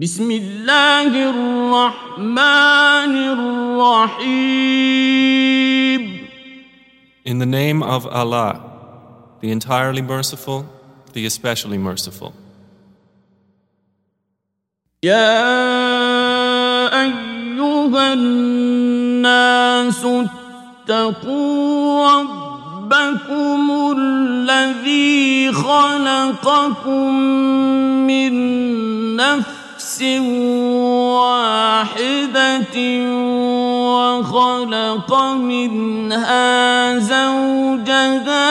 بسم الله الرحمن الرحيم In the name of Allah, the entirely merciful, the especially merciful. يا أيها الناس اتقوا ربكم الذي خلقكم من نفس واحدة وخلق منها زوجها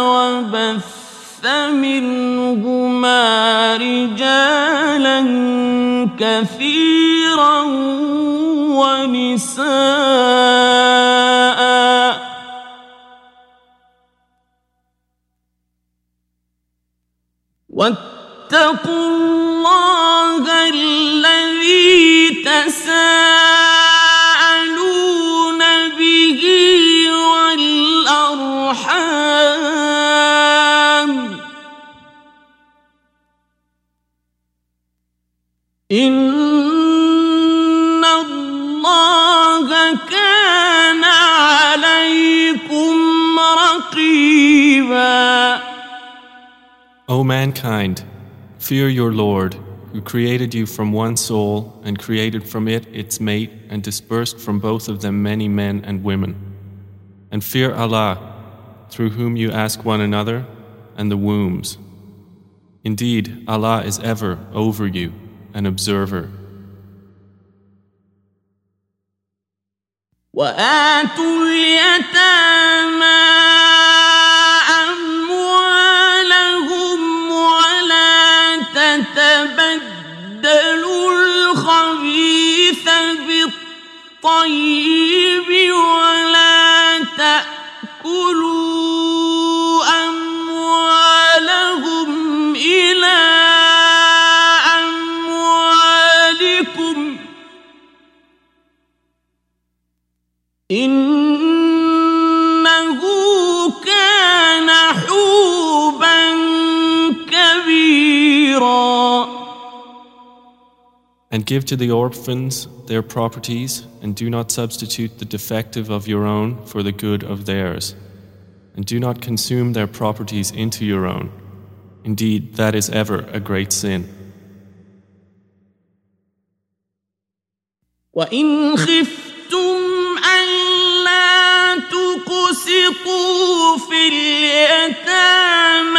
وبث منهما رجالا كثيرا ونساء. واتقوا الله الذي تساءلون به والأرحام. إن الله كان عليكم رقيبا. O mankind, fear your Lord, who created you from one soul and created from it its mate and dispersed from both of them many men and women. And fear Allah, through whom you ask one another, and the wombs. Indeed, Allah is ever over you, an observer. وآتوا اليتامى بالطيب And give to the orphans their properties, and do not substitute the defective of your own for the good of theirs. And do not consume their properties into your own. Indeed, that is ever a great sin. وإن خفتم ألا تقسطوا في اليتامى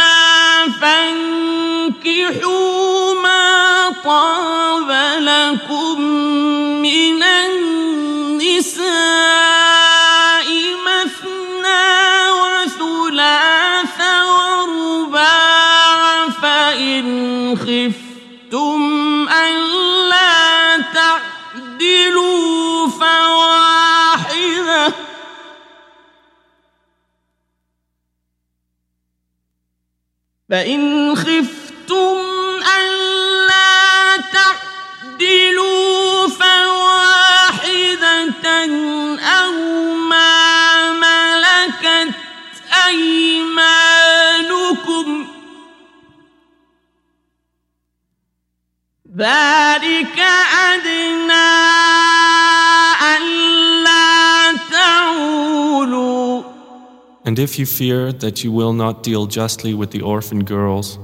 فانكحوا ما طاب لكم من النساء مثنى وثلاث ورباع فإن خفتم ألا تعدلوا فواحدة. فإن خفتم تعدلوا فواحدة أو ما ملكت أيمانكم ذلك أدنى ألا تعولوا And if you fear that you will not deal justly with the orphan girls,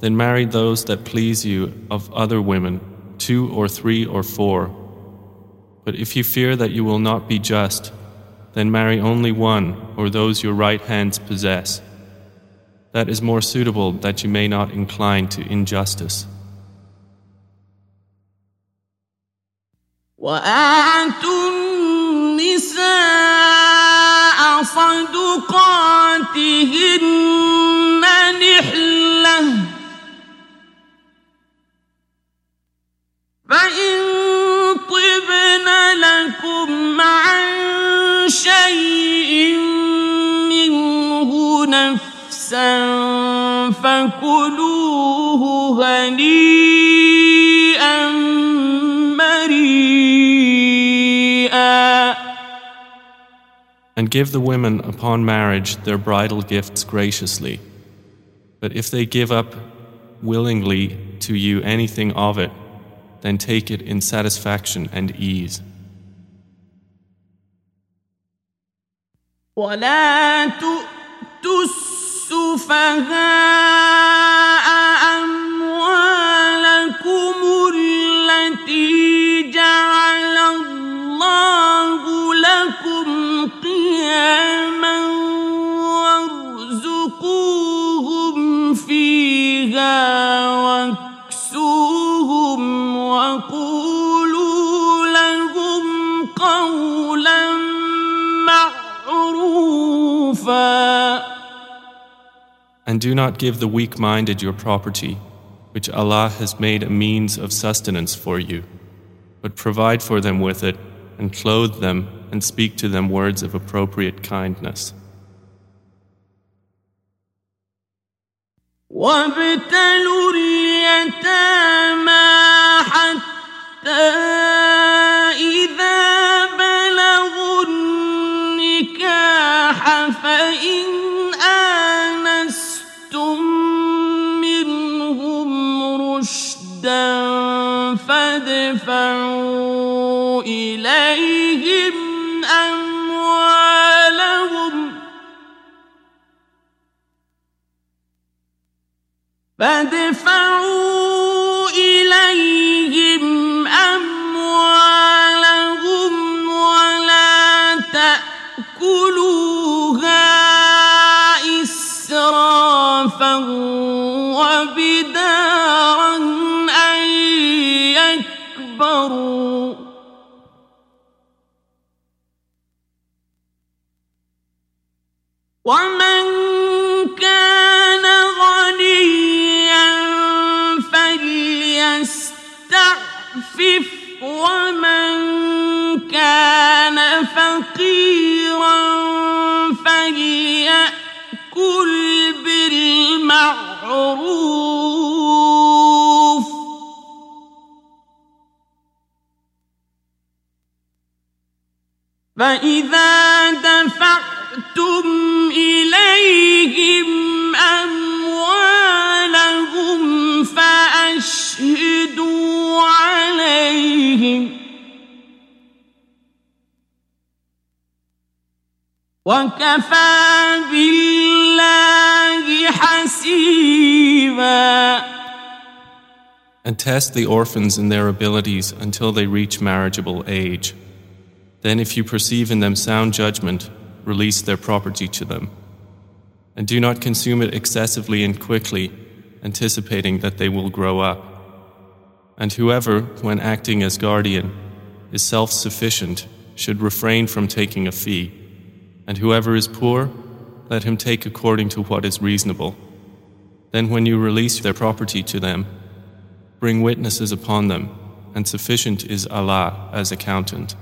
then marry those that please you of other women, two or three or four. But if you fear that you will not be just, then marry only one or those your right hands possess. That is more suitable that you may not incline to injustice. وآتوا النساء صدقاتهن نحلة فإن طبن لكم عن شيء منه نفسا فكلوه هنيئا مريئا And give the women upon marriage their bridal gifts graciously. But if they give up willingly to you anything of it, then take it in satisfaction and ease. ولا تؤتوا السفهاء And do not give the weak minded your property, which Allah has made a means of sustenance for you, but provide for them with it, and clothe them, and speak to them words of appropriate kindness. وابتلوا اليتامى حتى إذا بلغوا النكاح فإن فادفعوا إليهم أموالهم. إليهم أموالهم ولا تأكلوها إسرافا. يكبروا ومن كان غنيا فليستعفف ومن كان فقيرا فليأكل بالمعروف. فإذا دفعتم إليهم أموالهم فأشهدوا عليهم وكفى بالله حسيبا And test the orphans in their abilities until they reach marriageable age. Then, if you perceive in them sound judgment, release their property to them. And do not consume it excessively and quickly, anticipating that they will grow up. And whoever, when acting as guardian, is self sufficient, should refrain from taking a fee. And whoever is poor, let him take according to what is reasonable. Then, when you release their property to them, bring witnesses upon them, and sufficient is Allah as accountant.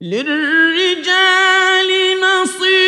للرجال نصيب.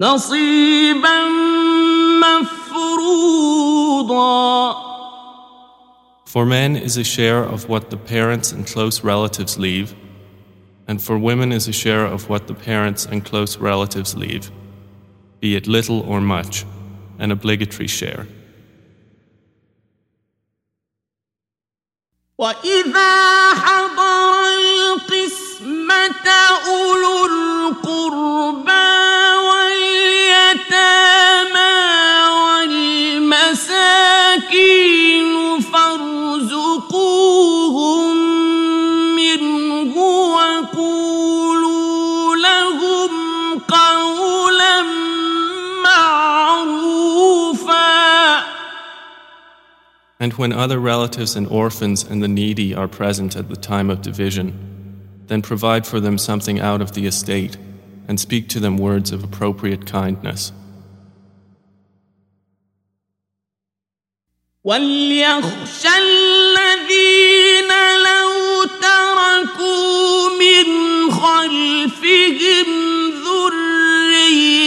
نصيبا مفروضا For men is a share of what the parents and close relatives leave, and for women is a share of what the parents and close relatives leave, be it little or much, an obligatory share. وإذا حضر القسمة أولو And when other relatives and orphans and the needy are present at the time of division, then provide for them something out of the estate and speak to them words of appropriate kindness. وليخشى الذين لو تركوا من خلفهم ذرية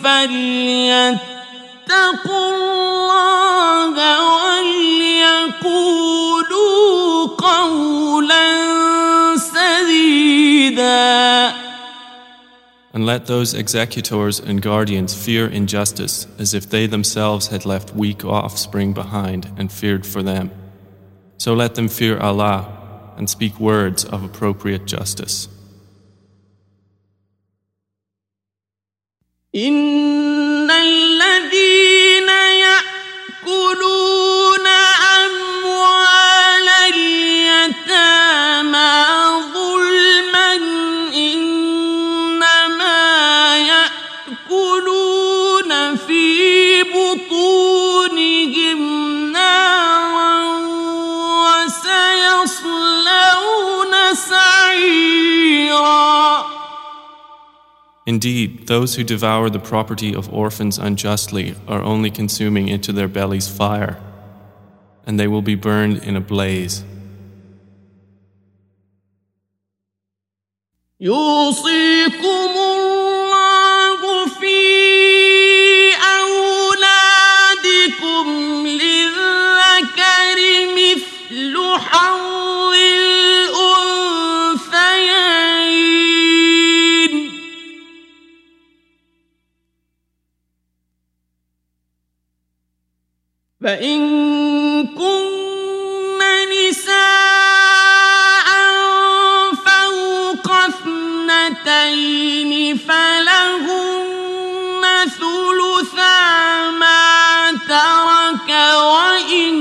فليتقوا الله وليقولوا قولا سديدا And let those executors and guardians fear injustice as if they themselves had left weak offspring behind and feared for them. So let them fear Allah and speak words of appropriate justice. إن الذين يأكلون Indeed, those who devour the property of orphans unjustly are only consuming into their bellies fire, and they will be burned in a blaze. يوصيكم فإن كن نساء فوق اثنتين فلهن ثلثا ما ترك وإن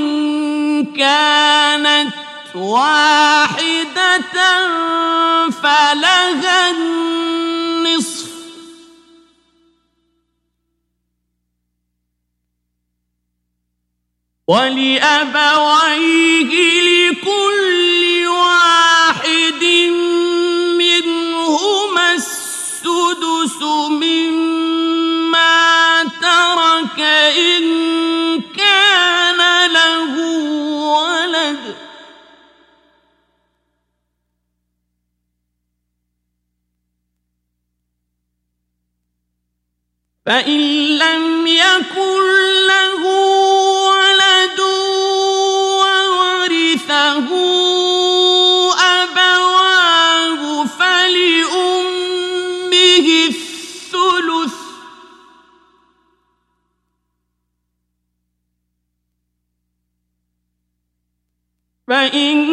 كانت واحدة فلها ولأبويه لكل واحد منهما السدس مما ترك إن كان له ولد. فإن لم يكن له فإن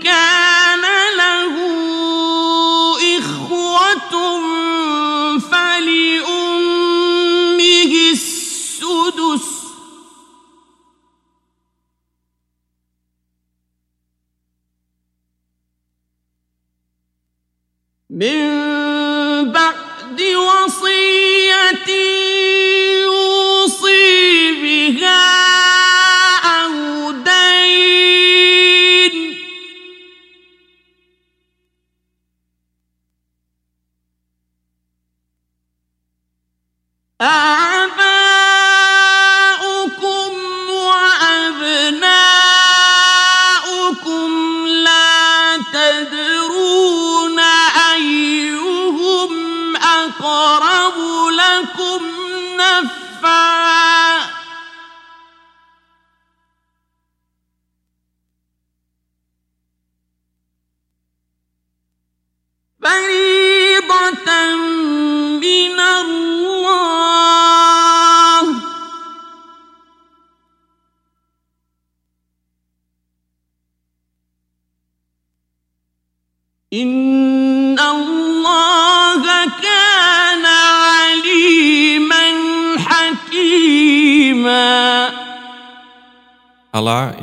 كان له إخوة فلأمه السدس من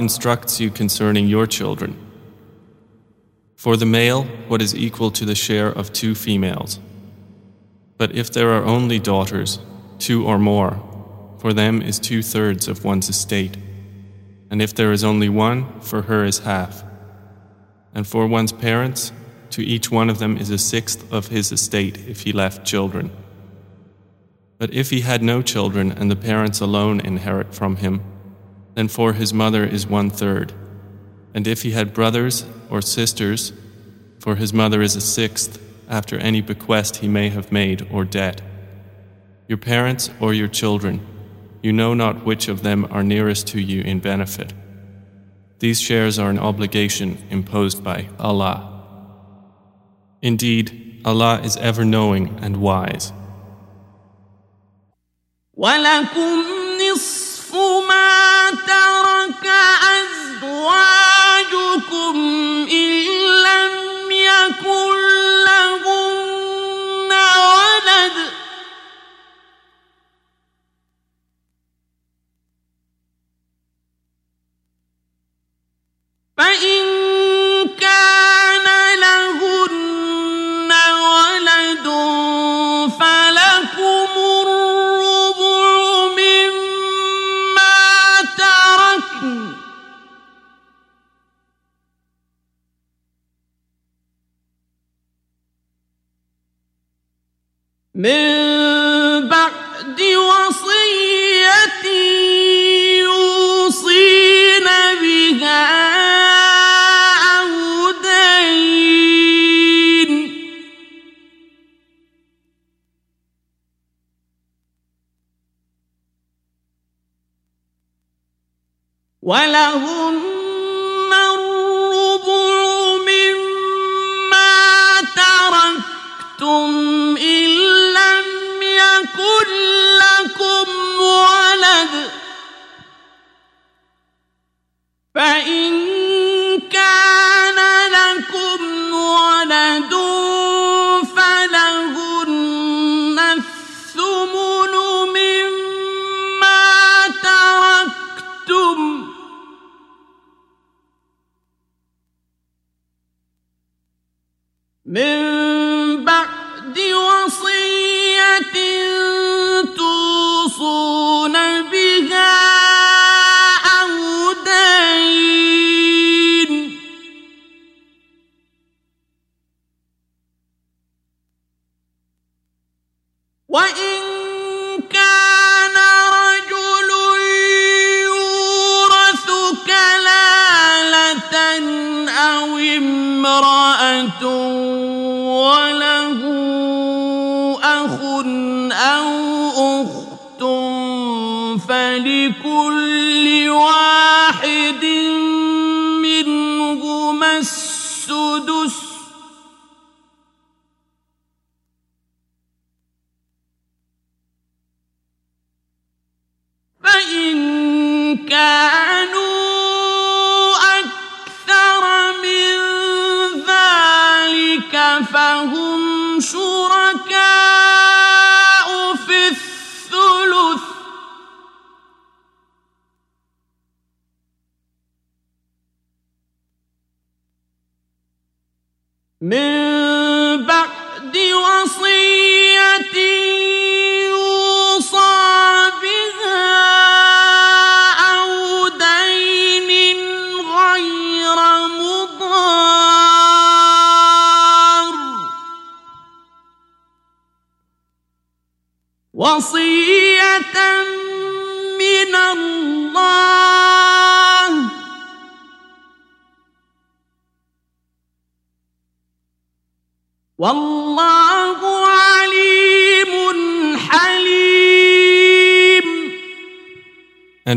instructs you concerning your children. For the male, what is equal to the share of two females. But if there are only daughters, two or more, for them is two thirds of one's estate. and if there is only one, for her is half. And for one's parents, to each one of them is a sixth of his estate if he left children. But if he had no children and the parents alone inherit from him, then for his mother is one third. And if he had brothers or sisters, for his mother is a sixth after any bequest he may have made or debt. Your parents or your children, you know not which of them are nearest to you in benefit. These shares are an obligation imposed by Allah. Indeed, Allah is ever knowing and wise. وترك أزواجا من بعد يوصين بها أو دين ولهن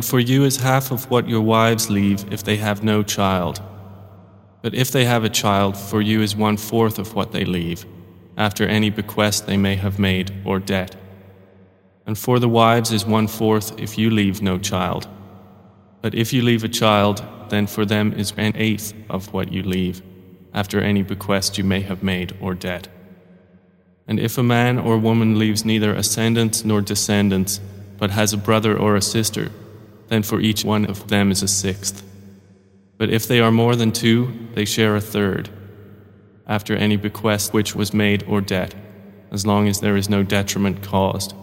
For you is half of what your wives leave if they have no child. But if they have a child, for you is one fourth of what they leave, after any bequest they may have made or debt. And for the wives is one fourth if you leave no child. But if you leave a child, then for them is an eighth of what you leave, after any bequest you may have made or debt. And if a man or woman leaves neither ascendants nor descendants, but has a brother or a sister, then for each one of them is a sixth. But if they are more than two, they share a third, after any bequest which was made or debt, as long as there is no detriment caused.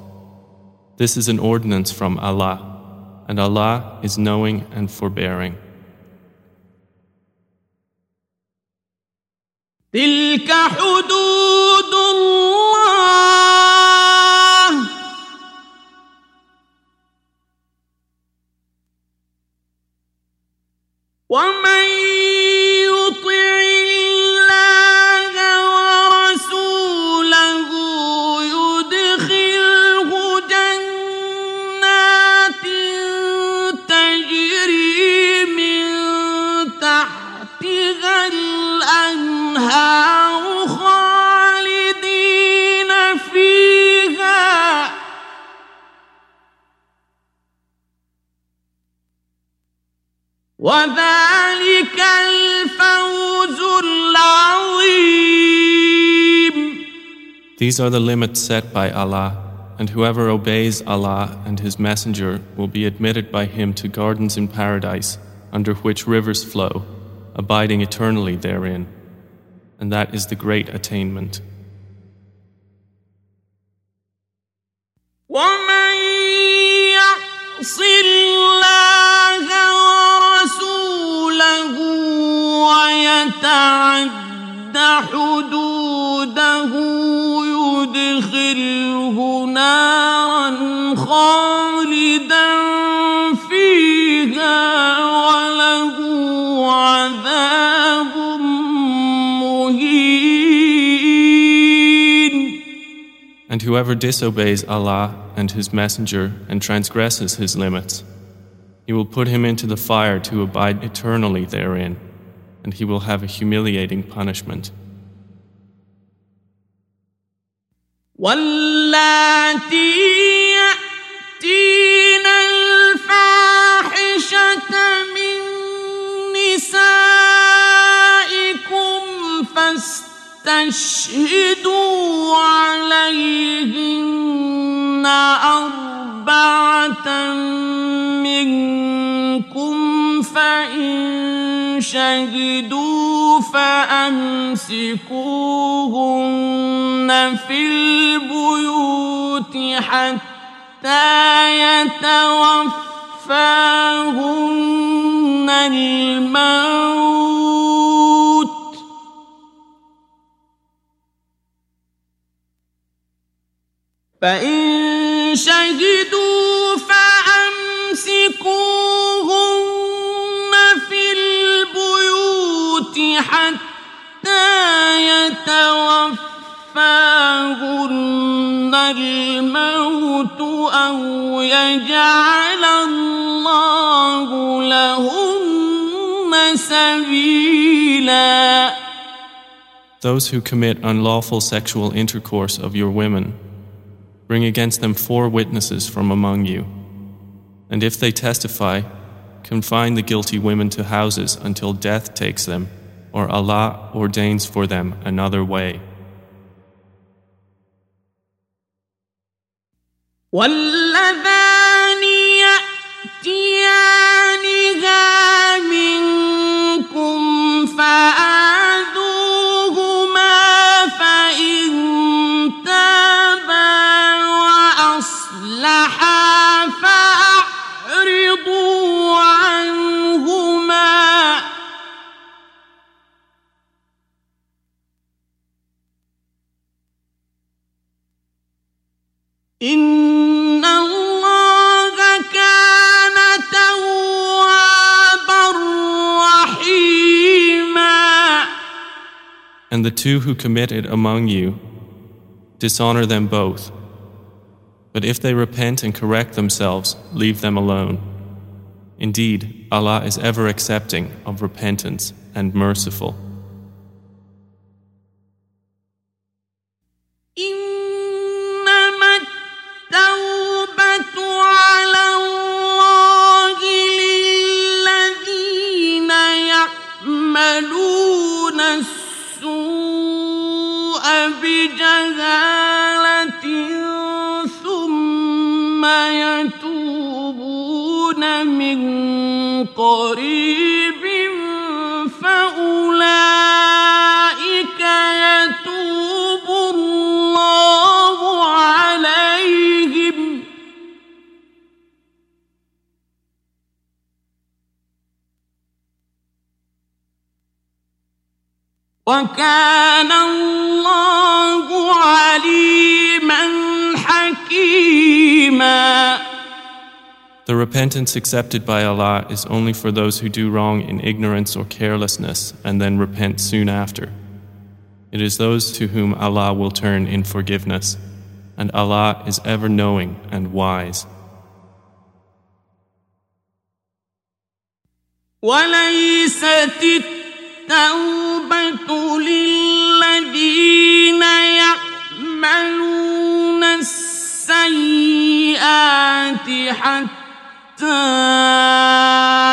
This is an ordinance from Allah, and Allah is knowing and forbearing. تلك حدود ومن These are the limits set by Allah, and whoever obeys Allah and His Messenger will be admitted by Him to gardens in paradise, under which rivers flow, abiding eternally therein. And that is the great attainment. ومن يعص الله ورسوله ويتعد حدوده خالدا فيها وله عذاب مهين And whoever disobeys Allah and His Messenger and transgresses His limits, He will put him into the fire to abide eternally therein, and he will have a humiliating punishment. واللاتي فاستشهدوا عليهن أربعة منكم فإن شهدوا فأمسكوهن في البيوت حتى يتوفاهن الموت. فإن شهدوا فأمسكوهن في البيوت حتى يتوفاهن الموت أو يجعل الله لهن سبيلا Those who commit unlawful sexual intercourse of your women, bring against them four witnesses from among you. And if they testify, confine the guilty women to houses until death takes them, or Allah ordains for them another way. واللذان يأتيانها And the two who commit it among you, dishonor them both. But if they repent and correct themselves, leave them alone. Indeed, Allah is ever accepting of repentance and merciful. قريب فأولئك يتوب الله عليهم. وكان الله The repentance accepted by Allah is only for those who do wrong in ignorance or carelessness and then repent soon after. It is those to whom Allah will turn in forgiveness, and Allah is ever knowing and wise. وليست التوبة للذين يعملون السيئات حتى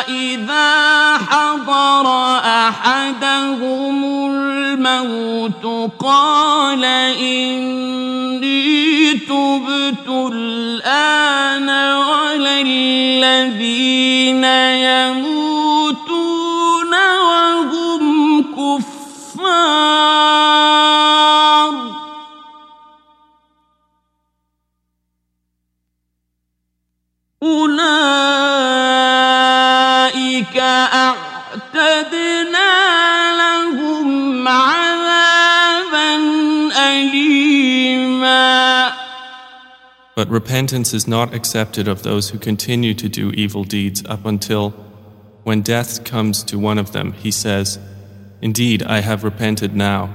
إذا حضر أحدهم الموت قال إني تبت الآن ولا الذين يموتون وهم كفار. أولئك أعتدنا لهم عذابا أليما But repentance is not accepted of those who continue to do evil deeds up until, when death comes to one of them, he says, Indeed, I have repented now,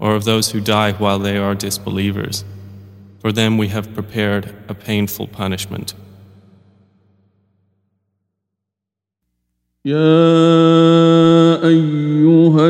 or of those who die while they are disbelievers. For them we have prepared a painful punishment. يا أيها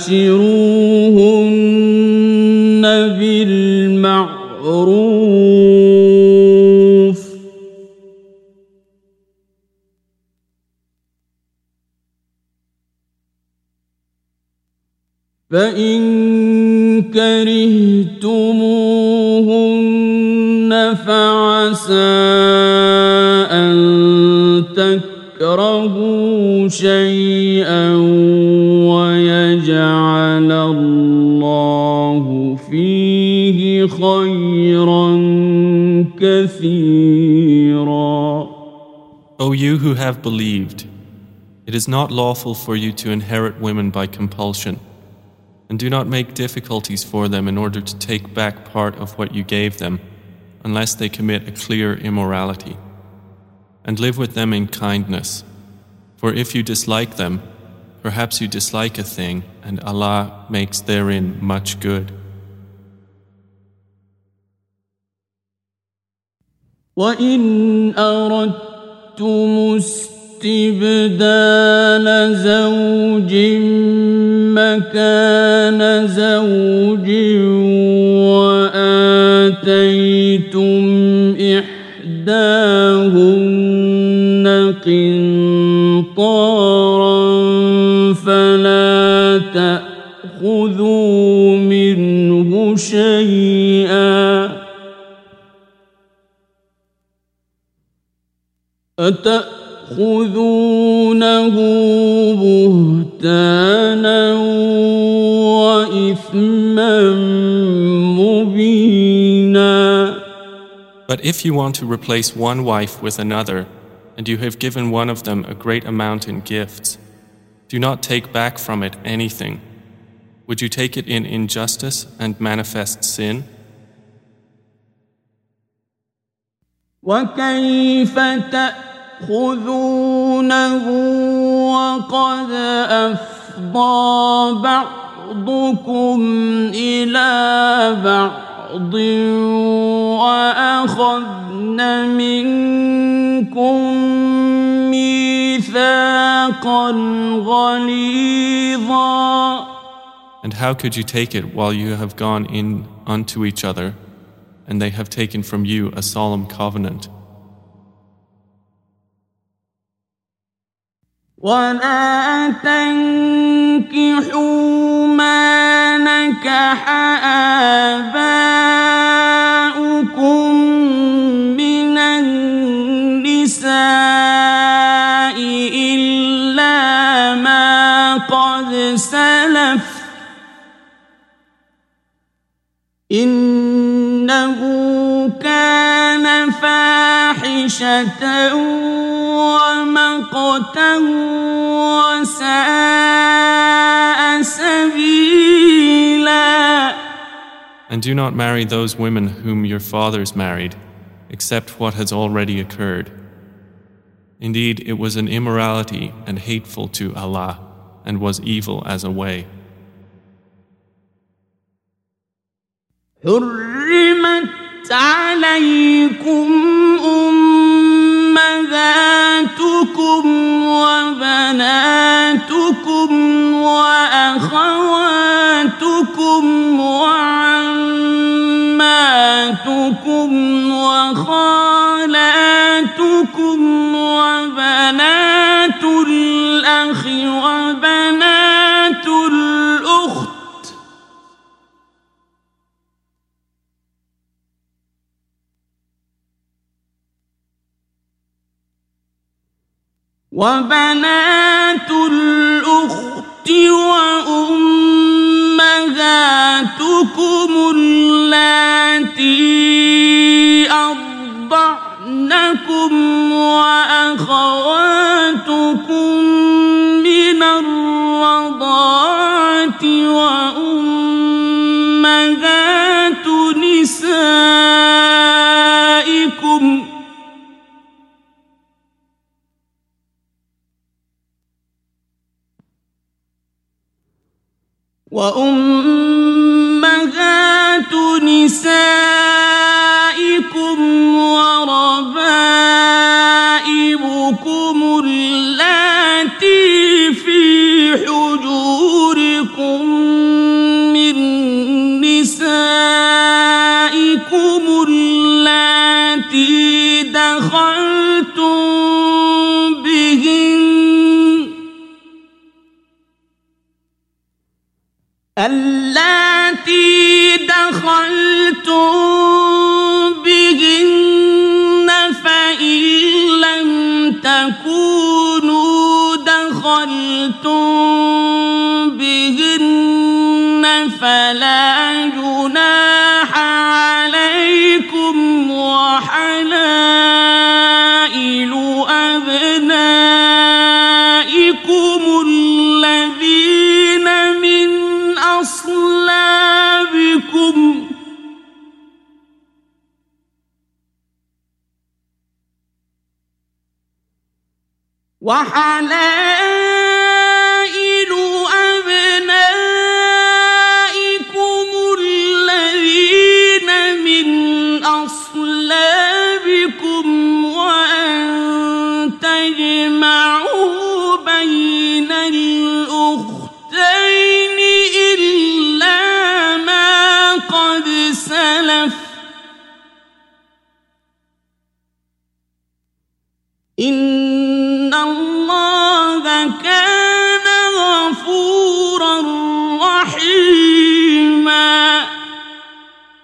وعاشروهن who have believed, it is not lawful for you to inherit women by compulsion, and do not make difficulties for them in order to take back part of what you gave them, unless they commit a clear immorality. And live with them in kindness, for if you dislike them, perhaps you dislike a thing, and Allah makes therein much good. وإن أردتم استبدال زوج مكان زوج وآتيتم إحداهن قنطارا فلا تأخذوا منه شيئا أتأخذونه بهتانا وإثما مبينا But if you want to replace one wife with another, and you have given one of them a great amount in gifts, do not take back from it anything. Would you take it in injustice and manifest sin? وكيف تأخذونه وقد أفضى أفضى بعضكم إلى بعض وأخذن منكم ميثاقا غليظا And how could you take it while you have gone in unto each other, and they have taken from you a solemn covenant? ولا تنكحوا ما نكح آباؤكم من النساء إلا ما قد سلف إنه فاحشة ومقتا وساء سبيلا And do not marry those women whom your fathers married, except what has already occurred. Indeed, it was an immorality and hateful to Allah, and was evil as a way. حرمت عليكم أمهاتكم وبناتكم وأخواتكم وعماتكم وخالاتكم وبنات الأخ وبنات وبنات الأخت وأمهاتكم اللاتي أرضعنكم وأخواتكم من الرضاعة وأمهات نسائكم وأمهات نسائهم اللاتي دخلتم بهن فإن لم تكونوا دخلتم بهن فلا وحلال.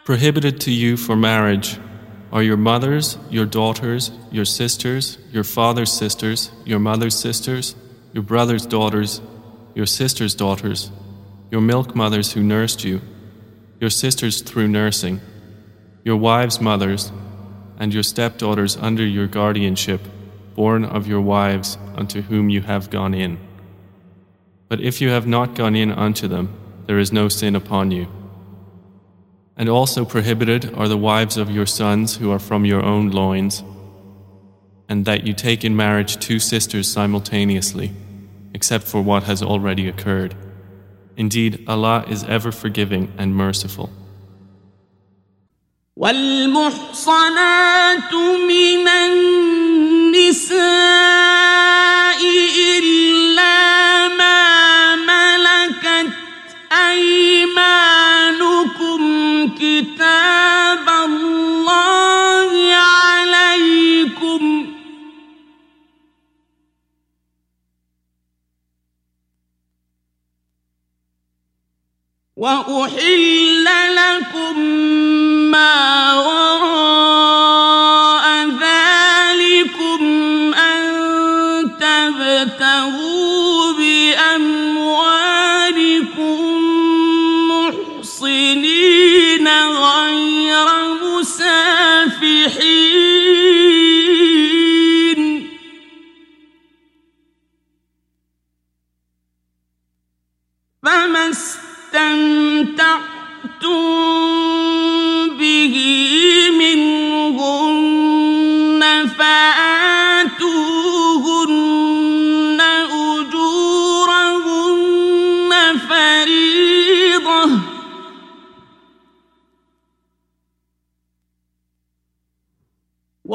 Prohibited to you for marriage are your mothers, your daughters, your sisters, your father's sisters, your mother's sisters, your brother's daughters, your sister's daughters, your milk mothers who nursed you, your sisters through nursing, your wives' mothers, and your stepdaughters under your guardianship, born of your wives unto whom you have gone in. But if you have not gone in unto them, there is no sin upon you. And also prohibited are the wives of your sons who are from your own loins, and that you take in marriage two sisters simultaneously, except for what has already occurred. Indeed, Allah is ever forgiving and merciful. والمحصنات من النساء كتاب الله عليكم. وأحل لكم ما وراء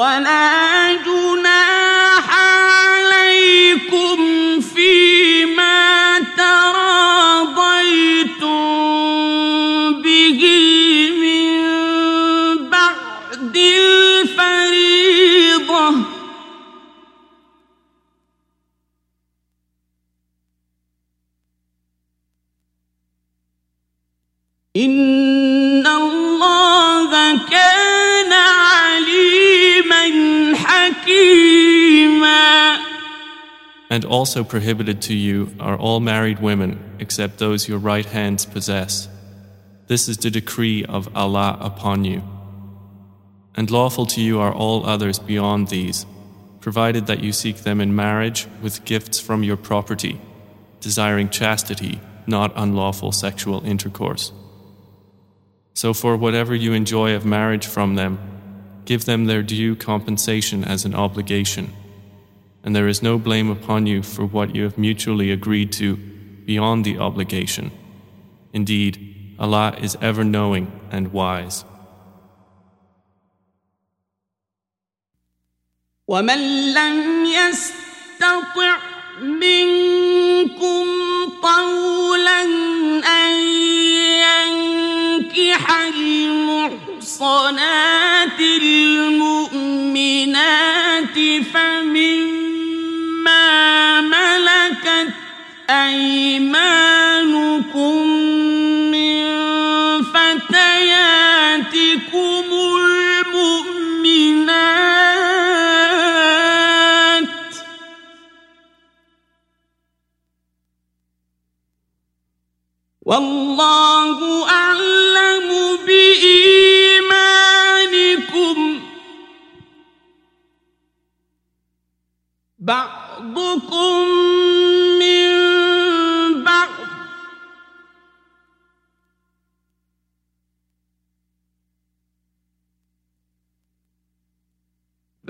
ولا And also prohibited to you are all married women, except those your right hands possess. This is the decree of Allah upon you. And lawful to you are all others beyond these, provided that you seek them in marriage with gifts from your property, desiring chastity, not unlawful sexual intercourse. So, for whatever you enjoy of marriage from them, give them their due compensation as an obligation And there is no blame upon you for what you have mutually agreed to beyond the obligation. Indeed, Allah is ever knowing and wise. ومن لم يستطع منكم طولا أن ينكح المحصنات المؤمنات فمما أيمانكم من فتياتكم المؤمنات؟ والله أعلم بإيمانكم. بعضكم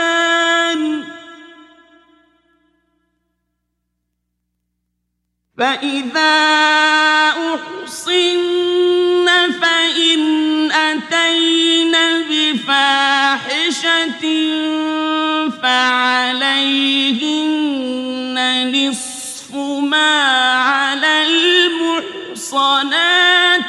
أخدان فإذا أحصن فإن أتين بفاحشة فعليهن نصف ما على المحصنات.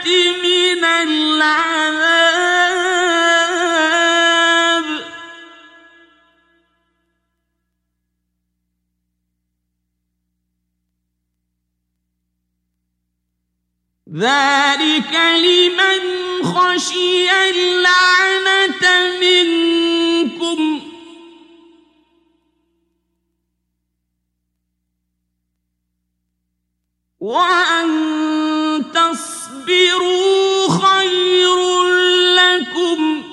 ذلك لمن خشي اللعنة منكم. وأن تصبروا خير لكم.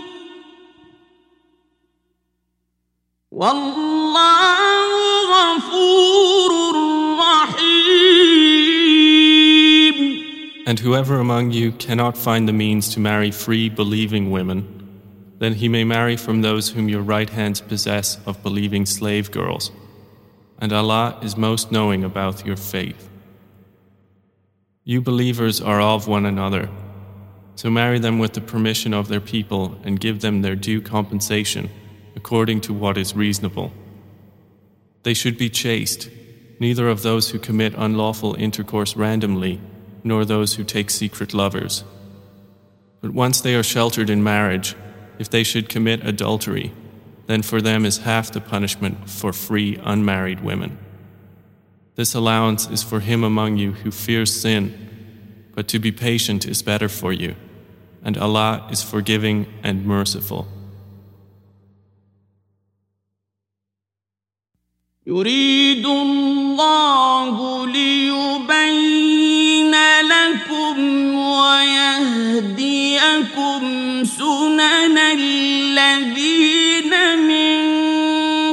والله And whoever among you cannot find the means to marry free believing women, then he may marry from those whom your right hands possess of believing slave girls. And Allah is most knowing about your faith. You believers are of one another, so marry them with the permission of their people and give them their due compensation according to what is reasonable. They should be chaste, neither of those who commit unlawful intercourse randomly, nor those who take secret lovers. But once they are sheltered in marriage, if they should commit adultery, then for them is half the punishment for free unmarried women. This allowance is for him among you who fears sin, but to be patient is better for you, and Allah is forgiving and merciful. يريد الله ليبين سنن الذين من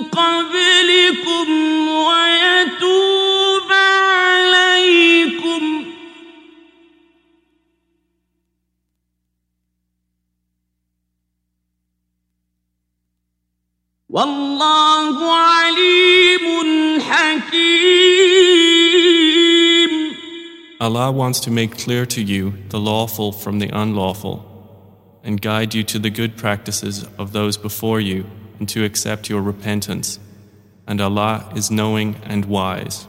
قبلكم ويتوب عليكم والله عليم حكيم Allah wants to make clear to you the lawful from the unlawful, and guide you to the good practices of those before you, and to accept your repentance. And Allah is knowing and wise.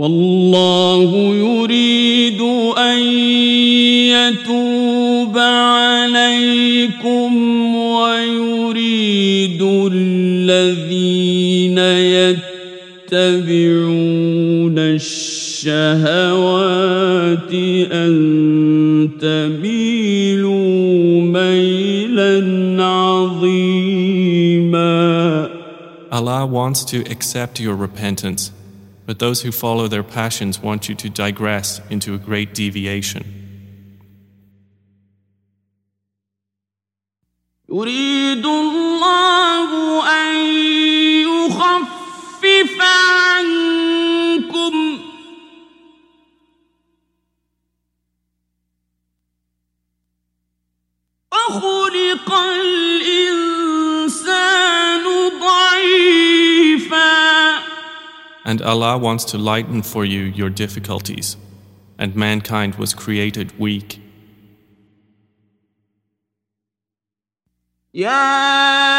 والله يريد أن يتوب عليكم ويريد الذين يتبعون الشهوات أن تميلوا ميلا عظيما Allah wants to accept your repentance, but those who follow their passions want you to digress into a great deviation. يريد الله أن يخفف عنكم وخلق الإنسان ضعيفا And Allah wants to lighten for you your difficulties, and mankind was created weak. يا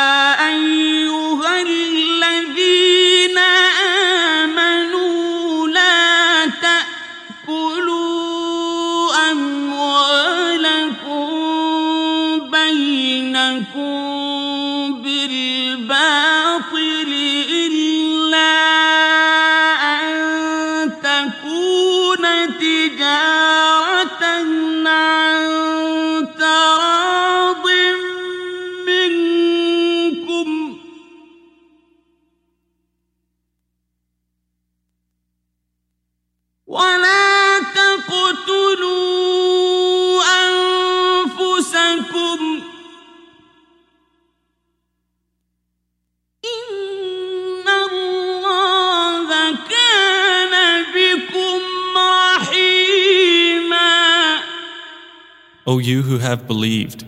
O you who have believed,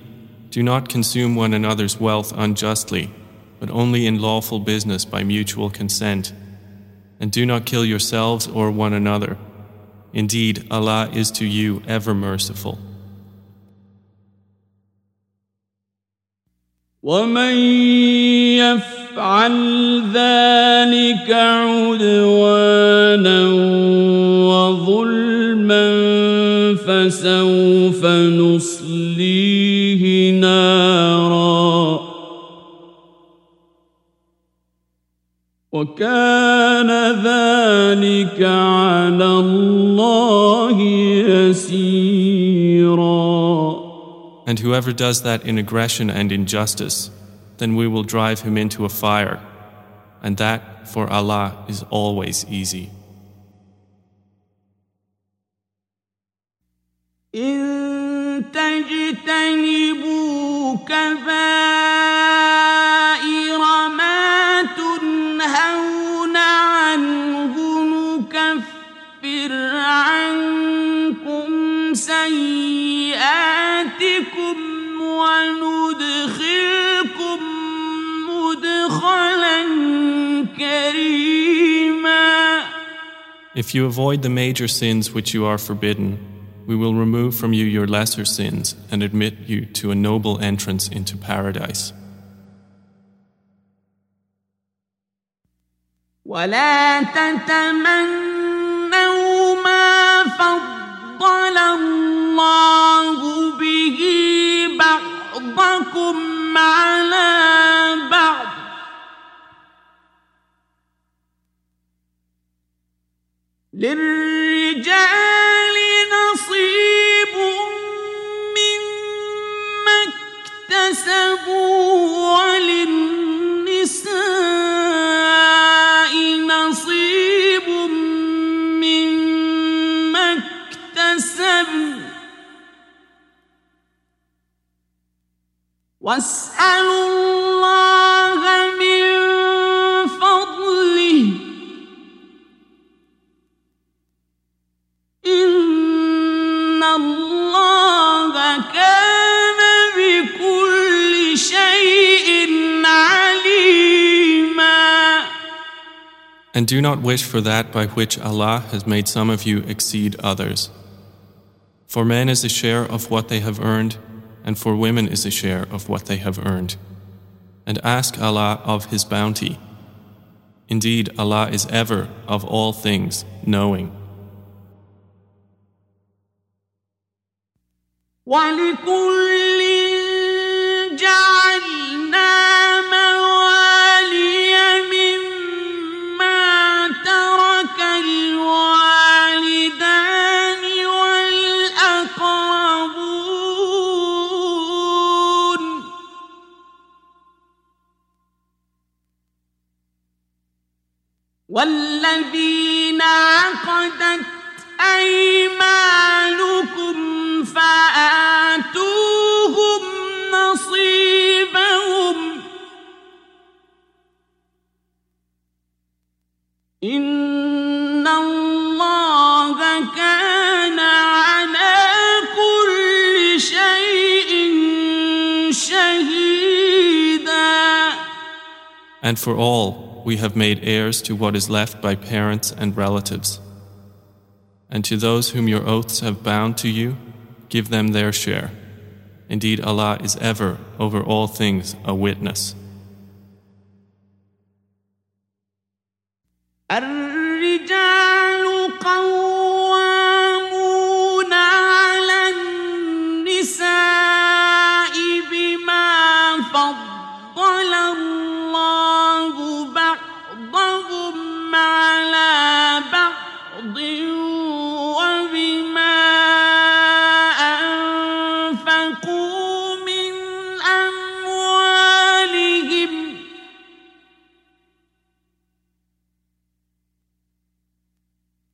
do not consume one another's wealth unjustly, but only in lawful business by mutual consent. And do not kill yourselves or one another. Indeed, Allah is to you ever merciful. ومن يفعل ذلك عدوانا وظلما فسوف نصليه نارا وكان ذلك على الله يسيرا And whoever does that in aggression and injustice, then we will drive him into a fire, and that for Allah is always easy. إن تجتنبوا كبائر ما تنهون عنه نكفر عنكم سيئاتكم وندخلكم مدخلا كريما. If you avoid the major sins which you are forbidden, we will remove from you your lesser sins and admit you to a noble entrance into paradise. ولا تتمنوا ما فضل الله به بعضكم على بعض للرجال اكتسبوا And do not wish for that by which Allah has made some of you exceed others. For men is a share of what they have earned, and for women is a share of what they have earned. And ask Allah of His bounty. Indeed, Allah is ever, of all things, knowing. ولكل جعلنا And for all, we have made heirs to what is left by parents and relatives. And to those whom your oaths have bound to you, give them their share. Indeed, Allah is ever, over all things, a witness.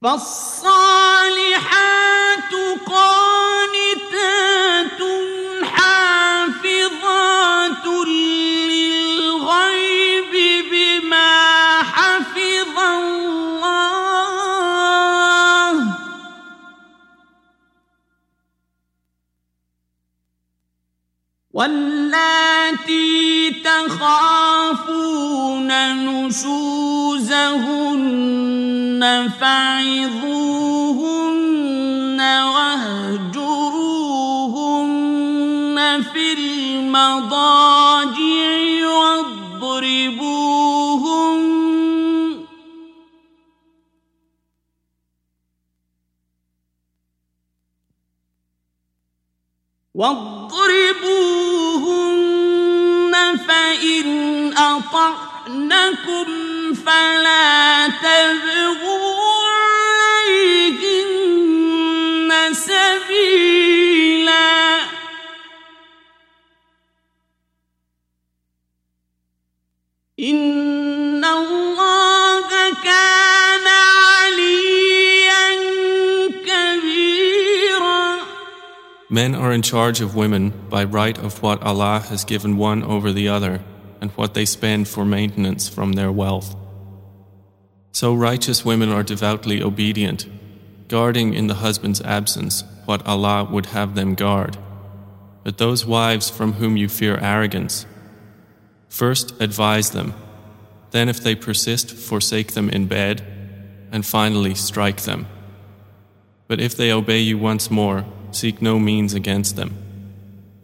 فالصالحات قانتات حافظات للغيب بما حفظ الله. واللاتي تخافون نشوزهن فعظوهن واهجروهن في المضاجع واضربوهن واضربوهن فإن فلا تبغوا عليهن سبيلا إن Men are in charge of women by right of what Allah has given one over the other and what they spend for maintenance from their wealth. So righteous women are devoutly obedient, guarding in the husband's absence what Allah would have them guard. But those wives from whom you fear arrogance, first advise them, then if they persist, forsake them in bed, and finally strike them. But if they obey you once more, seek no means against them.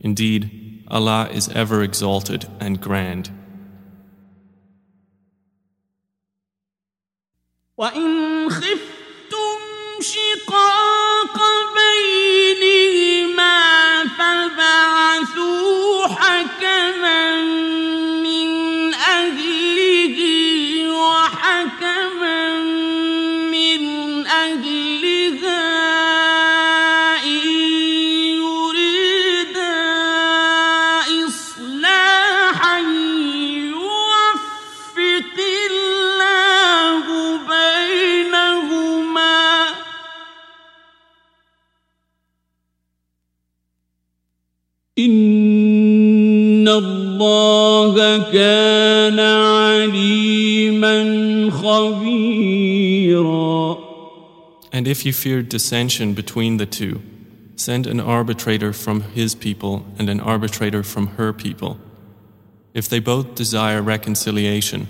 Indeed, Allah is ever exalted and grand. وإن خفتم شقاق بينهما الله كان عليما خبيرا And if you fear dissension between the two, send an arbitrator from his people and an arbitrator from her people. If they both desire reconciliation,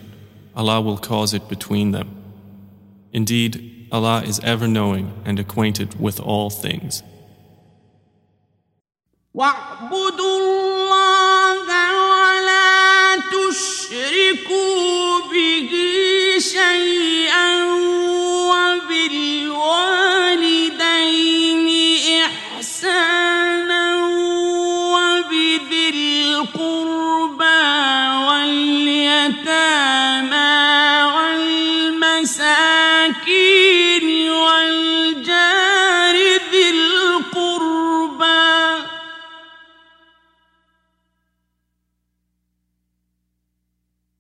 Allah will cause it between them. Indeed, Allah is ever knowing and acquainted with all things. تشركوا به شيئا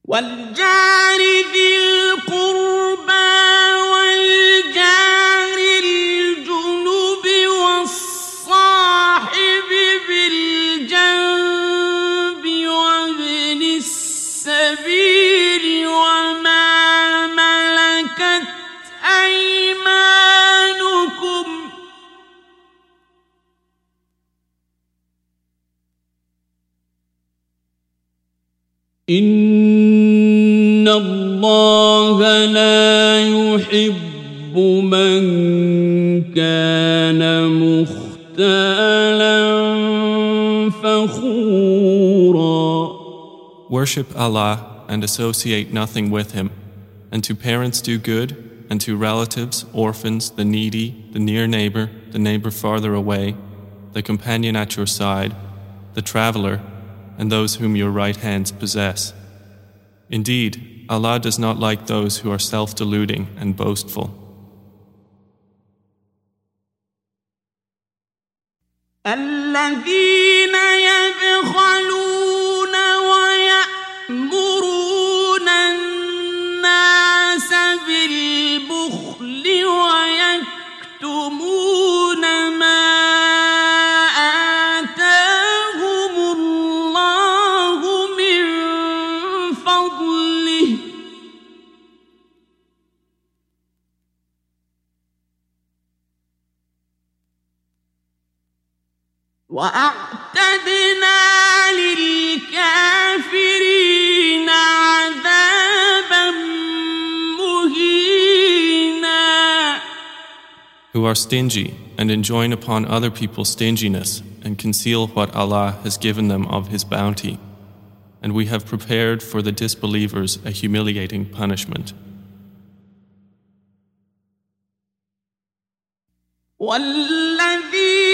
والجار ذي القربى والجار الجنب والصاحب بالجنب وابن السبيل وما ملكت أيمانكم إن الله لا يحب من كان مختالا فخورا Worship Allah and associate nothing with Him, and to parents do good, and to relatives, orphans, the needy, the near neighbor, the neighbor farther away, the companion at your side, the traveler, and those whom your right hands possess. Indeed, Allah does not like those who are self deluding and boastful. الذين يبخلون are stingy and enjoin upon other people stinginess and conceal what Allah has given them of His bounty. And we have prepared for the disbelievers a humiliating punishment. والذين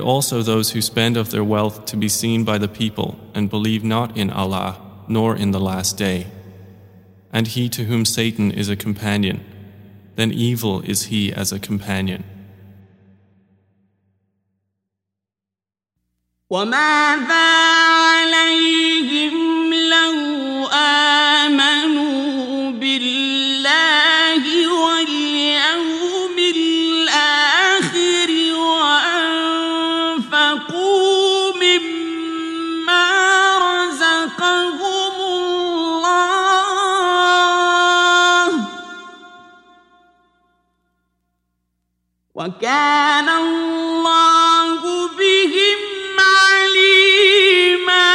also those who spend of their wealth to be seen by the people and believe not in Allah nor in the last day. And he to whom Satan is a companion, then evil is he as a companion. وماذا عليهم لو وكان الله بهم عليما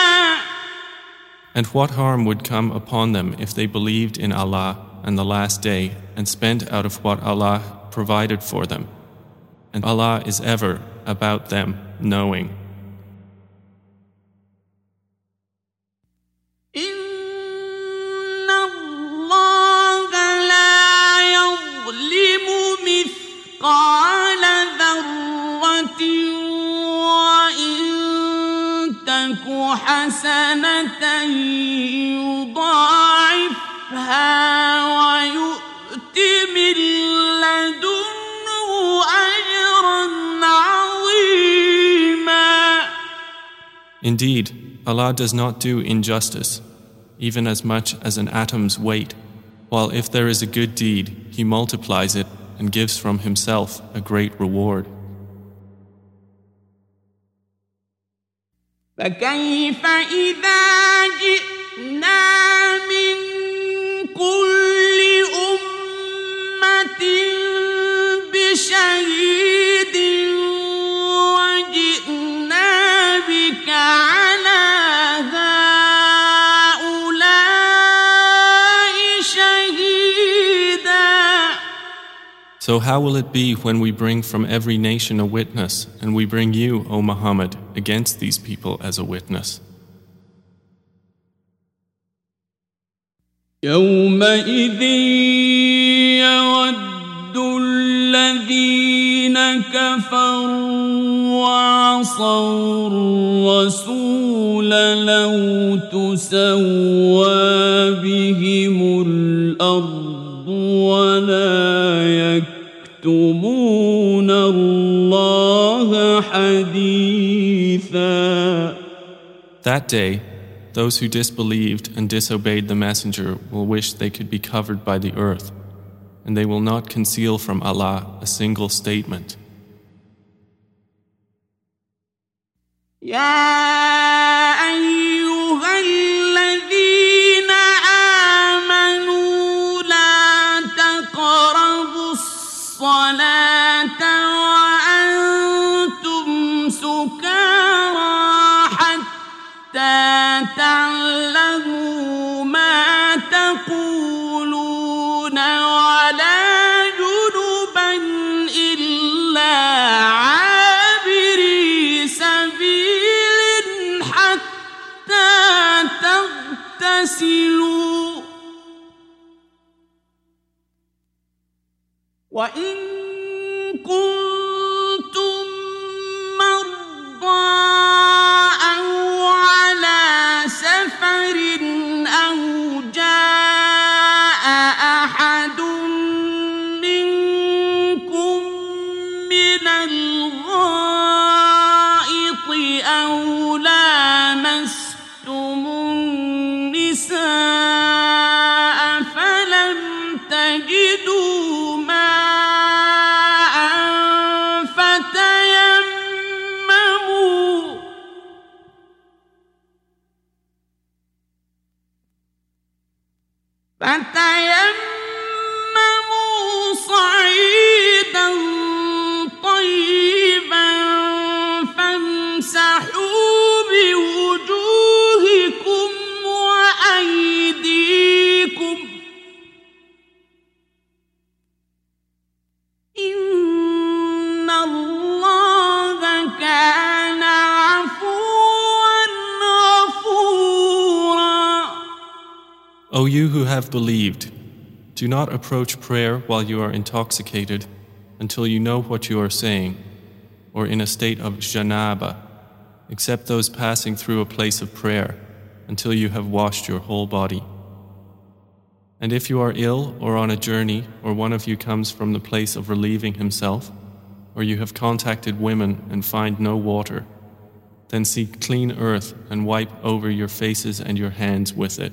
And what harm would come upon them if they believed in Allah and the last day and spent out of what Allah provided for them? And Allah is ever about them knowing. حسنة يضاعفها ويؤت من لدنه أجرا عظيما Indeed, Allah does not do injustice, even as much as an atom's weight, while if there is a good deed, He multiplies it and gives from Himself a great reward. فكيف إذا جئنا من كل أمة بشهيد وجئنا بك So, how will it be when we bring from every nation a witness, and we bring you, O Muhammad, against these people as a witness? يومئذ يود الذين كفروا وعصوا الرسول لو تسوى بهم الأرض ولا يكتمون الله حديثا That day, those who disbelieved and disobeyed the Messenger will wish they could be covered by the earth, and they will not conceal from Allah a single statement. يا أيها النساء have believed, do not approach prayer while you are intoxicated until you know what you are saying, or in a state of janaba, except those passing through a place of prayer, until you have washed your whole body. And if you are ill or on a journey, or one of you comes from the place of relieving himself, or you have contacted women and find no water, then seek clean earth and wipe over your faces and your hands with it.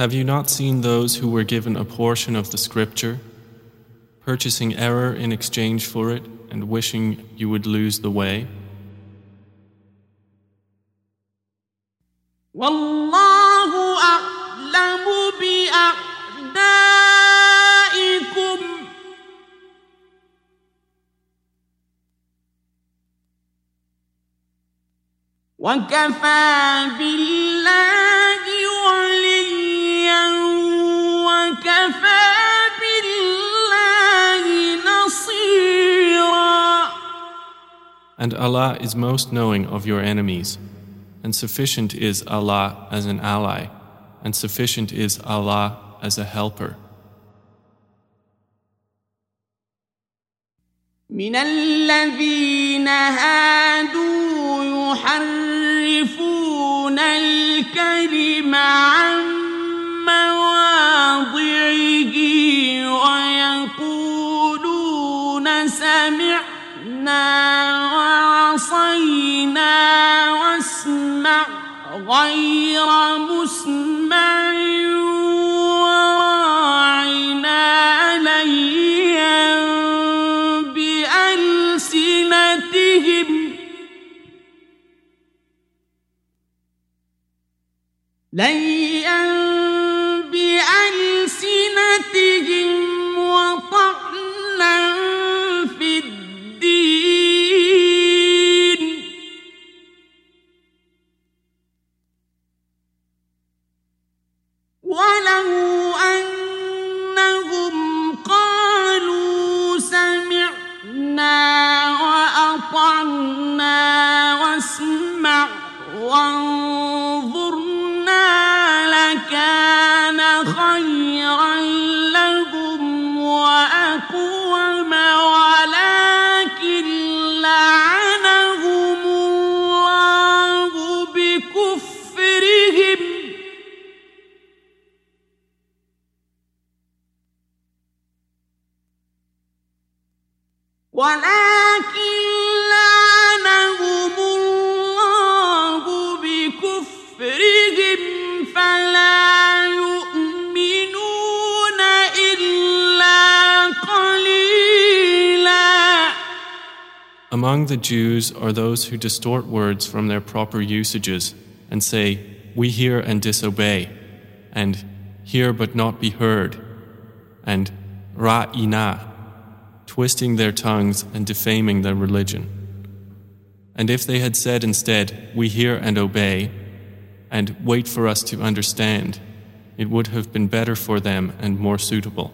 Have you not seen those who were given a portion of the scripture, purchasing error in exchange for it and wishing you would lose the way? والله أعلم بأعدائكم وكفى بالله And Allah is most knowing of your enemies, and sufficient is Allah as an ally, and sufficient is Allah as a helper. من الذين هادوا يحرفون الكلم عن مواضعه ويقولون سمعنا وعصينا واسمع غير مسمع وراعنا ليا بألسنتهم. ليا Among the Jews are those who distort words from their proper usages and say, We hear and disobey, and hear but not be heard, and ra'ina, twisting their tongues and defaming their religion. And if they had said instead, We hear and obey, and wait for us to understand, it would have been better for them and more suitable.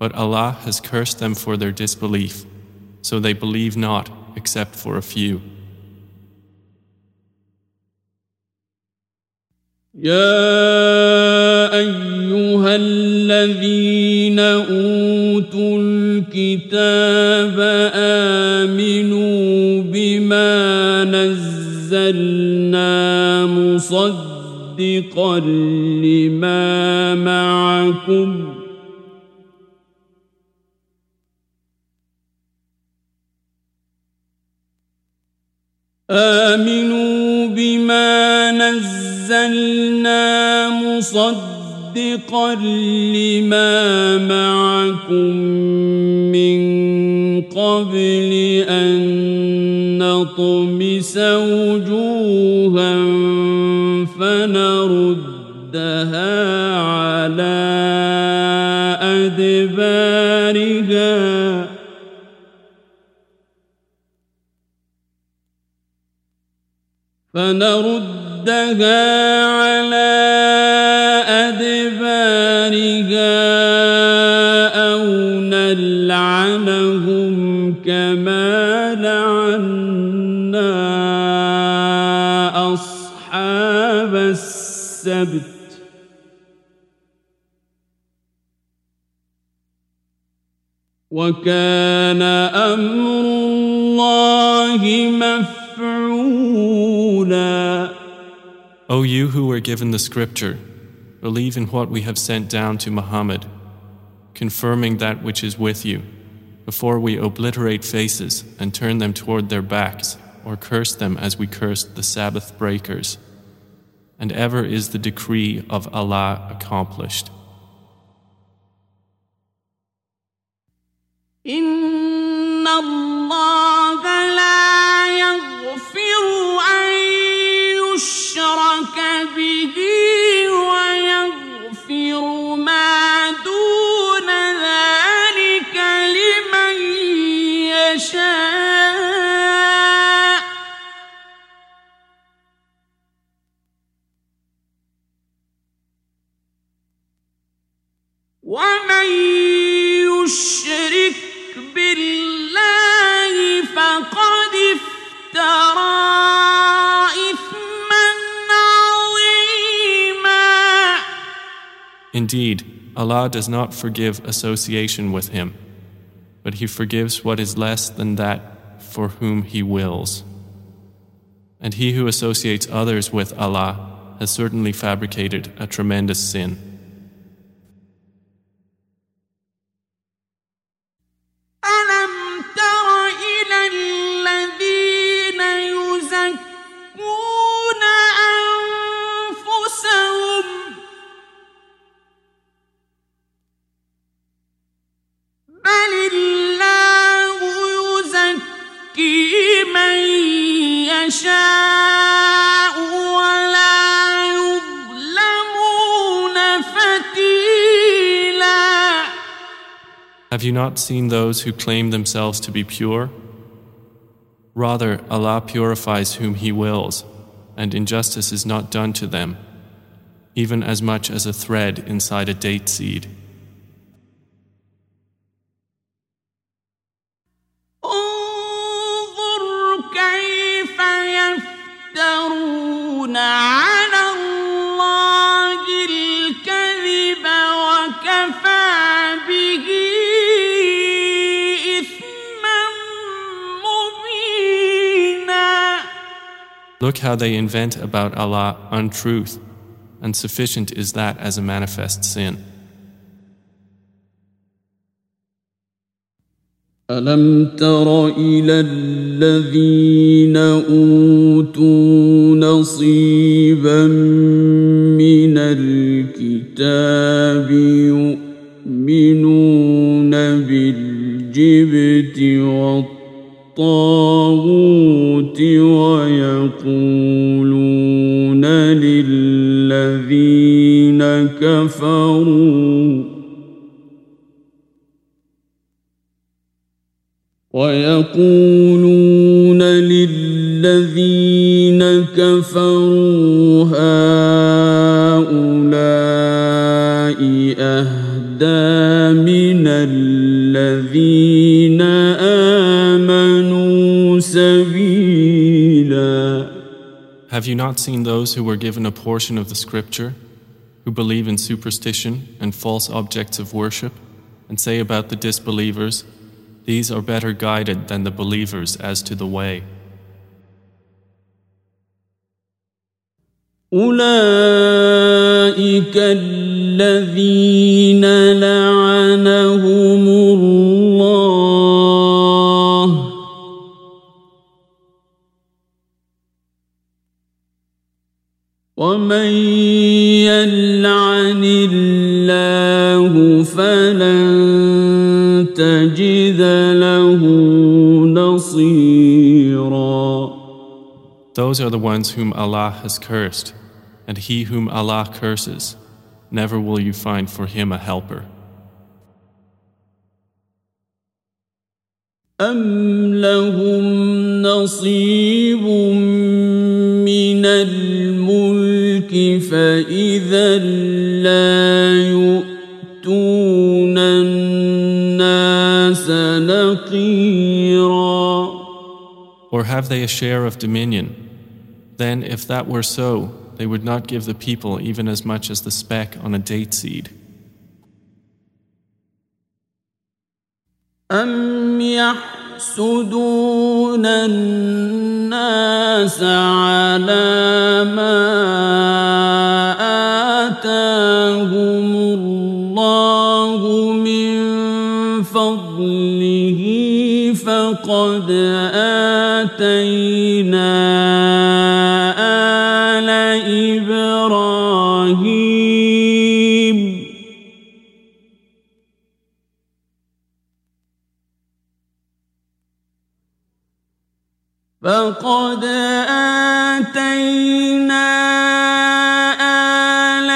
But Allah has cursed them for their disbelief, so they believe not except for a few. يا أيها الذين أوتوا الكتاب آمنوا بما نزلنا مصدقا لما معكم آمنوا بما نزلنا مصدقا لما معكم من قبل أن نطمس وجوها فنردها على أدبارها. فنردها على أدبارها أو نلعنهم كما لعنا أصحاب السبت. وكان أمر الله مفعولا. O you who were given the scripture, believe in what we have sent down to Muhammad, confirming that which is with you, before we obliterate faces and turn them toward their backs, or curse them as we cursed the Sabbath breakers. And ever is the decree of Allah accomplished. إن الله Indeed, Allah does not forgive association with Him, but He forgives what is less than that for whom He wills. And he who associates others with Allah has certainly fabricated a tremendous sin. you not seen those who claim themselves to be pure? Rather, Allah purifies whom He wills, and injustice is not done to them, even as much as a thread inside a date seed. انظر Look how they invent about Allah untruth, and sufficient is that as a manifest sin. ألم تر إلى الذين أوتوا نصيبا ويقولون للذين كفروا هؤلاء أهدى من الذين آمنوا سبيلا Have you not seen those who were given a portion of the scripture, who believe in superstition and false objects of worship, and say about the disbelievers, These are better guided than the believers as to the way? أولئك الذين لعنهم الله ومن يلعن Those are the ones whom Allah has cursed, and he whom Allah curses, never will you find for him a helper. أم لهم نصيب من فإذا لا يؤتون الناس نقيرا Or have they a share of dominion? Then, if that were so, they would not give the people even as much as the speck on a date seed. أم يحسدون الناس على ما آتاهم الله من فضله فقد آتينا فقد آتينا آل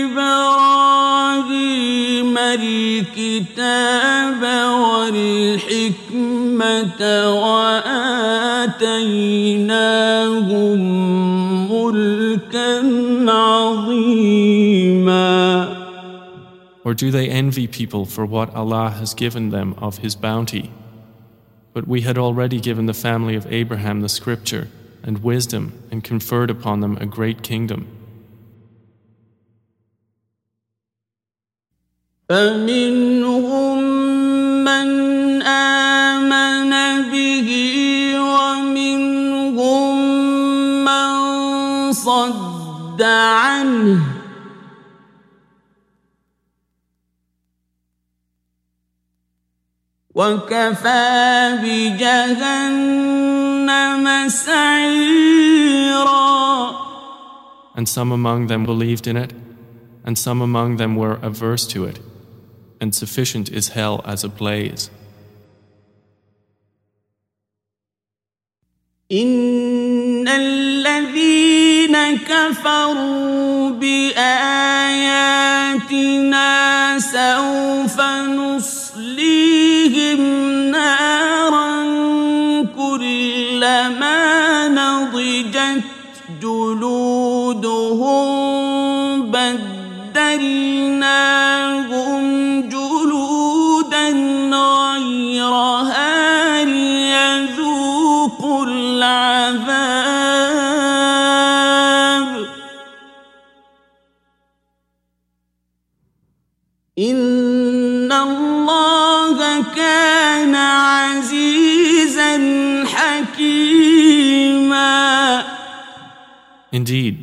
إبراهيم الكتاب والحكمة وآتيناهم ملكا عظيما Or do they envy people for what Allah has given them of His bounty? But we had already given the family of Abraham the scripture and wisdom and conferred upon them a great kingdom. فمنهم من آمن به ومنهم من صد عنه وكفى بجهنم سعيرا And some among them believed in it, and some among them were averse to it, and sufficient is hell as a blaze. إن الذين كفروا بآياتنا سوف نصليهم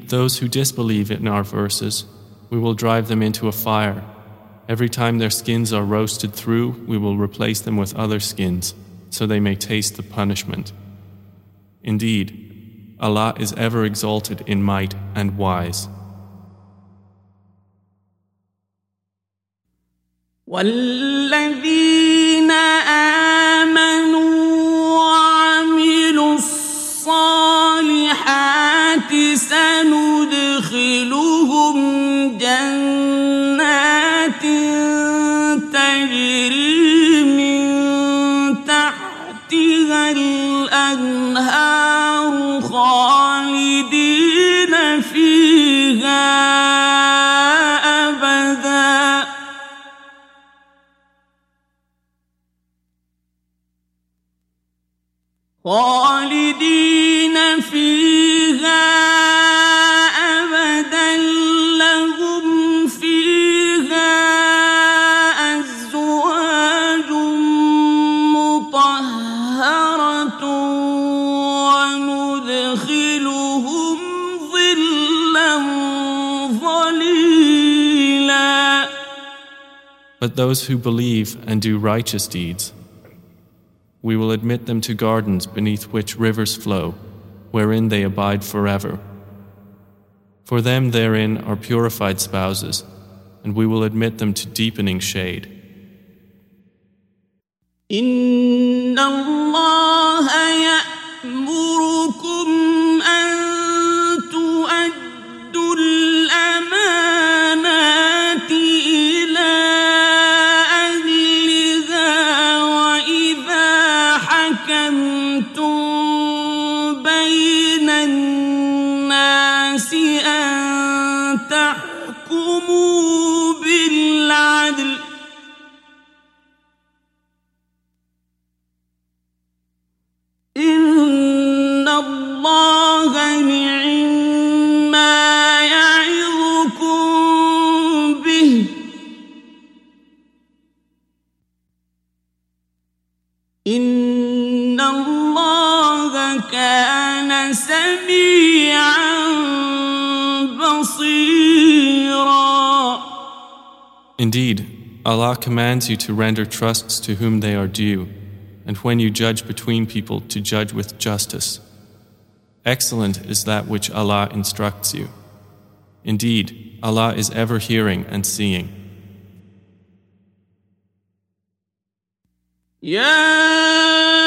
those who disbelieve in our verses, we will drive them into a fire. Every time their skins are roasted through, we will replace them with other skins, so they may taste the punishment. Indeed, Allah is ever exalted in might and wise. والذين آمنوا الأنهار خالدين فيها أبداً. خالدين But those who believe and do righteous deeds, we will admit them to gardens beneath which rivers flow, wherein they abide forever. For them therein are purified spouses, and we will admit them to deepening shade. Inna Allah Indeed, Allah commands you to render trusts to whom they are due, and when you judge between people, to judge with justice. Excellent is that which Allah instructs you. Indeed, Allah is ever hearing and seeing. يا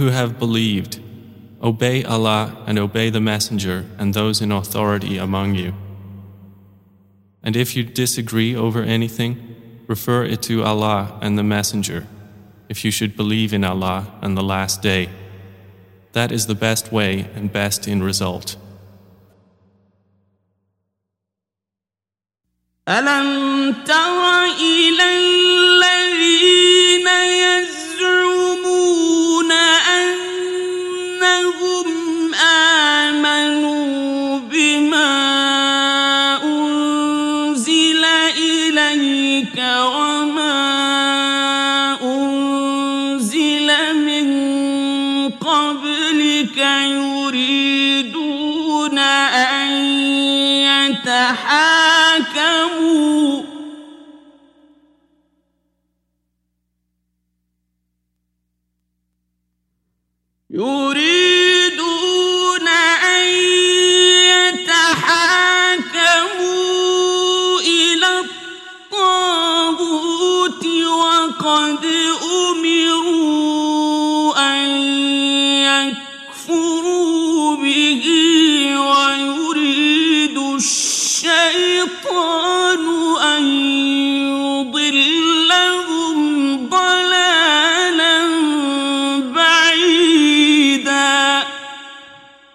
who have believed, obey Allah and obey the Messenger and those in authority among you. And if you disagree over anything, refer it to Allah and the Messenger, if you should believe in Allah and the Last Day. That is the best way and best in result. ألم تر إلى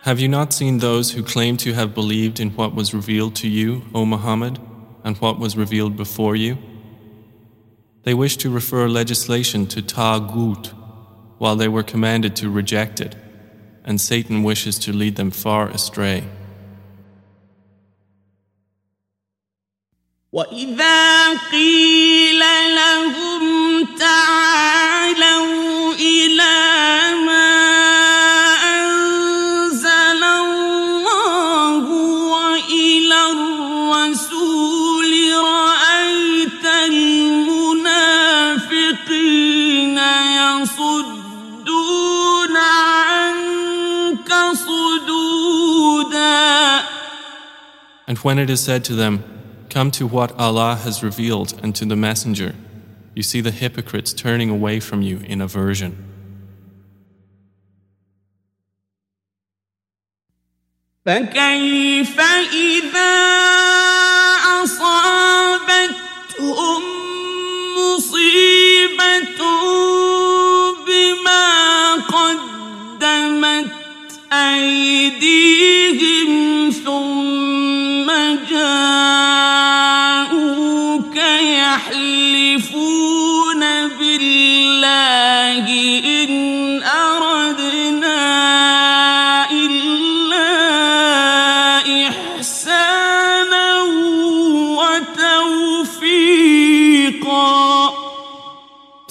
Have you not seen those who claim to have believed in what was revealed to you, O Muhammad, and what was revealed before you? They wish to refer legislation to Taghut, while they were commanded to reject it, and Satan wishes to lead them far astray. وإذا قيل لهم تعالوا when it is said to them, Come to what Allah has revealed and to the Messenger, you see the hypocrites turning away from you in aversion. فكيف إذا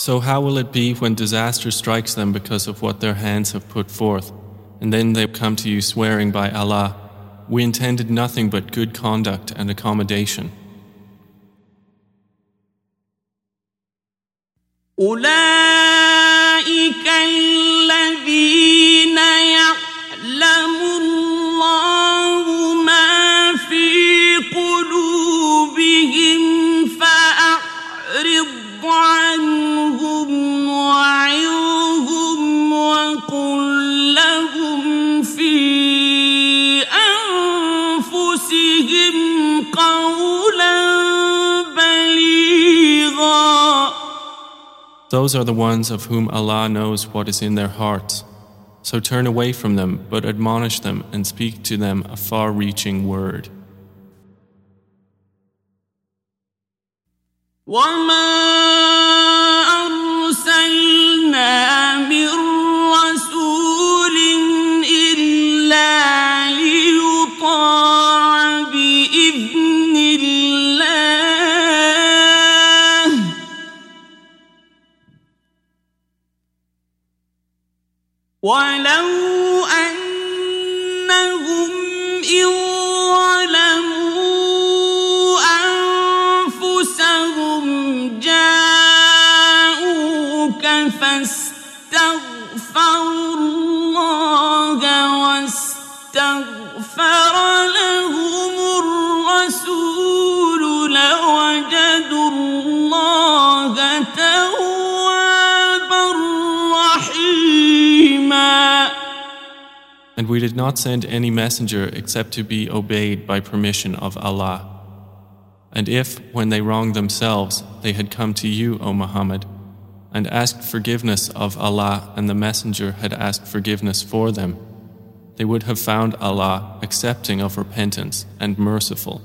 So, how will it be when disaster strikes them because of what their hands have put forth, and then they come to you swearing by Allah, we intended nothing but good conduct and accommodation. أولئك Those are the ones of whom Allah knows what is in their hearts. So turn away from them, but admonish them and speak to them a far reaching word. وما ولو أنهم إذ ظلموا أنفسهم جاءوك فاستغفروا الله واستغفر لهم الرسول لوجدوا الله And we did not send any messenger except to be obeyed by permission of Allah. And if, when they wronged themselves, they had come to you, O Muhammad, and asked forgiveness of Allah and the messenger had asked forgiveness for them, they would have found Allah accepting of repentance and merciful.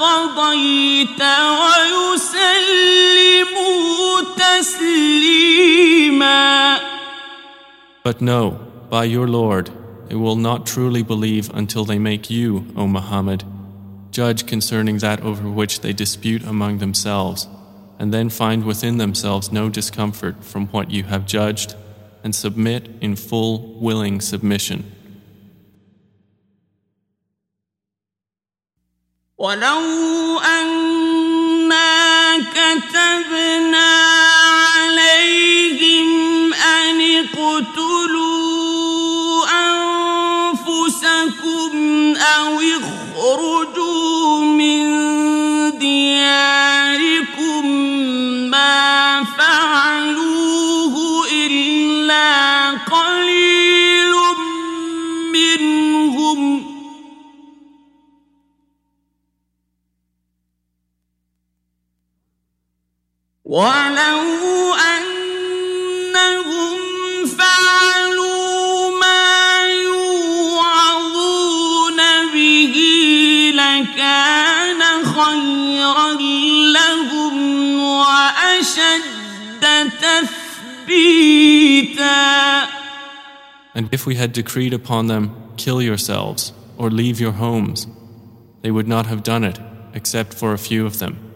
قضيت ويسلموا تسليما But no, by your Lord, they will not truly believe until they make you, O Muhammad, judge concerning that over which they dispute among themselves, and then find within themselves no discomfort from what you have judged, and submit in full, willing submission. ولو أنا كتبنا And if we had decreed upon them, kill yourselves, or leave your homes, they would not have done it, except for a few of them.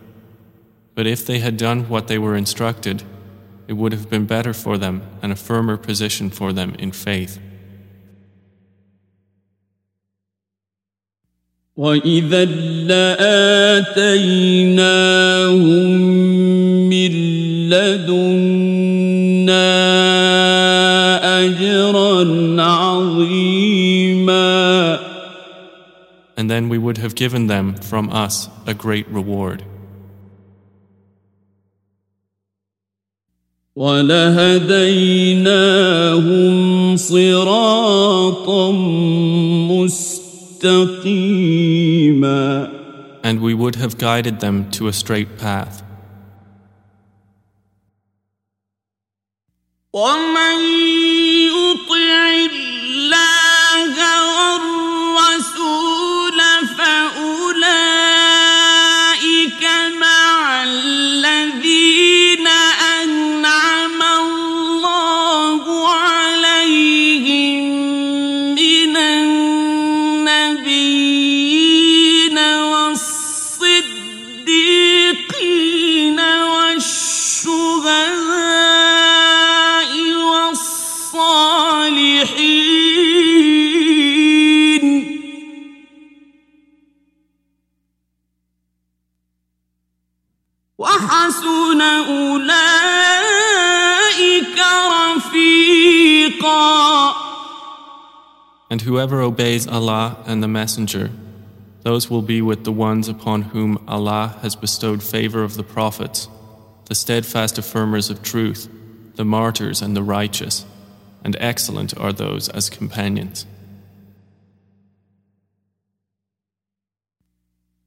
But if they had done what they were instructed, it would have been better for them and a firmer position for them in faith. وإذا لآتيناهم من لدنا أجرا عظيما And then we would have given them from us a great reward. ولهديناهم صراطا مستقيما And we would have guided them to a straight path. ومن obeys Allah and the Messenger, those will be with the ones upon whom Allah has bestowed favor of the prophets, the steadfast affirmers of truth, the martyrs and the righteous, and excellent are those as companions.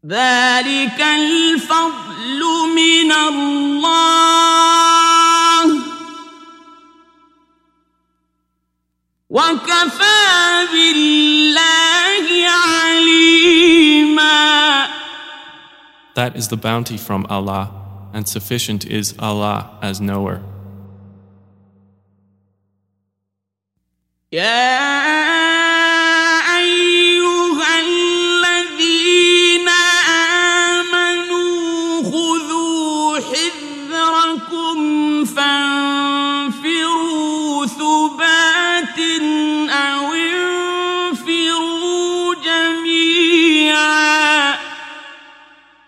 ذلك الفضل من الله وكفى بالله عليما that is the bounty from Allah, and sufficient is Allah as knower. يا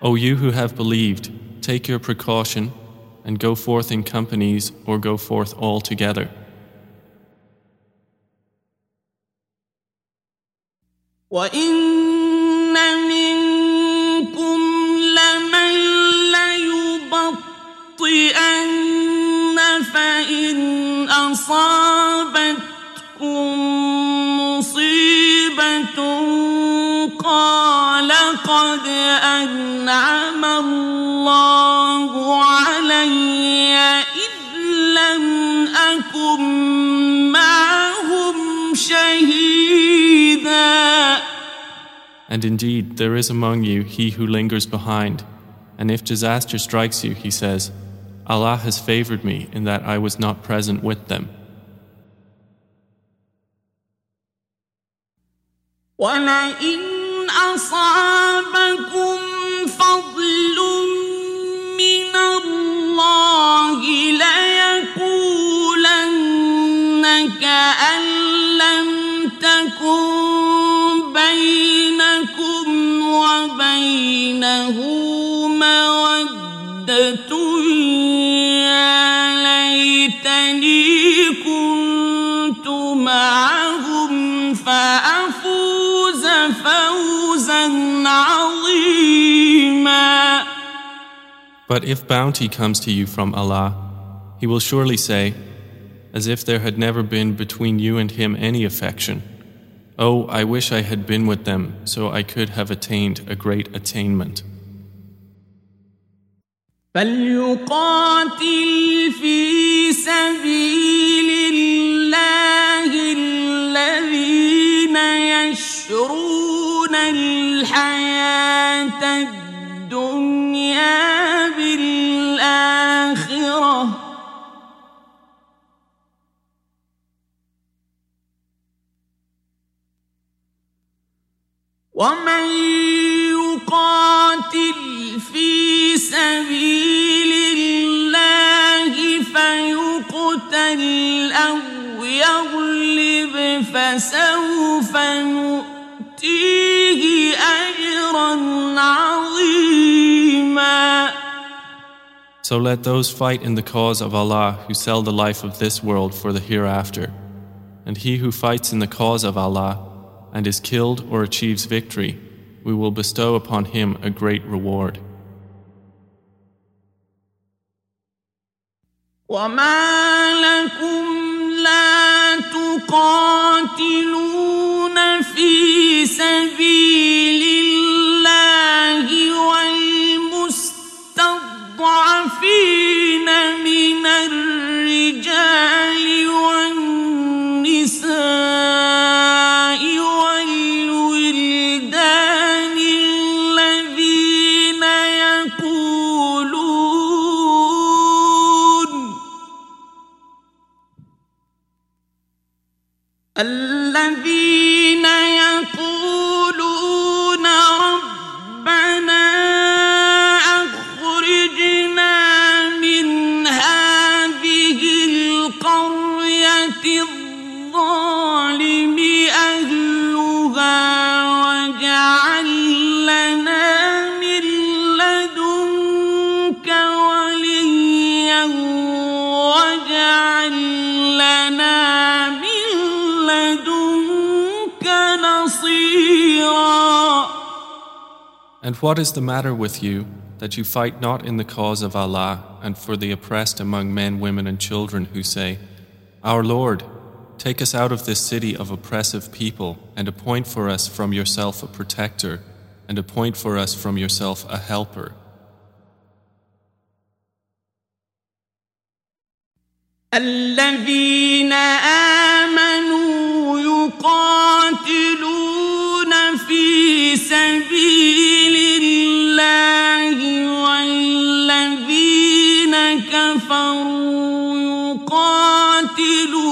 O you who have believed, take your precaution and go forth in companies or go forth all together. وإن منكم لمن ليبطئن فإن أصابتكم قال قد أنعم الله علي إذ لم أكن معهم شهيداً And indeed, there is among you he who lingers behind. And if disaster strikes you, he says, Allah has favored me in that I was not present with them. ولئن أصابكم فضل من الله ليقولن كأن لم تكن بينكم وبينه مودة يا ليتني كنت معهم عظيما But if bounty comes to you from Allah, He will surely say, as if there had never been between you and Him any affection, Oh, I wish I had been with them so I could have attained a great attainment. فليقاتل في سبيل الله الذين يشرون الحياة الدنيا بالآخرة. ومن يقاتل في سبيل الله فيقتل أو يغلب فسوف نؤتيه أجرا عظيما So let those fight in the cause of Allah who sell the life of this world for the hereafter. And he who fights in the cause of Allah and is killed or achieves victory, we will bestow upon him a great reward. وما لكم لا تقاتلون والمستضعفين من الرجال And what is the matter with you that you fight not in the cause of Allah and for the oppressed among men, women, and children who say, Our Lord, take us out of this city of oppressive people and appoint for us from yourself a protector and appoint for us from yourself a helper. الذين آمنوا كفروا يقاتلون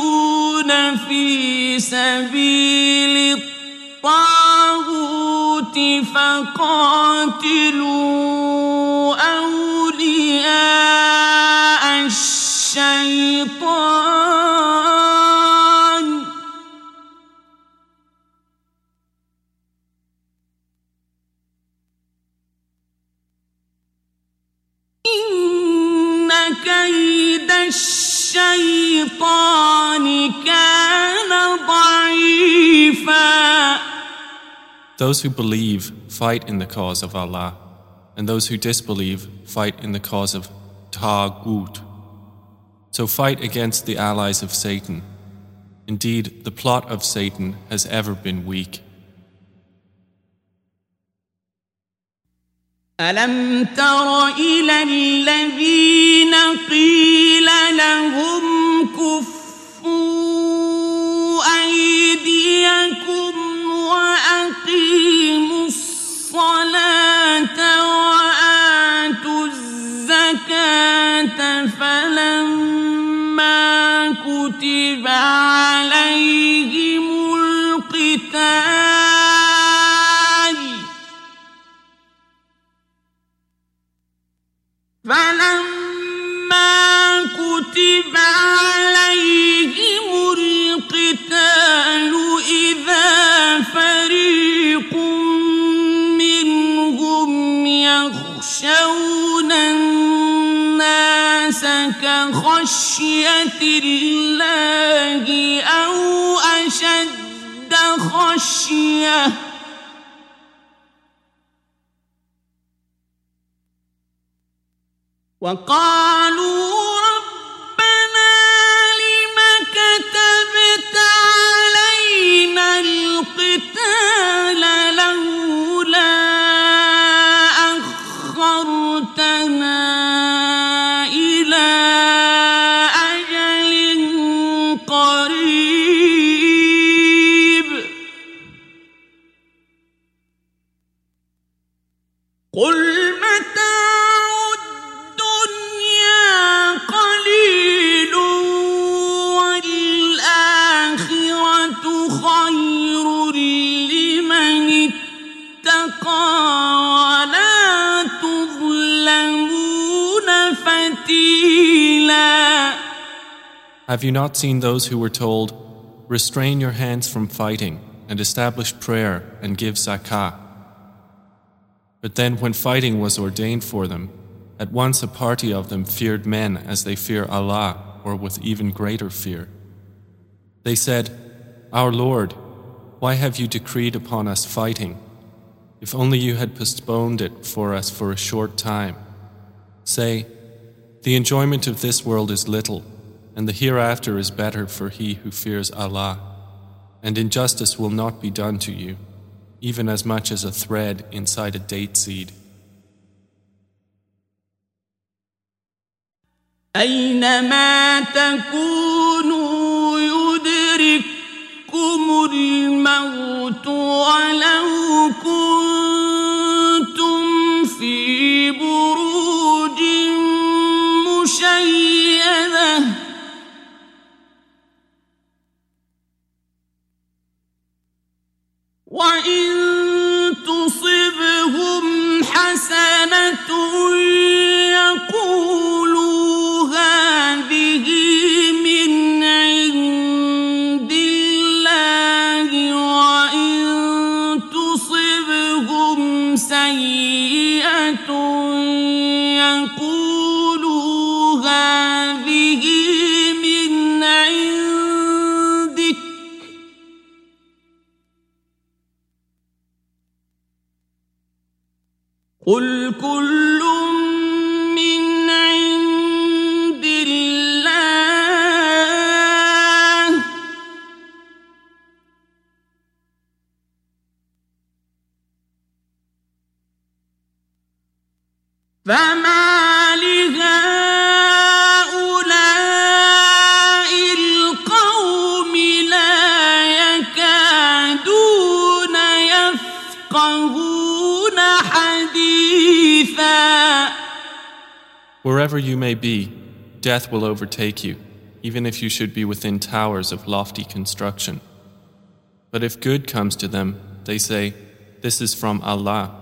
في سبيل الطاغوت فقاتلوا Those who believe fight in the cause of Allah, and those who disbelieve fight in the cause of Taghut. So fight against the allies of Satan. Indeed, the plot of Satan has ever been weak. ألم تر إلى الذين قيل لهم كفوا أيديكم الصلاة وآتوا الزكاة فلما كتب عليهم القتال فلما يخشون الناس كخشية الله أو أشد خشيةً وقالوا Have you not seen those who were told, Restrain your hands from fighting, and establish prayer, and give zakah? But then, when fighting was ordained for them, at once a party of them feared men as they fear Allah, or with even greater fear. They said, Our Lord, why have you decreed upon us fighting? If only you had postponed it for us for a short time. Say, The enjoyment of this world is little, and the hereafter is better for he who fears Allah, and injustice will not be done to you, even as much as a thread inside a date seed. أينما تكونوا يدرككم الموت ولو كنتم وإن تصبهم حسنة قل كل Wherever you may be, death will overtake you, even if you should be within towers of lofty construction. But if good comes to them, they say, This is from Allah.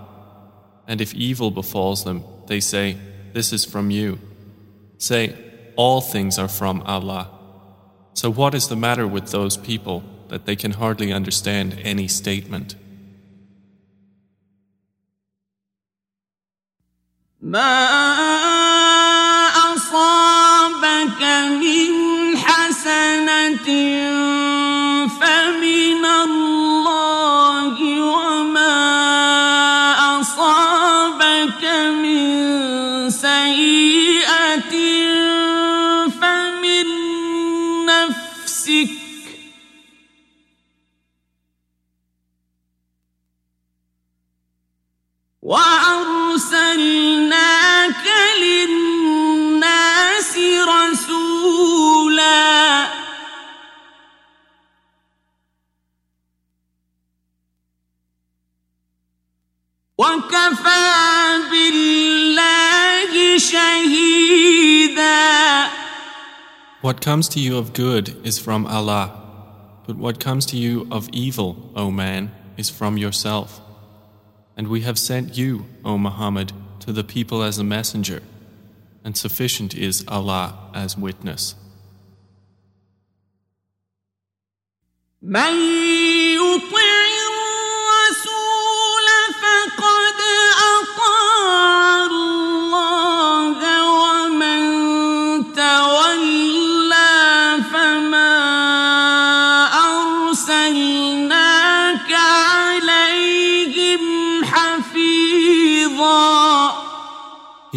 And if evil befalls them, they say, This is from you. Say, All things are from Allah. So what is the matter with those people that they can hardly understand any statement? من حسنة فمن الله وما أصابك من سيئة فمن نفسك وأرسلناك What comes to you of good is from Allah, but what comes to you of evil, O man, is from yourself. And we have sent you, O Muhammad, to the people as a messenger, and sufficient is Allah as witness.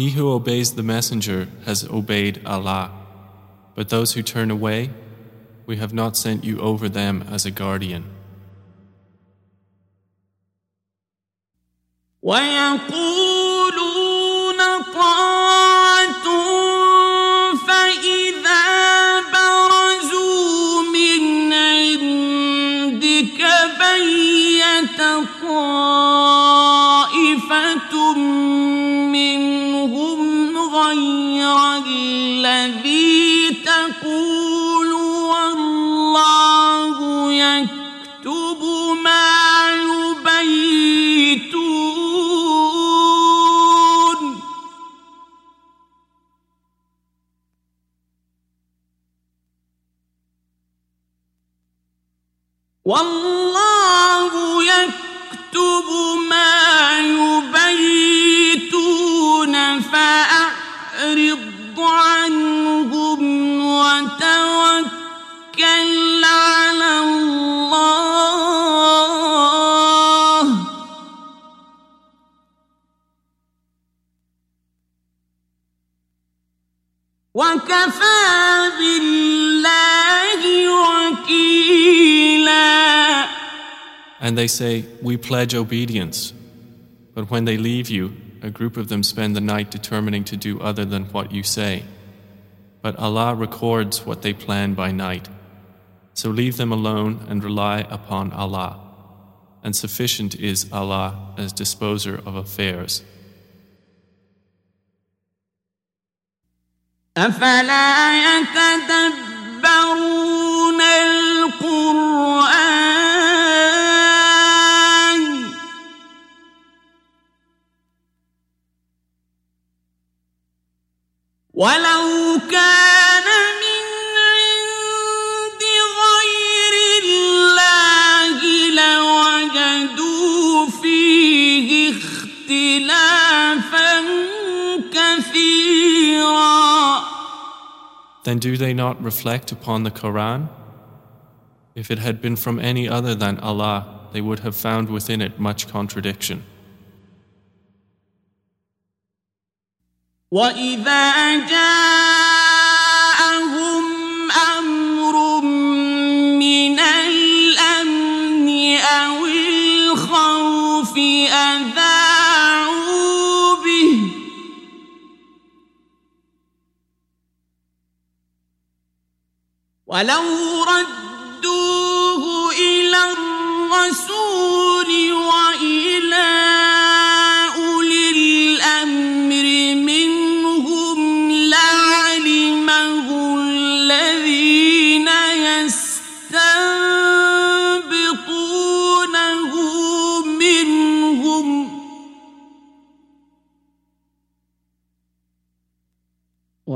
He who obeys the messenger has obeyed Allah, but those who turn away, we have not sent you over them as a guardian. ويقولون والله يكتب ما يبيتون فأعرض عنهم وتوكل على الله. وكفى بالله And they say, We pledge obedience. But when they leave you, a group of them spend the night determining to do other than what you say. But Allah records what they plan by night. So leave them alone and rely upon Allah. And sufficient is Allah as disposer of affairs. أفلا يتدبرون القرآن ولو كان من عند غير الله لوجدوا فيه اختلافا كثيرا Then do they not reflect upon the Quran? If it had been from any other than Allah, they would have found within it much contradiction. واذا جاءهم أمر من الامن أو الخوف اذاعوا به ولو ردوه إلى الرسول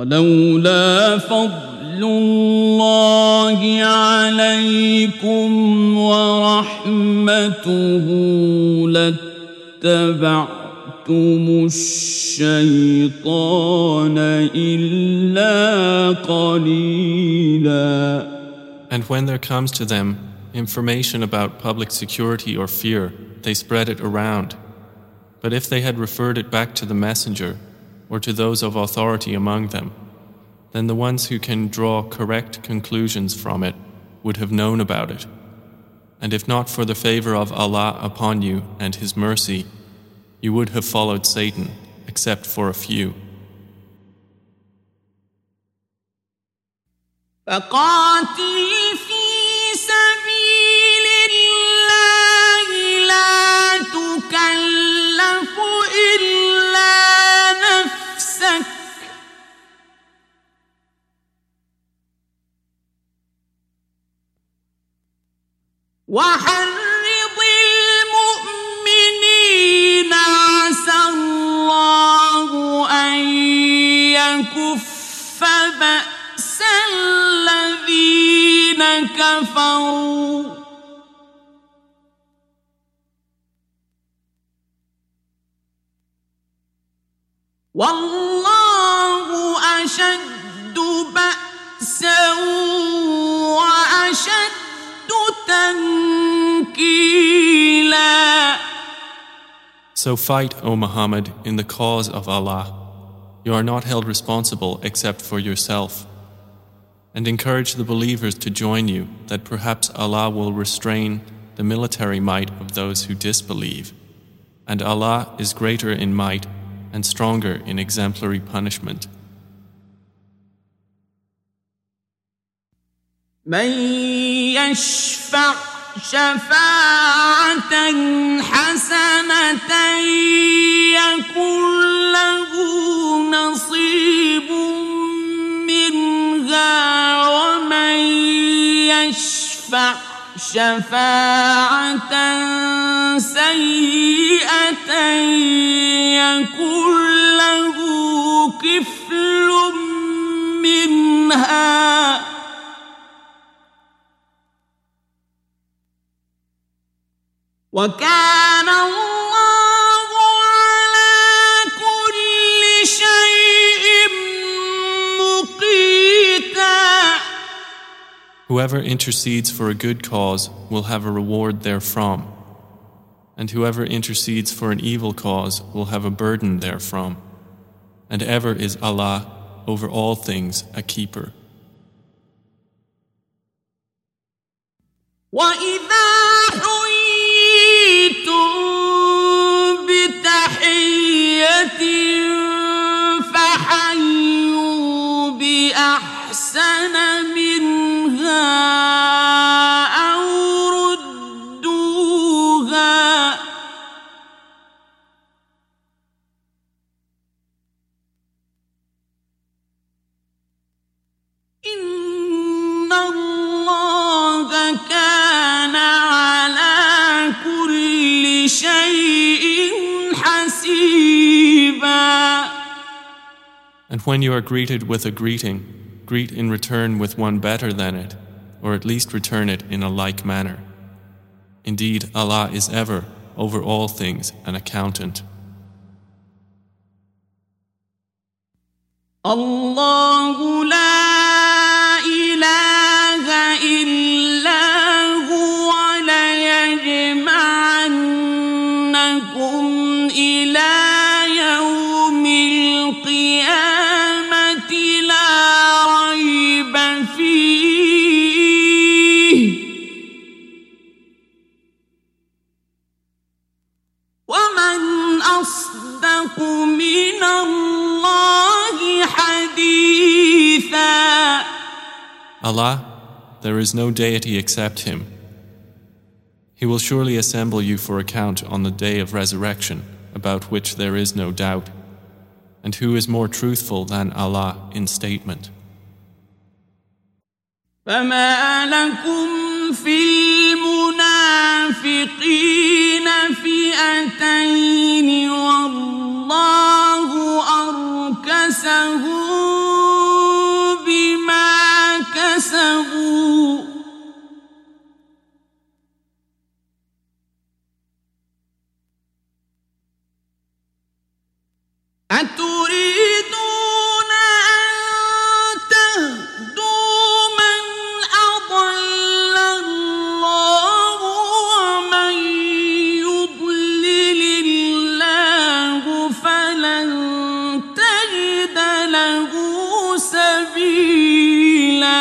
ولولا فضل الله عليكم ورحمته لاتبعتم الشيطان إلا قليلا And when there comes to them information about public security or fear, they spread it around. But if they had referred it back to the messenger or to those of authority among them, then the ones who can draw correct conclusions from it would have known about it. And if not for the favor of Allah upon you and His mercy, you would have followed Satan, except for a few. وحرض المؤمنين عسى الله أن يكف بأس الذين كفروا. والله أشد بأسا وأشد So fight, O Muhammad, in the cause of Allah. You are not held responsible except for yourself. And encourage the believers to join you, that perhaps Allah will restrain the military might of those who disbelieve. And Allah is greater in might and stronger in exemplary punishment. من يشفع شفاعة حسنة يكن له نصيب منها ومن يشفع شفاعة سيئة يكن له كفل منها وكان الله على كل شيء مقيتا Whoever intercedes for a good cause will have a reward therefrom, and whoever intercedes for an evil cause will have a burden therefrom. And ever is Allah over all things a keeper. وإذا when you are greeted with a greeting, greet in return with one better than it, or at least return it in a like manner. Indeed, Allah is ever, over all things, an accountant. Allah Allah, there is no deity except Him. He will surely assemble you for account on the day of resurrection, about which there is no doubt. And who is more truthful than Allah in statement? فما لكم في المنافقين فئتين والله أركسهم أتريدون أن تهدوا من أضل الله ومن يضلل الله فلن تجد له سبيلا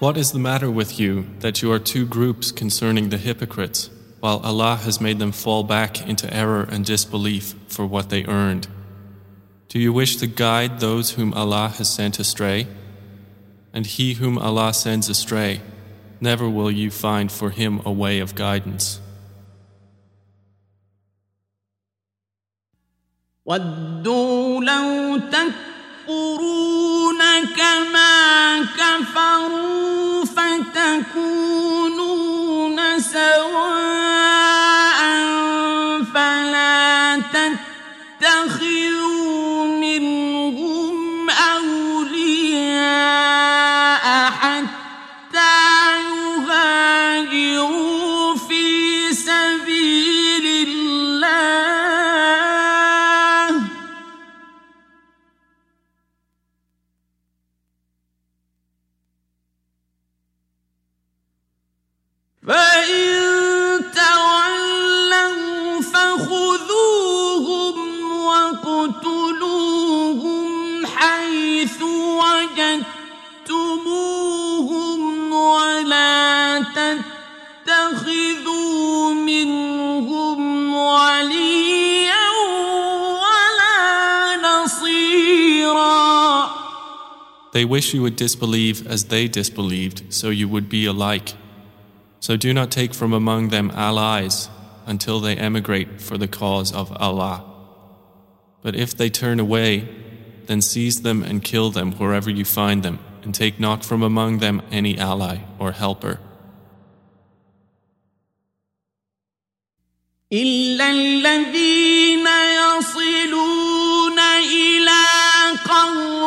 What is the matter with you that you are two groups concerning the hypocrites, while Allah has made them fall back into error and disbelief for what they earned? Do you wish to guide those whom Allah has sent astray? And he whom Allah sends astray, never will you find for him a way of guidance. ودوا لو تكفرون كما كفروا فتكونون سواء فلا تتخذوا They wish you would disbelieve as they disbelieved, so you would be alike. So do not take from among them allies until they emigrate for the cause of Allah. But if they turn away, then seize them and kill them wherever you find them, and take not from among them any ally or helper. إلا الذين يصلون إلى قوم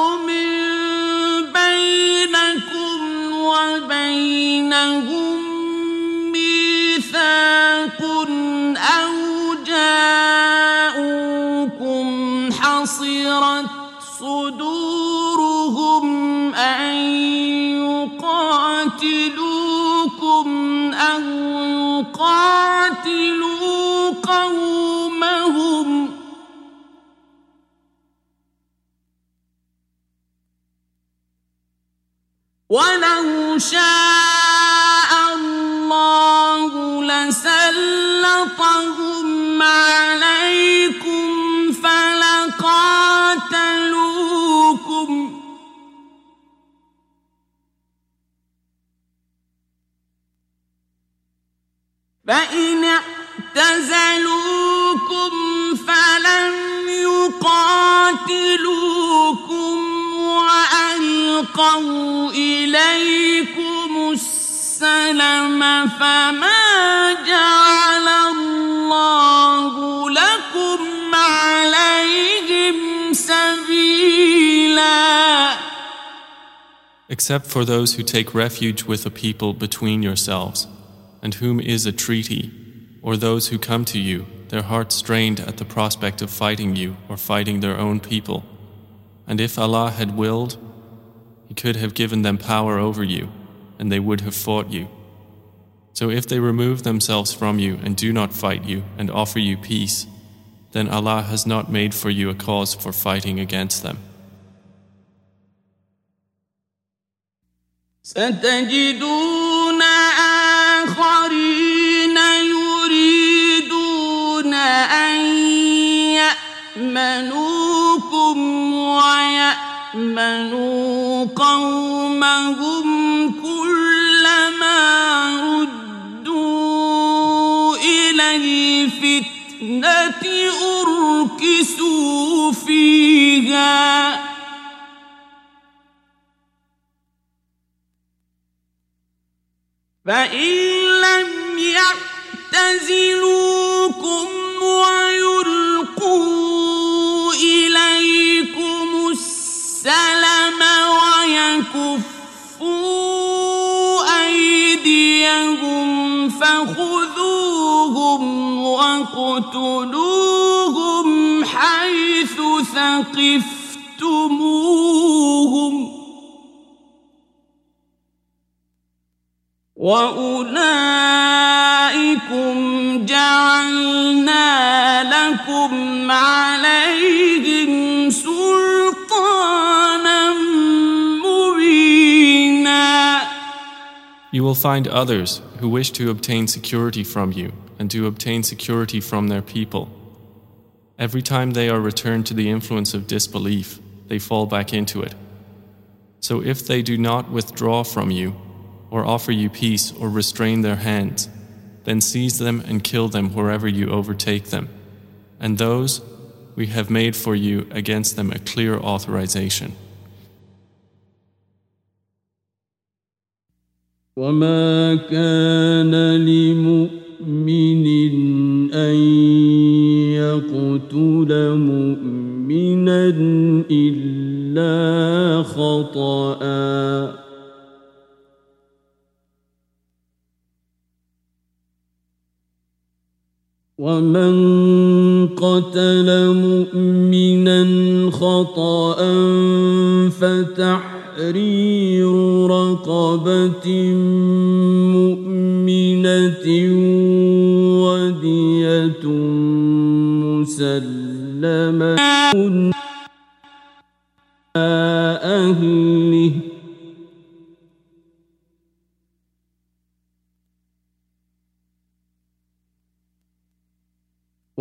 ولو شاء الله لسلطهم عليكم فلقاتلوكم فإن اعتزلوكم فلم يقاتلوكم وألقوا إليكم السلم فما جعل الله لكم عليهم سبيلا Except for those who take refuge with a people between yourselves, and whom is a treaty, or those who come to you, their hearts strained at the prospect of fighting you or fighting their own people. And if Allah had willed, He could have given them power over you, and they would have fought you. So if they remove themselves from you and do not fight you and offer you peace, then Allah has not made for you a cause for fighting against them. ستجدون آخرين يريدون أن ليأمنوكم ويأمنوا قومهم كلما ردوا إلى الفتنة أركسوا فيها. فإن واقتلوهم حيث ثقفتموهم وأولئكم جعلنا لكم عليهم سلطانا مبينا You will find others who wish to obtain security from you and to obtain security from their people. Every time they are returned to the influence of disbelief, they fall back into it. So if they do not withdraw from you, or offer you peace or restrain their hands, then seize them and kill them wherever you overtake them. And those we have made for you against them a clear authorization. وما كان لمؤمن خطأ. ومن قتل مؤمنا خطأ فتحرير رقبة مؤمنة ودية مسلمة.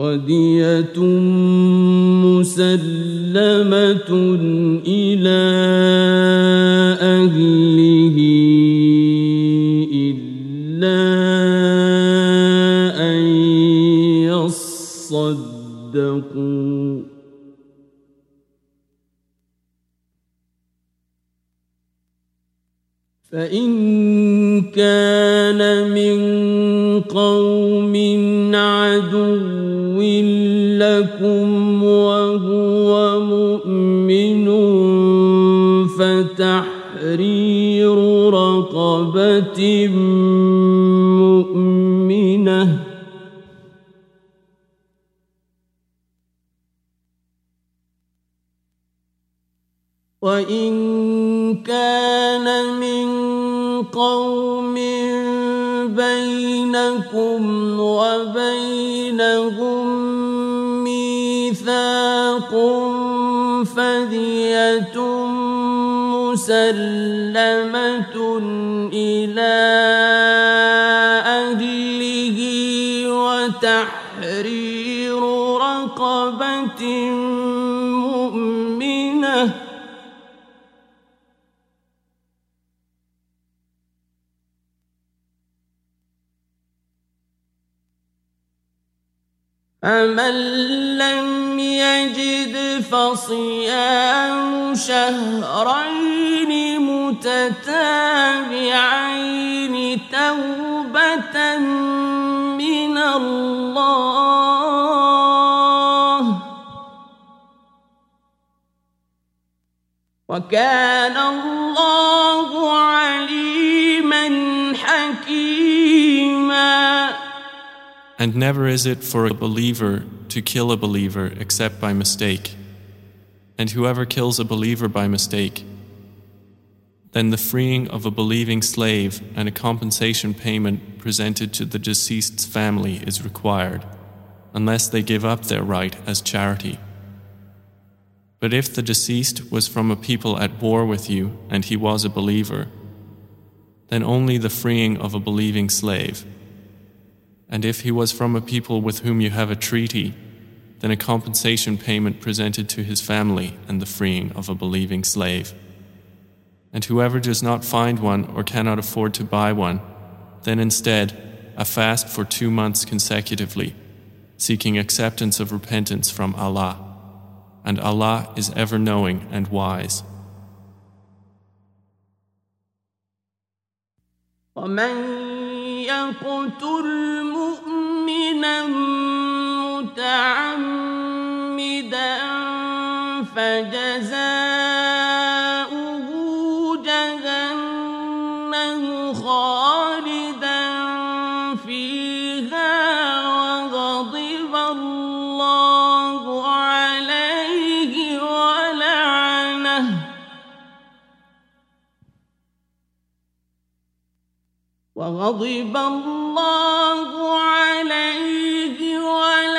ودية مسلمة إلى أهله إلا أن يصدقوا فإن كان لكم وهو مؤمن فتحرير رقبة مؤمنة. وإن كان من قوم بينكم وبينهم مسلمة إلى أهله وتحرير رقبة مؤمنة. فمن فصيام شهرين متتابعين توبة من الله وكان الله عليما حكيما And never is it for a believer to kill a believer except by mistake. And whoever kills a believer by mistake, then the freeing of a believing slave and a compensation payment presented to the deceased's family is required, unless they give up their right as charity. But if the deceased was from a people at war with you and he was a believer, then only the freeing of a believing slave. And if he was from a people with whom you have a treaty, then a compensation payment presented to his family and the freeing of a believing slave. And whoever does not find one or cannot afford to buy one, then instead a fast for two months consecutively, seeking acceptance of repentance from Allah. And Allah is ever knowing and wise. ومن يقتل مؤمنا متعمدا فجزاؤه خالدا فيها وغضب الله عليه ولعنه. وغضب الله عليه ولعنه.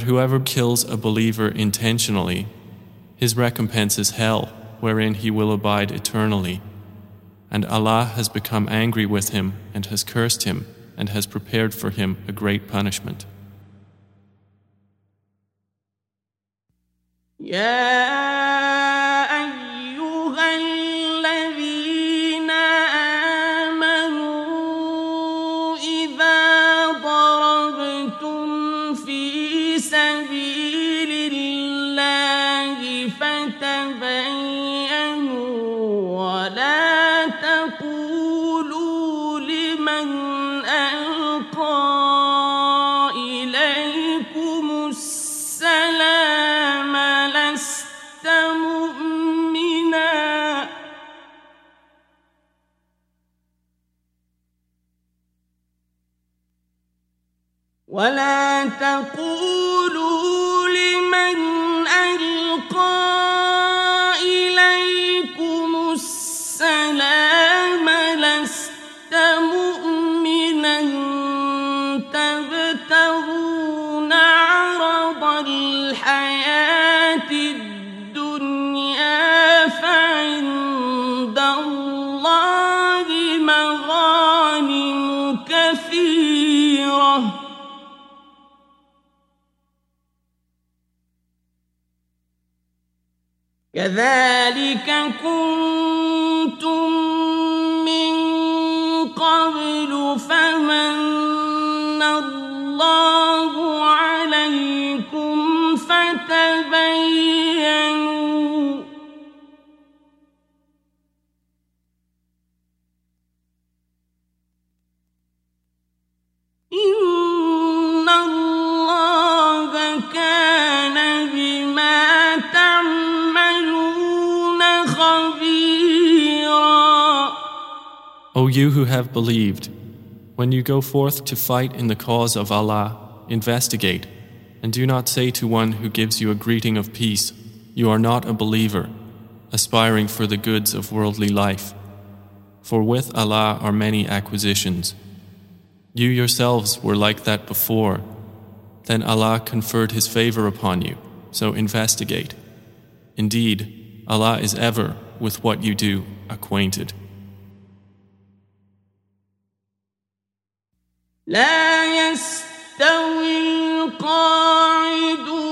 But whoever kills a believer intentionally, his recompense is hell, wherein he will abide eternally. And Allah has become angry with him and has cursed him and has prepared for him a great punishment. يا كذلك كنتم من قبل فمن الله عليكم فتبينوا you who have believed, when you go forth to fight in the cause of Allah, investigate, and do not say to one who gives you a greeting of peace, You are not a believer, aspiring for the goods of worldly life. For with Allah are many acquisitions. You yourselves were like that before. Then Allah conferred His favor upon you, so investigate. Indeed, Allah is ever, with what you do, acquainted. لا يستوي القاعدون.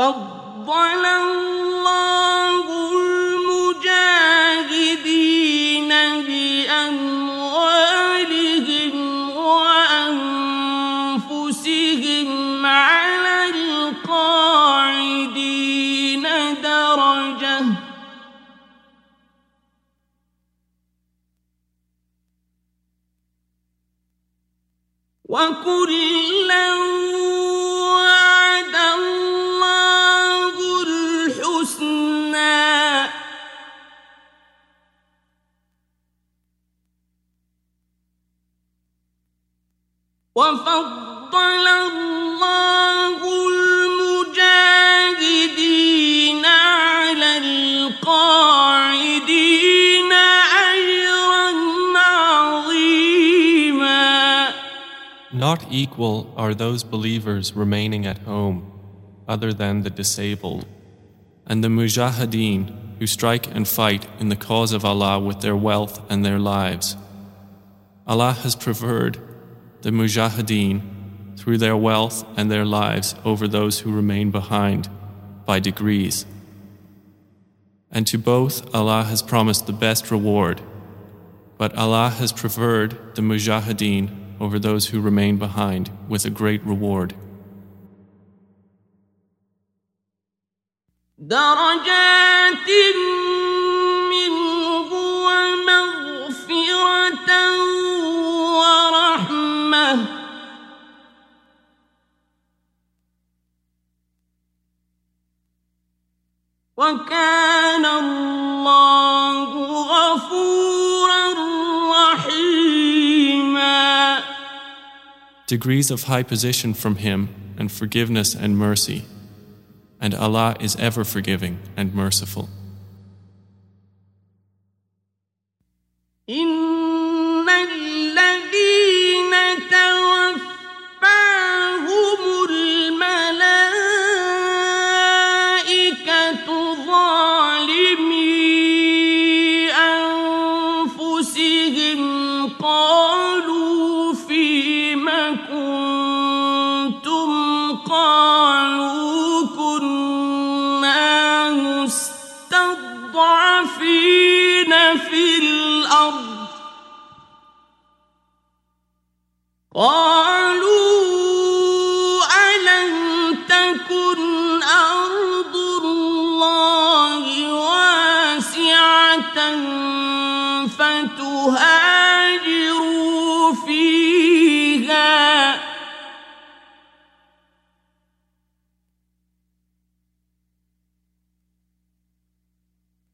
فضل الله المجاهدين بأموالهم وأنفسهم على القاعدين درجة. وكلا Not equal are those believers remaining at home, other than the disabled, and the mujahideen who strike and fight in the cause of Allah with their wealth and their lives. Allah has preferred the mujahideen through their wealth and their lives over those who remain behind by degrees. And to both Allah has promised the best reward. But Allah has preferred the mujahideen over those who remain behind with a great reward. درجات وكان الله غفورا رحيما Degrees of high position from Him and forgiveness and mercy. And Allah is ever forgiving and merciful. إن قالوا ألم تكن أرض الله واسعة فتهاجروا فيها؟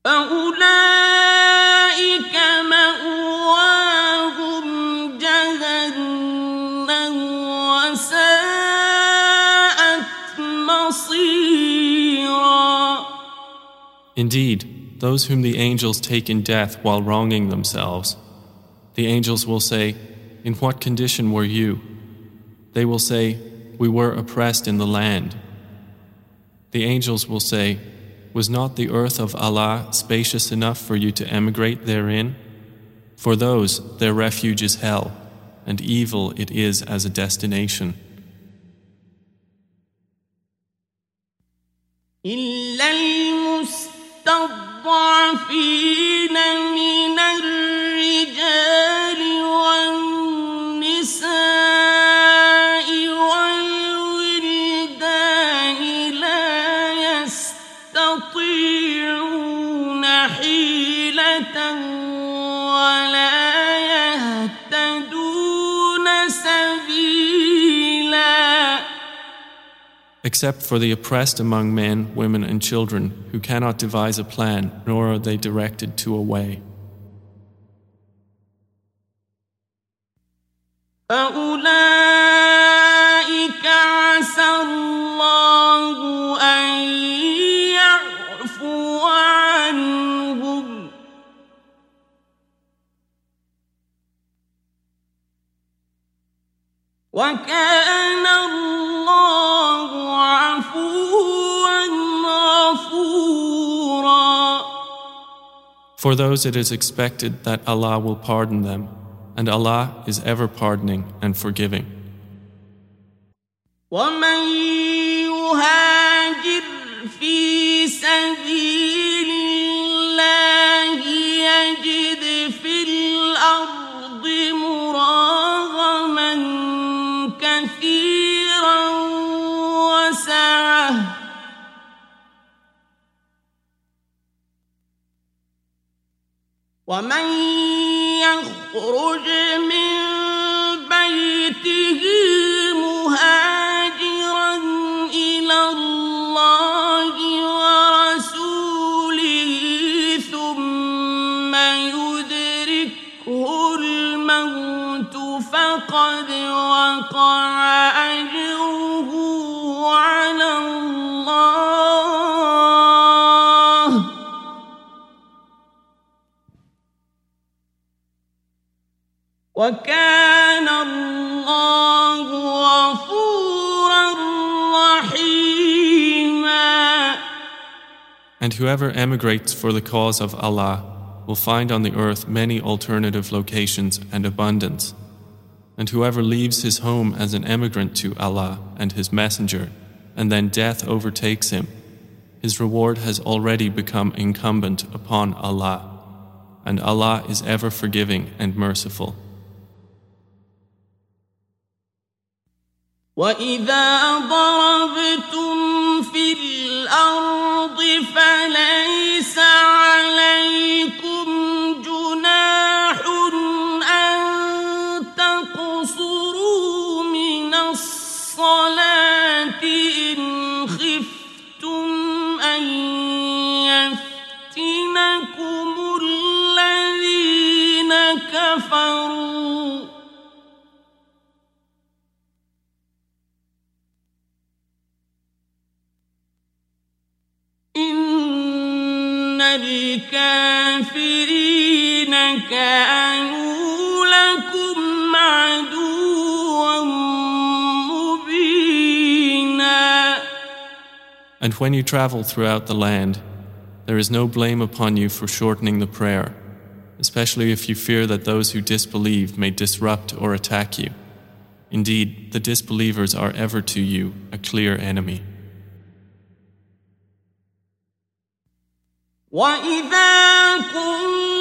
فأولئك Indeed, those whom the angels take in death while wronging themselves, the angels will say, In what condition were you? They will say, We were oppressed in the land. The angels will say, Was not the earth of Allah spacious enough for you to emigrate therein? For those, their refuge is hell, and evil it is as a destination. المستضعفين من الرجال والنساء والولدان لا يستطيعون حيلة Except for the oppressed among men, women, and children who cannot devise a plan, nor are they directed to a way. فأولئك عسى الله أن يعفو عنهم وكان For those it is expected that Allah will pardon them, and Allah is ever pardoning and forgiving. ومن يهاجر في سبيل الله يجد ومن يخرج من بيته وكان الله غفورا رحيما And whoever emigrates for the cause of Allah will find on the earth many alternative locations and abundance. And whoever leaves his home as an emigrant to Allah and His Messenger, and then death overtakes him, his reward has already become incumbent upon Allah, and Allah is ever forgiving and merciful. وإذا ضربتم في الأرض فليس عليكم إن الكافرين كانوا لكم عدوا مبينا And when you travel throughout the land, there is no blame upon you for shortening the prayer, especially if you fear that those who disbelieve may disrupt or attack you. Indeed, the disbelievers are ever to you a clear enemy. وإذا كنت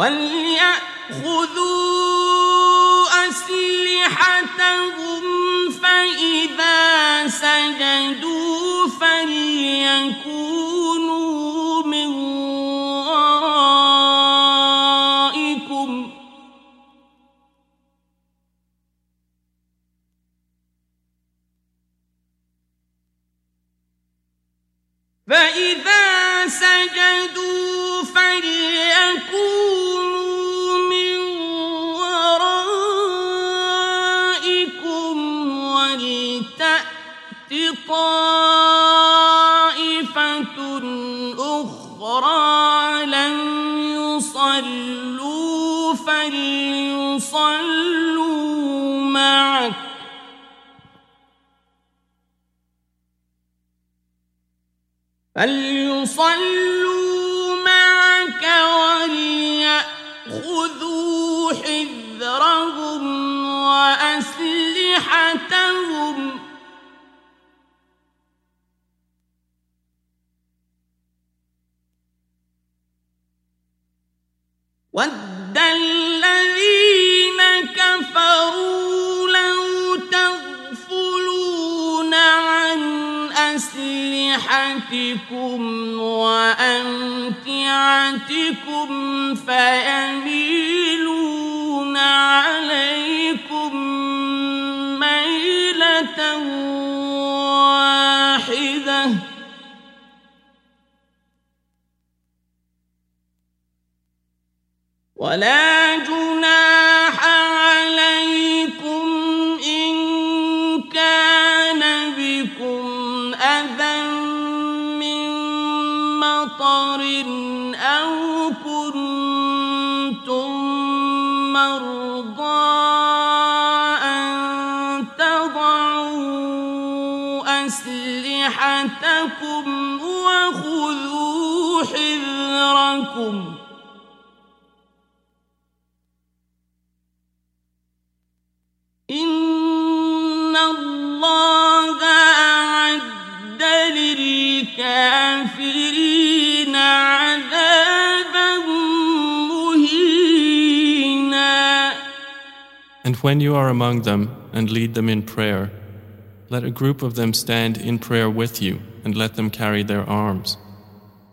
وليأخذوا أسلحتهم فإذا سجدوا فليكونوا من ورائكم. فإذا سجدوا فليكونوا فليصلوا معك وليأخذوا حذرهم وأسلحتهم ود الذين كفروا أسلحتكم وأمتعتكم فيميلون عليكم ميلة واحدة. ولا جناح حذركم إن الله أعد للكافرين عذابا مهينا And when you are among them and lead them in prayer, let a group of them stand in prayer with you and let them carry their arms.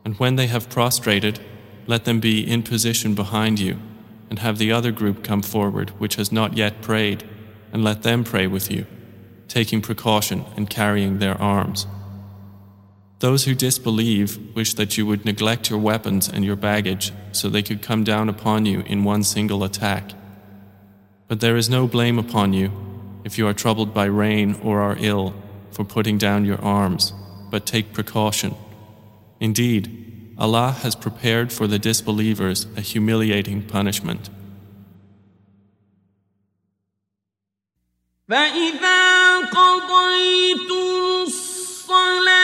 And when they have prostrated, let them be in position behind you, and have the other group come forward which has not yet prayed, and let them pray with you, taking precaution and carrying their arms. Those who disbelieve wish that you would neglect your weapons and your baggage so they could come down upon you in one single attack. But there is no blame upon you if you are troubled by rain or are ill for putting down your arms, but take precaution. Indeed, Allah has prepared for the disbelievers a humiliating punishment. فإذا قضيتم الصلاة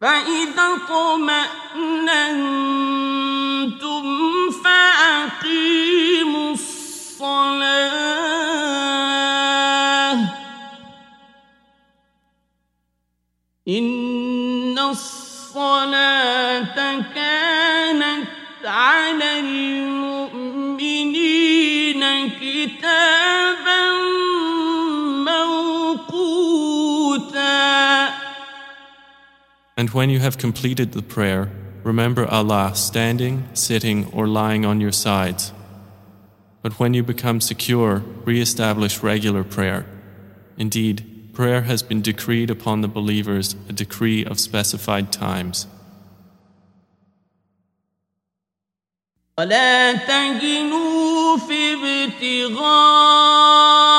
فإذا اطمأننتم فأقيموا الصلاة. إن الصلاة And when you have completed the prayer, remember Allah standing, sitting, or lying on your sides. But when you become secure, re establish regular prayer. Indeed, prayer has been decreed upon the believers a decree of specified times. ولا تهنوا في ابتغاء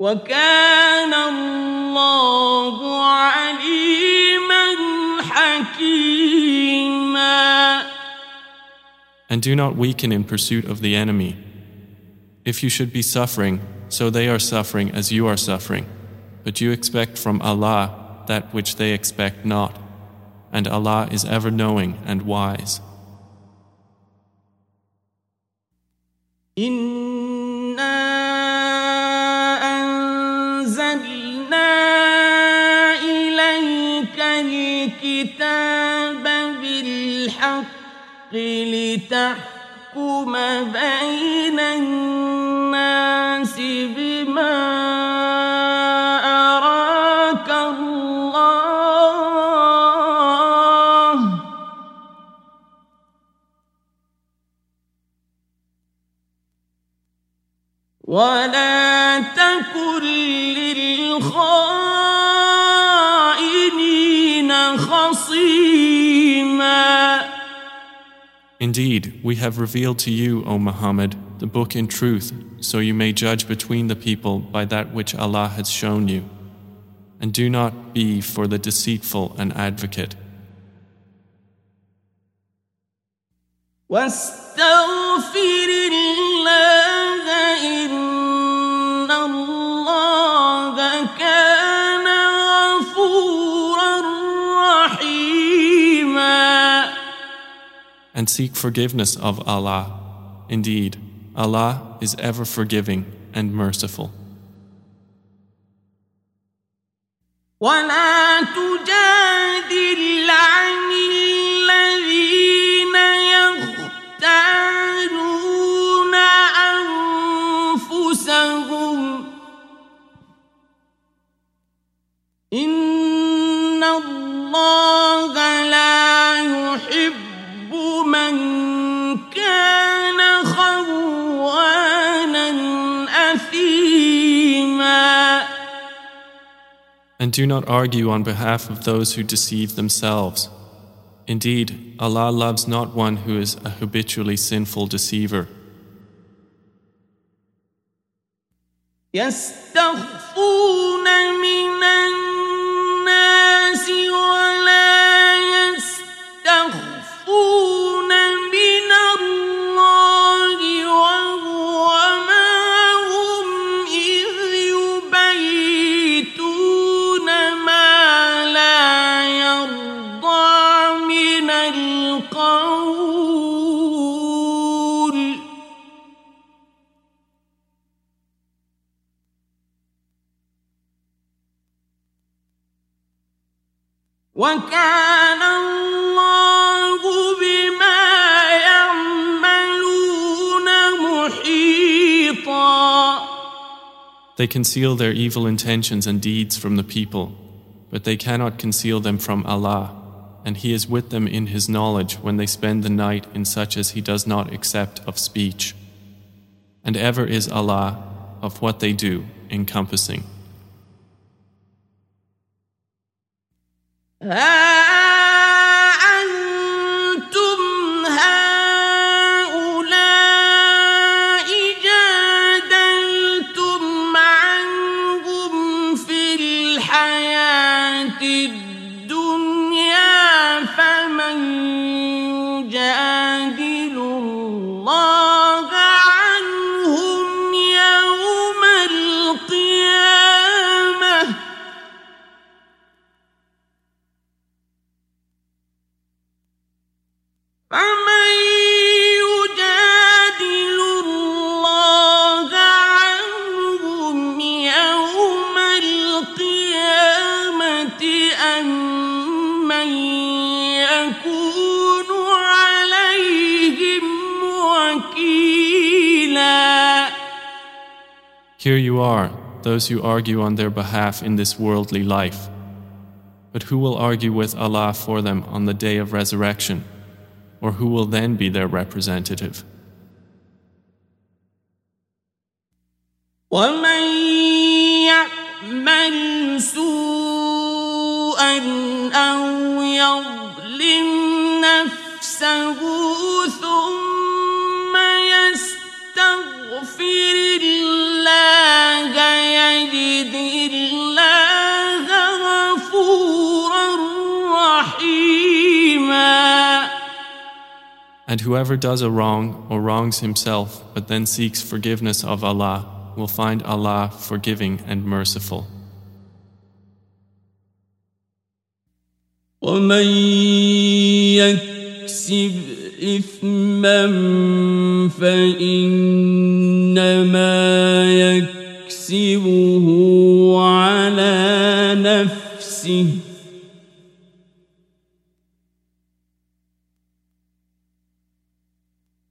وكان الله عليما حكيما And do not weaken in pursuit of the enemy. If you should be suffering, so they are suffering as you are suffering. But you expect from Allah that which they expect not. And Allah is ever knowing and wise. إنا الكتاب بالحق لتحكم بين الناس بما أراك الله. ولا Indeed, we have revealed to you, O Muhammad, the book in truth, so you may judge between the people by that which Allah has shown you. And do not be for the deceitful an advocate. واستغفر الله إن الله And seek forgiveness of Allah. Indeed, Allah is ever forgiving and merciful. ولا تجادل عن الذين يختانون أنفسهم إن الله And do not argue on behalf of those who deceive themselves. Indeed, Allah loves not one who is a habitually sinful deceiver. يستخفون من They conceal their evil intentions and deeds from the people, but they cannot conceal them from Allah, and He is with them in His knowledge when they spend the night in such as He does not accept of speech. And ever is Allah of what they do encompassing. Ah! الحياة الدنيا those who argue on their behalf in this worldly life. But who will argue with Allah for them on the day of resurrection? Or who will then be their representative? ومن يعمل سوءا أو يظلم نفسه ثم يستغفر And whoever does a wrong or wrongs himself but then seeks forgiveness of Allah will find Allah forgiving and merciful. ومن يكسب إثما فإنما يكسبه على نفسه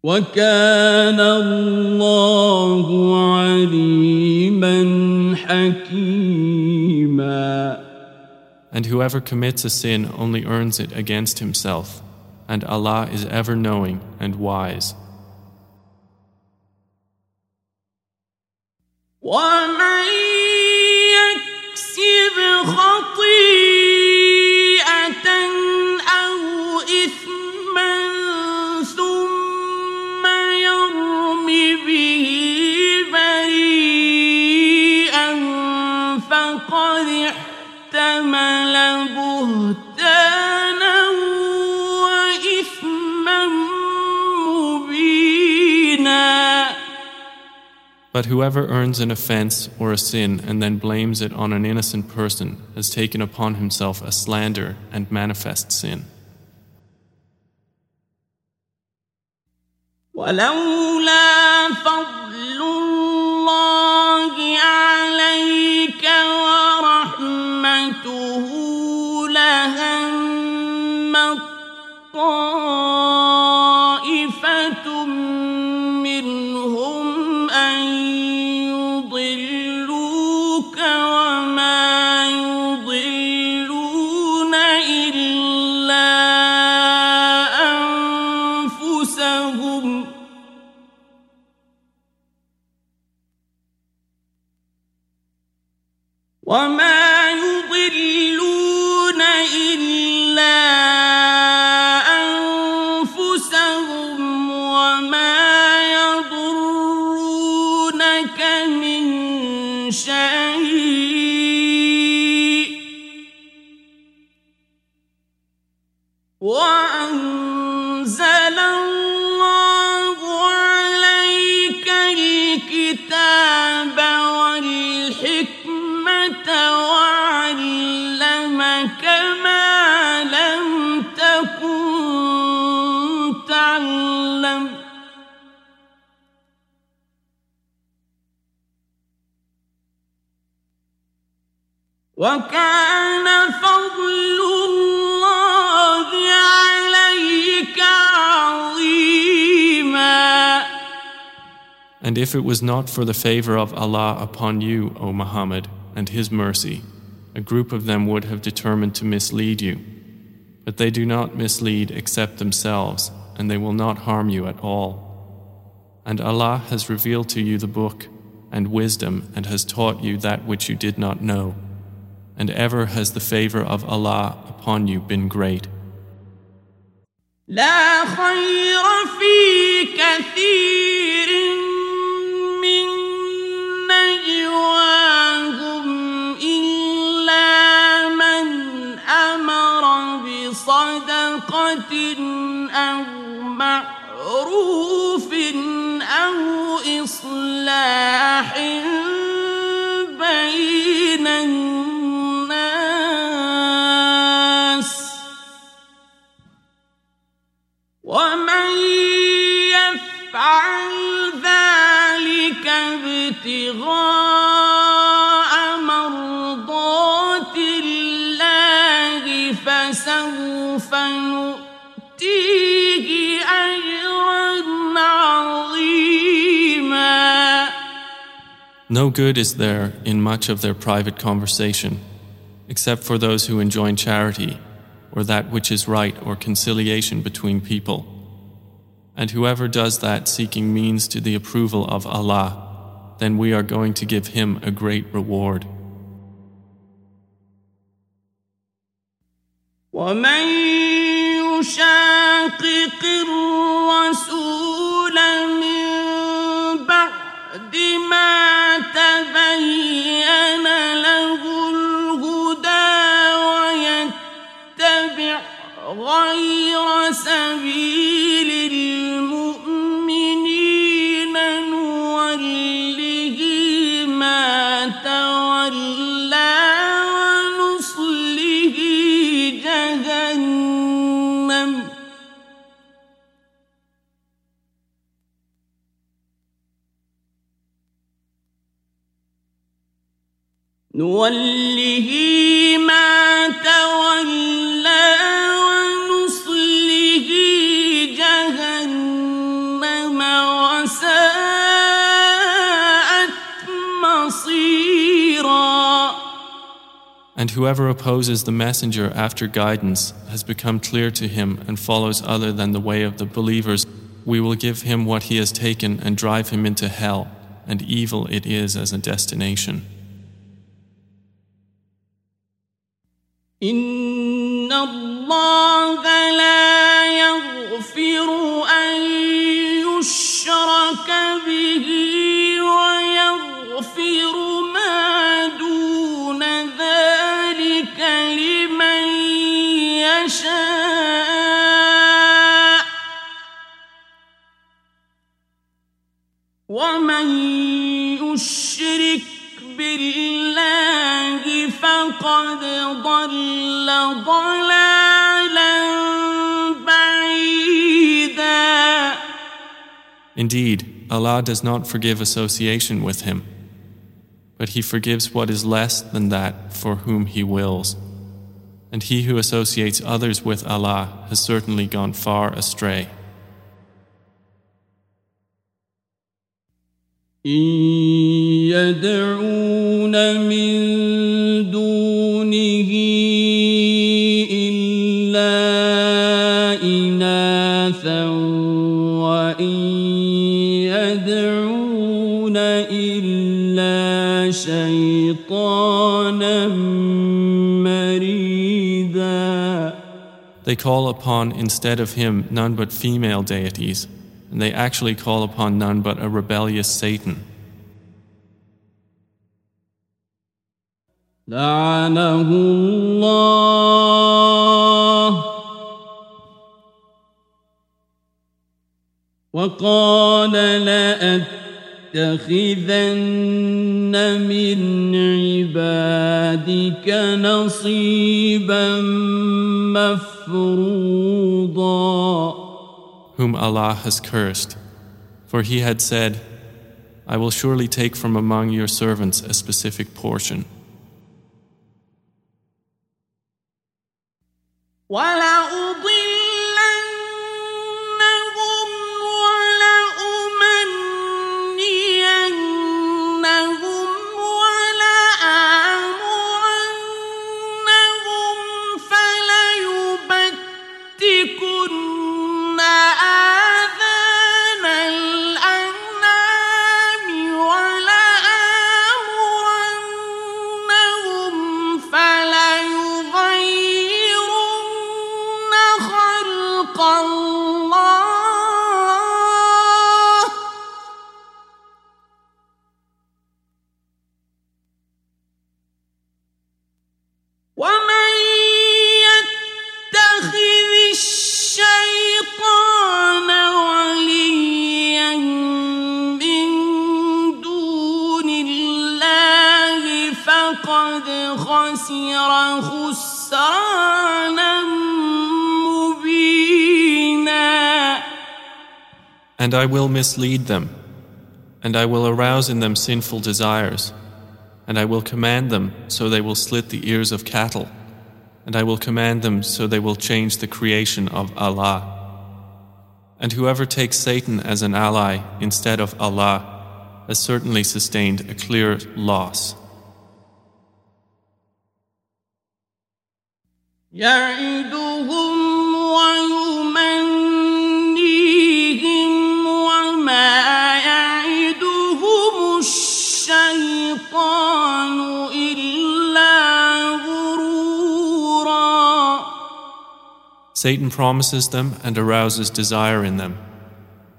وكان الله عليما حكيما And whoever commits a sin only earns it against himself, and Allah is ever knowing and wise. ومن يكسب خطيئة But whoever earns an offense or a sin and then blames it on an innocent person has taken upon himself a slander and manifest sin. ولولا فضل الله عليك ورحمته لهم طائفة And if it was not for the favor of Allah upon you, O Muhammad, and His mercy, a group of them would have determined to mislead you. But they do not mislead except themselves, and they will not harm you at all. And Allah has revealed to you the book and wisdom and has taught you that which you did not know And ever has the favor of Allah upon you been great. لا خير في كثير من نجواهم إلا من أمر بصدقة أو معروف أو إصلاح يفعل ذلك ابتغاء مرضات الله فسوف نؤتيه اجرا عظيما No good is there in much of their private conversation, except for those who enjoin charity, or that which is right, or conciliation between people. And whoever does that seeking means to the approval of Allah, then we are going to give him a great reward. ومن يشاقق الرسول من بعد ما تبين له الهدى ويتبع غير سبيل نوله ما تولى ونصله جهنم وساءت مصيرا And whoever opposes the messenger after guidance has become clear to him and follows other than the way of the believers, we will give him what he has taken and drive him into hell, and evil it is as a destination. إن الله لا يغفر أن يشرك به ويغفر ما دون ذلك لمن يشاء ومن فقد ضل ضلالا بعيدا Indeed, Allah does not forgive association with him, but He forgives what is less than that for whom He wills. And he who associates others with Allah has certainly gone far astray. إن يدعون من دونه إلا إناثا وإن يدعون إلا شيطانا مريدا They call upon instead of him none but female deities, and they actually call upon none but a rebellious Satan. لعنه الله وقال لأتخذن من عبادك نصيبا مفروضا Whom Allah has cursed, for he had said, I will surely take from among your servants a specific portion. ولا أضيع And I will mislead them, and I will arouse in them sinful desires, and I will command them so they will slit the ears of cattle, and I will command them so they will change the creation of Allah. And whoever takes Satan as an ally instead of Allah has certainly sustained a clear loss. Satan promises them and arouses desire in them.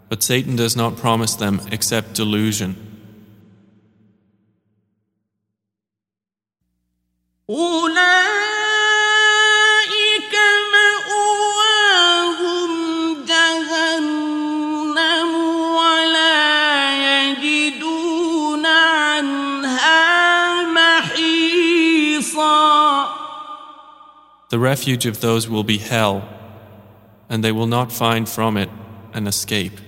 But Satan does not promise them except delusion. The refuge of those will be hell, and they will not find from it an escape.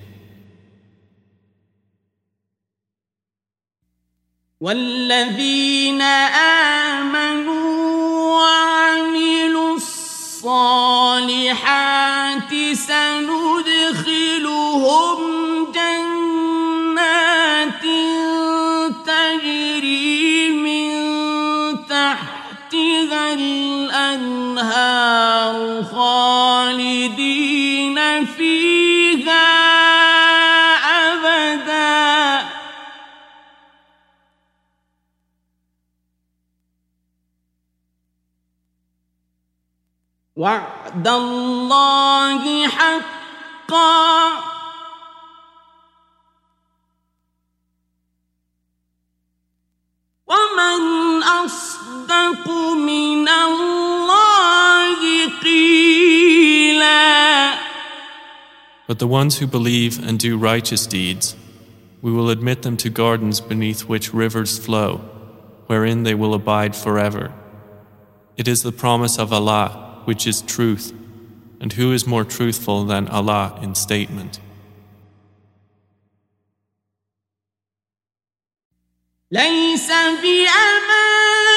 والذين آمنوا وعملوا الصالحات الأنهار خالدين فيها أبدا. وعد الله حقا. ومن أصدق من الله But the ones who believe and do righteous deeds, we will admit them to gardens beneath which rivers flow, wherein they will abide forever. It is the promise of Allah, which is truth, and who is more truthful than Allah in statement? ليس بأمان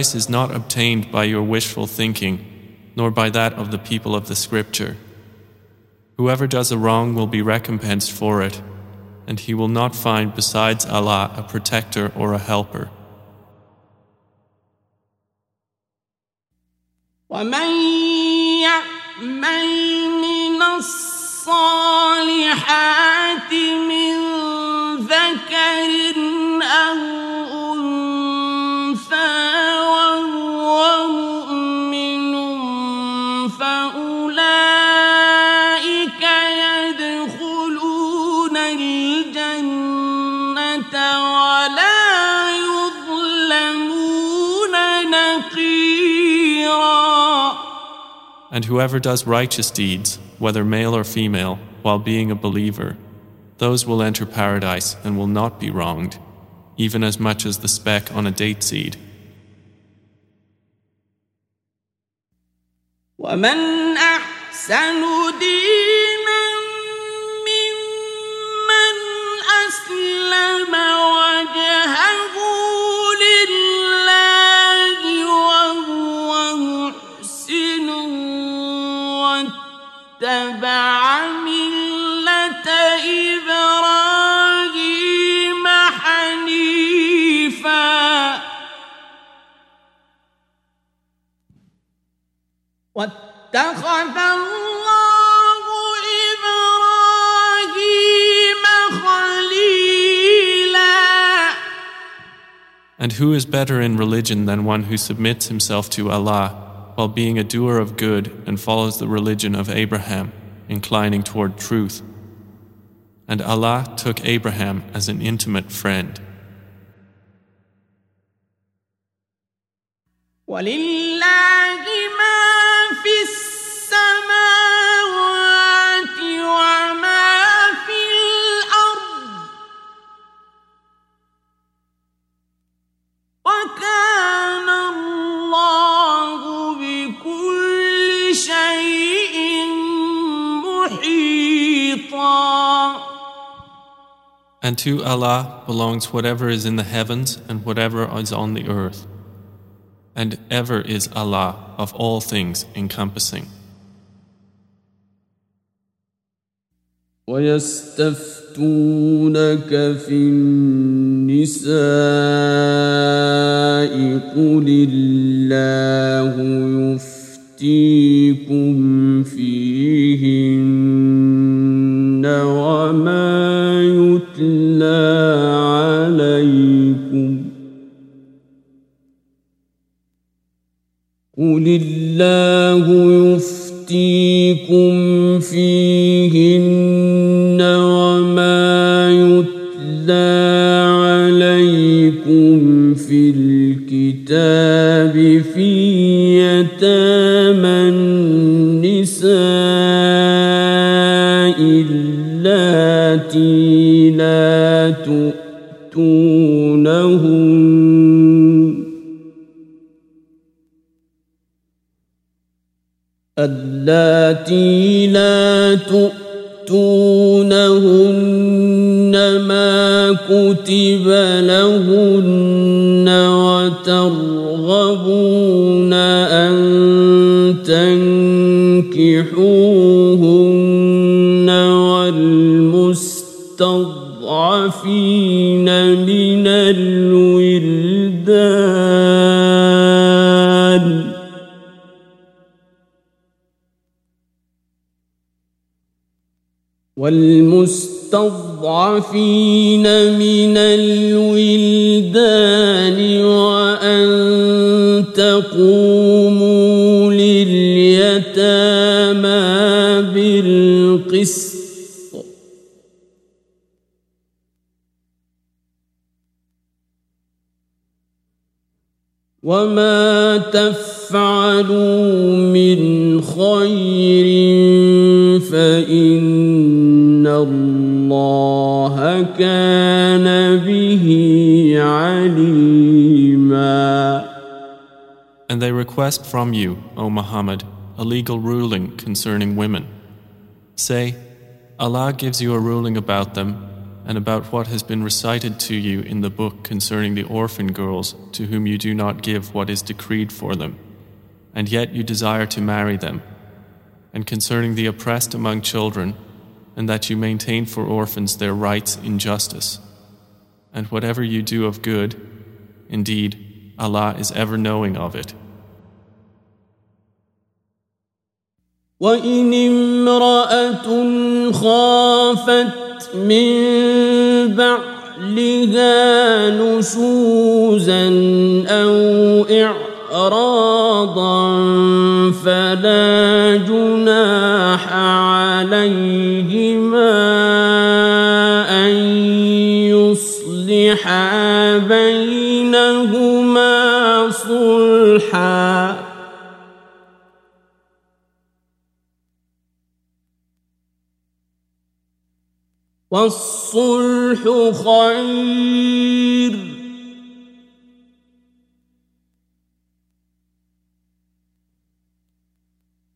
Paradise is not obtained by your wishful thinking, nor by that of the people of the Scripture. Whoever does a wrong will be recompensed for it, and he will not find besides Allah a protector or a helper. الصالحات من ذكر أو And whoever does righteous deeds, whether male or female, while being a believer, those will enter paradise and will not be wronged, even as much as the speck on a date seed. ومن أحسن دينا واتخذ الله إبراهيم خليلا And who is better in religion than one who submits himself to Allah while being a doer of good and follows the religion of Abraham, inclining toward truth. And Allah took Abraham as an intimate friend. and to Allah belongs whatever is in the heavens and whatever is on the earth And ever is Allah of all things encompassing. ويستفتونك في النساء قل الله يفتيكم فيهن الله يفتيكم فيهن تؤتونهن ما كتب لهن وترغبون أن تنكحوهن والمستضعفين من والمستضعفين من الولدان وأن تقوموا لليتامى بالقسط. وما تفعلوا من خير فإن الله كان به عليما And they request from you, O Muhammad, a legal ruling concerning women. Say, Allah gives you a ruling about them and about what has been recited to you in the book concerning the orphan girls to whom you do not give what is decreed for them, and yet you desire to marry them, and concerning the oppressed among children, and that you maintain for orphans their rights in justice. And whatever you do of good, indeed, Allah is ever knowing of it. وإن امرأة خافت من بعلها نشوزا أو إعراضا فلا جناح عليهما أن يصلحا بينهما صلحا والصلح خير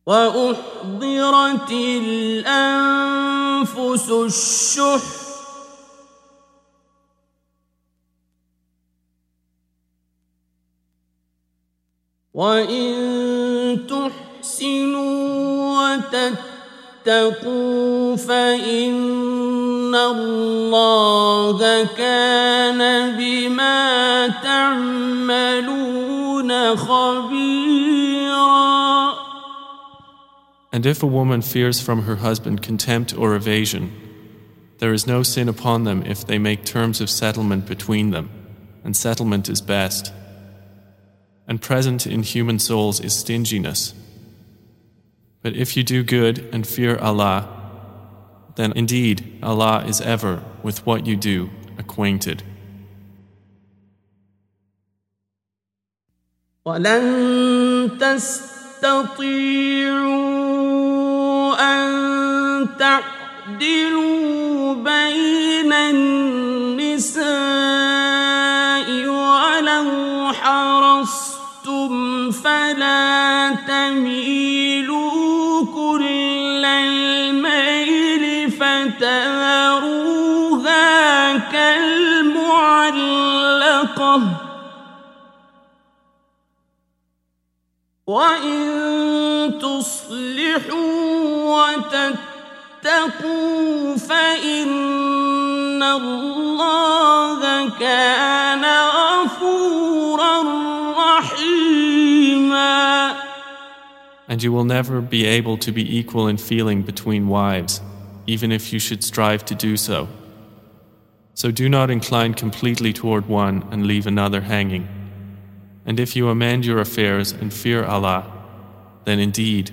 وأحضرت الأنفس الشح. وإن تحسنوا وتتقوا فإن الله كان بما تعملون خبيرا And if a woman fears from her husband contempt or evasion, there is no sin upon them if they make terms of settlement between them, and settlement is best. And present in human souls is stinginess. But if you do good and fear Allah, then indeed Allah is ever with what you do acquainted. ولن تستطيعوا تعدلوا بين النساء ولو حرصتم فلا تميلوا كل الميل كالمعلقة. وإن تصلحوا وتتقوا فإن الله كان غفورا رحيما And you will never be able to be equal in feeling between wives, even if you should strive to do so. So do not incline completely toward one and leave another hanging. And if you amend your affairs and fear Allah, then indeed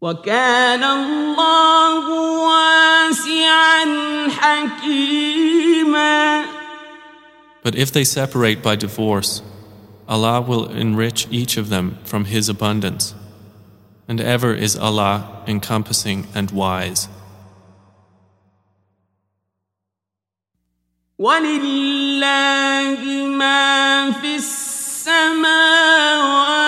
وكان الله واسعا حكيما But if they separate by divorce, Allah will enrich each of them from His abundance. And ever is Allah encompassing and wise. ولله ما في السماوات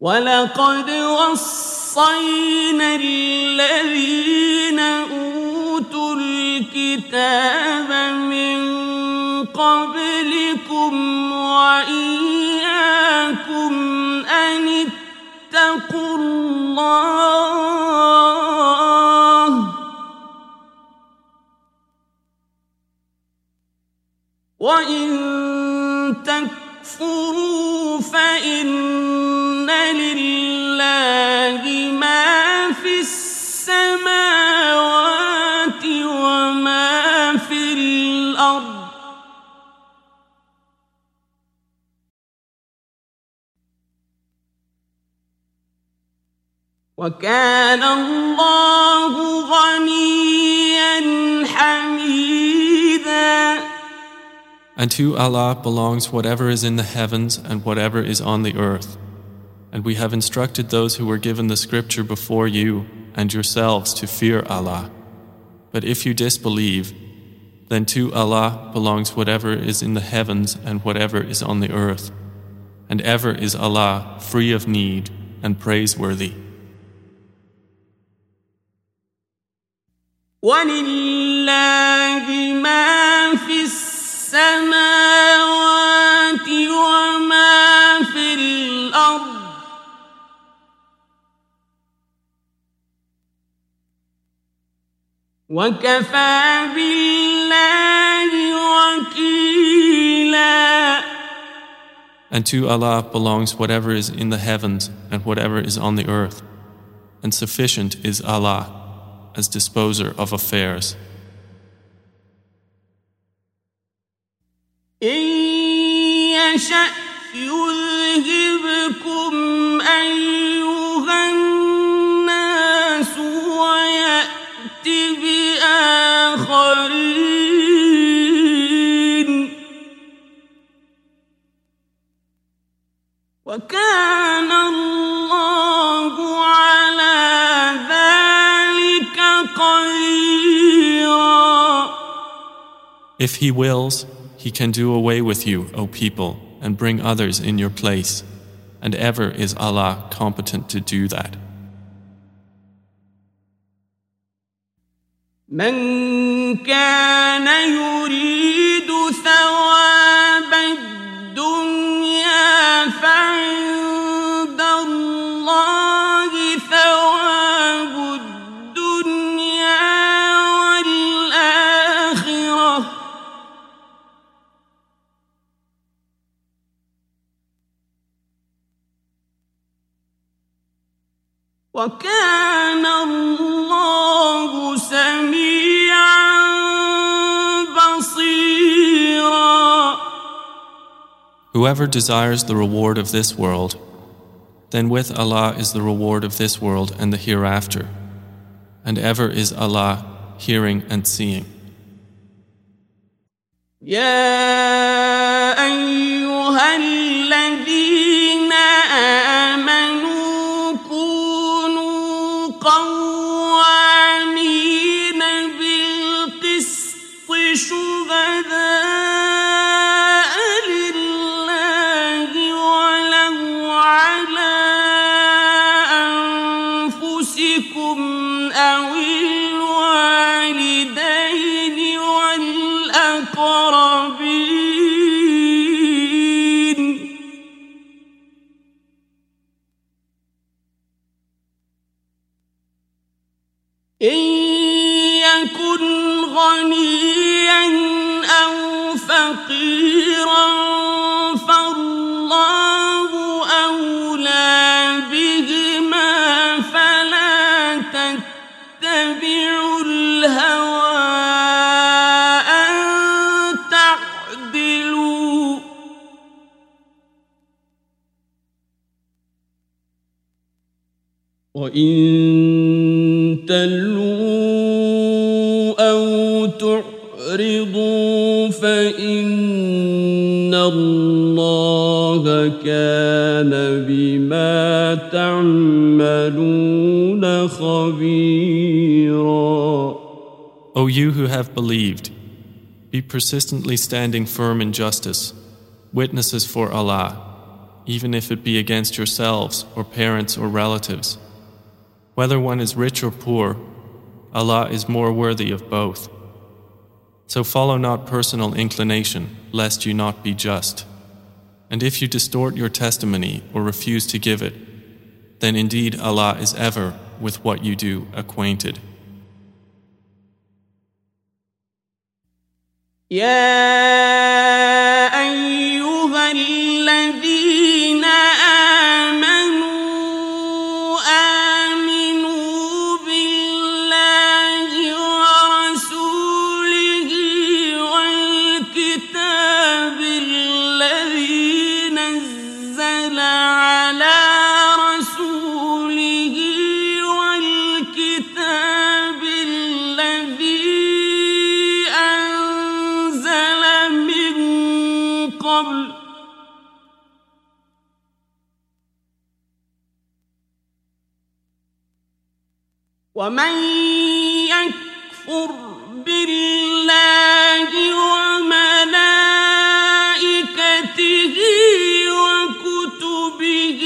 ولقد وصينا الذين أوتوا الكتاب من قبلكم وإياكم أن اتقوا الله وإن تكفروا فإن لله ما في السماوات وما في الأرض وكان الله غنيا حميدا And to Allah belongs whatever is in the heavens and whatever is on the earth. And we have instructed those who were given the scripture before you and yourselves to fear Allah. But if you disbelieve, Then to Allah belongs whatever is in the heavens and whatever is on the earth. And ever is Allah free of need and praiseworthy. ولله ما في السماوات وكفى بالله وكيلا And to Allah belongs whatever is in the heavens and whatever is on the earth. And sufficient is Allah as disposer of affairs. إن يشأ يذهبكم أيها بآخرين وكان الله على ذلك قديرا If He wills, He can do away with you, O people, and bring others in your place. And ever is Allah competent to do that. من كان يريد ثواب وكان الله سميعا بصيرا Whoever desires the reward of this world, then with Allah is the reward of this world and the hereafter. And ever is Allah hearing and seeing. يا أيها الذين شهداء وإن تلووا أو تعرضوا فإن الله كان بما تعملون خبيرا O you who have believed, be persistently standing firm in justice, witnesses for Allah, even if it be against yourselves or parents or relatives. Whether one is rich or poor, Allah is more worthy of both. So follow not personal inclination, lest you not be just. And if you distort your testimony or refuse to give it, then indeed Allah is ever with what you do acquainted. يا ومن يكفر بالله وملائكته وكتبه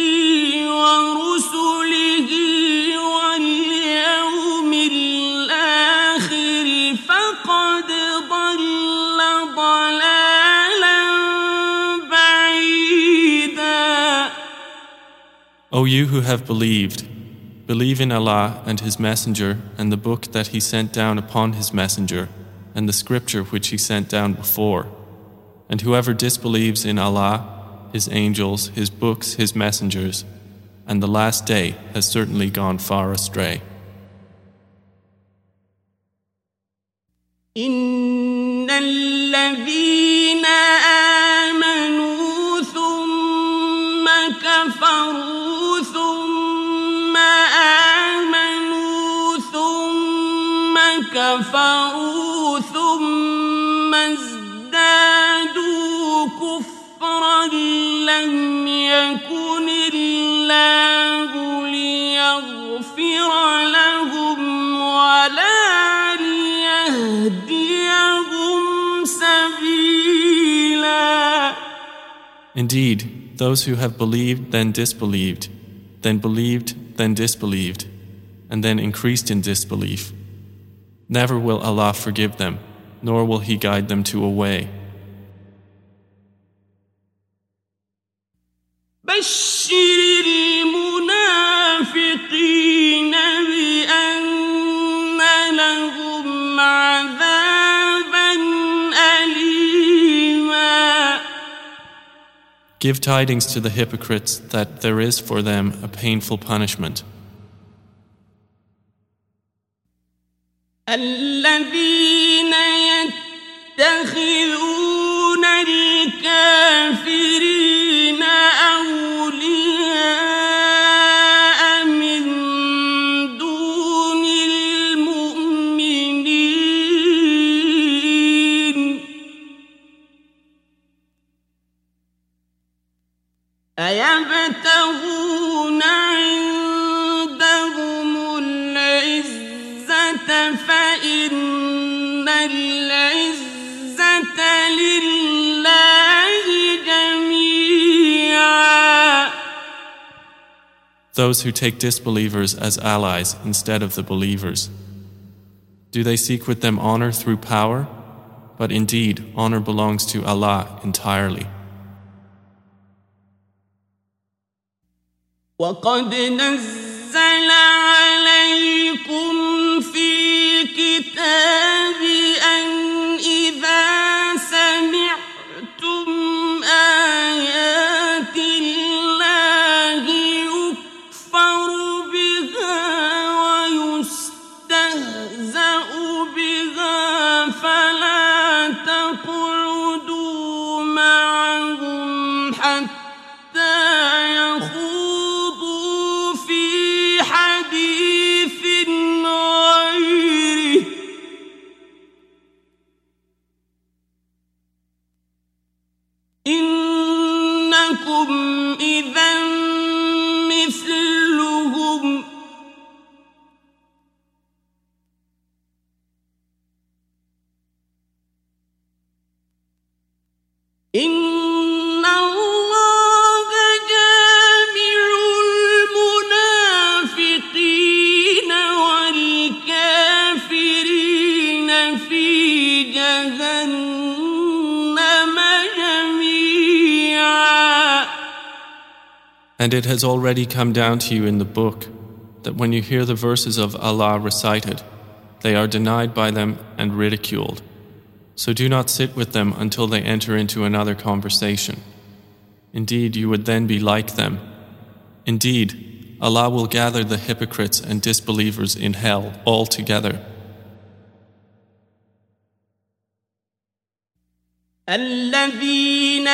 ورسله واليوم الآخر فقد ضل ضلالا بعيدا. O you who have believed believe in Allah and His Messenger and the book that He sent down upon His Messenger and the scripture which He sent down before. And whoever disbelieves in Allah, His angels, His books, His messengers, and the last day has certainly gone far astray. إن الذين آمنوا ثم كفروا Indeed, those who have believed then disbelieved, then believed then disbelieved, and then increased in disbelief. Never will Allah forgive them, nor will He guide them to a way. بشر Give tidings to the hypocrites that there is for them a painful punishment. الذين يتخذون الكافرين أولياء أيبتغون عندهم العزة فإن العزة لله جميعا Those who take disbelievers as allies instead of the believers. Do they seek with them honor through power? But indeed, honor belongs to Allah entirely. وقد نزل عليكم في الكتاب أن إذا سمعتم آيات And it has already come down to you in the book that when you hear the verses of Allah recited, they are denied by them and ridiculed. So do not sit with them until they enter into another conversation. Indeed, you would then be like them. Indeed, Allah will gather the hypocrites and disbelievers in hell all together. الذين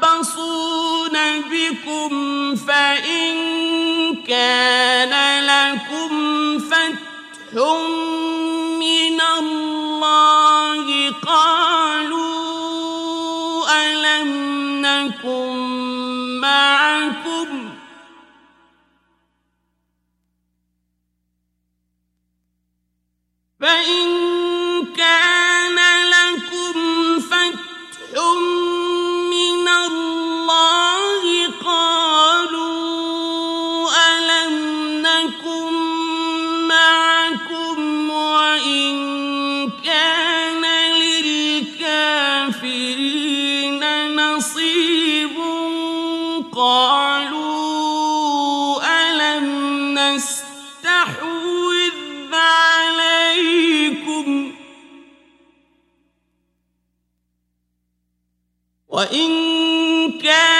يتربصون بكم فإن كان لكم فتح من الله قالوا ألم نكن معكم؟ فإن كان لكم فتح وإن كان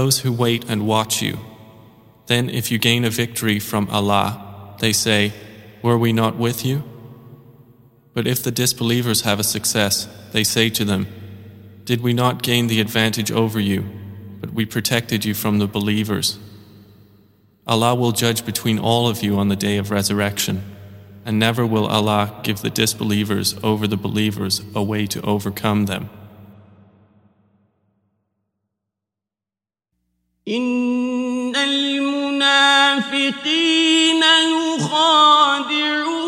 Those who wait and watch you. Then, if you gain a victory from Allah, they say, Were we not with you? But if the disbelievers have a success, they say to them, Did we not gain the advantage over you, but we protected you from the believers? Allah will judge between all of you on the day of resurrection, and never will Allah give the disbelievers over the believers a way to overcome them. إن المنافقين يخادعون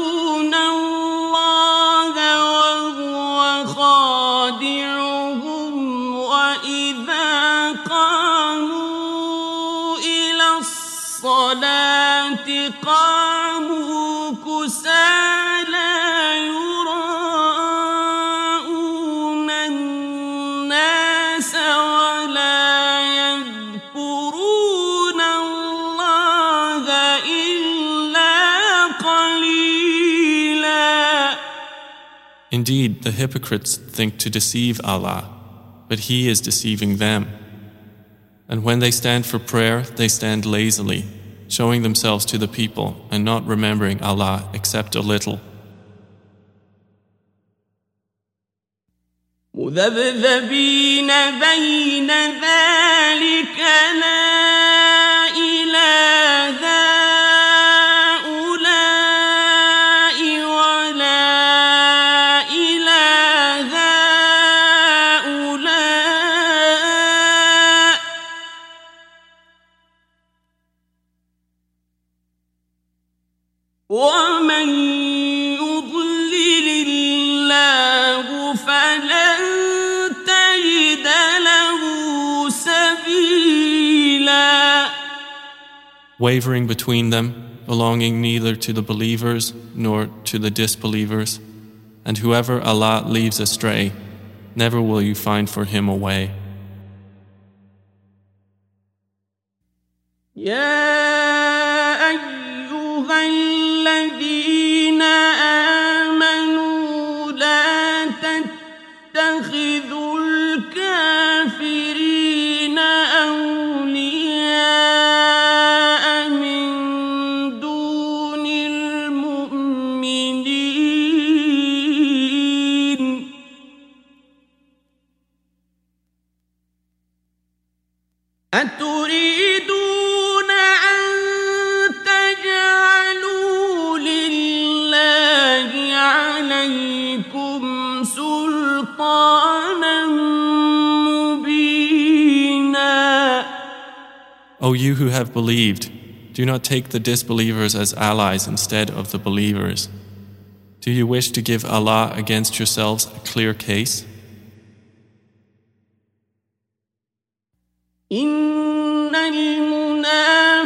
Indeed, the hypocrites think to deceive Allah, but He is deceiving them. And when they stand for prayer, they stand lazily, showing themselves to the people and not remembering Allah except a little. مذبذبين بين ذلك لا Wavering between them, belonging neither to the believers nor to the disbelievers. And whoever Allah leaves astray, never will you find for him a way. يا أيها الذين O you who have believed, do not take the disbelievers as allies instead of the believers. Do you wish to give Allah against yourselves a clear case? إن المنافقين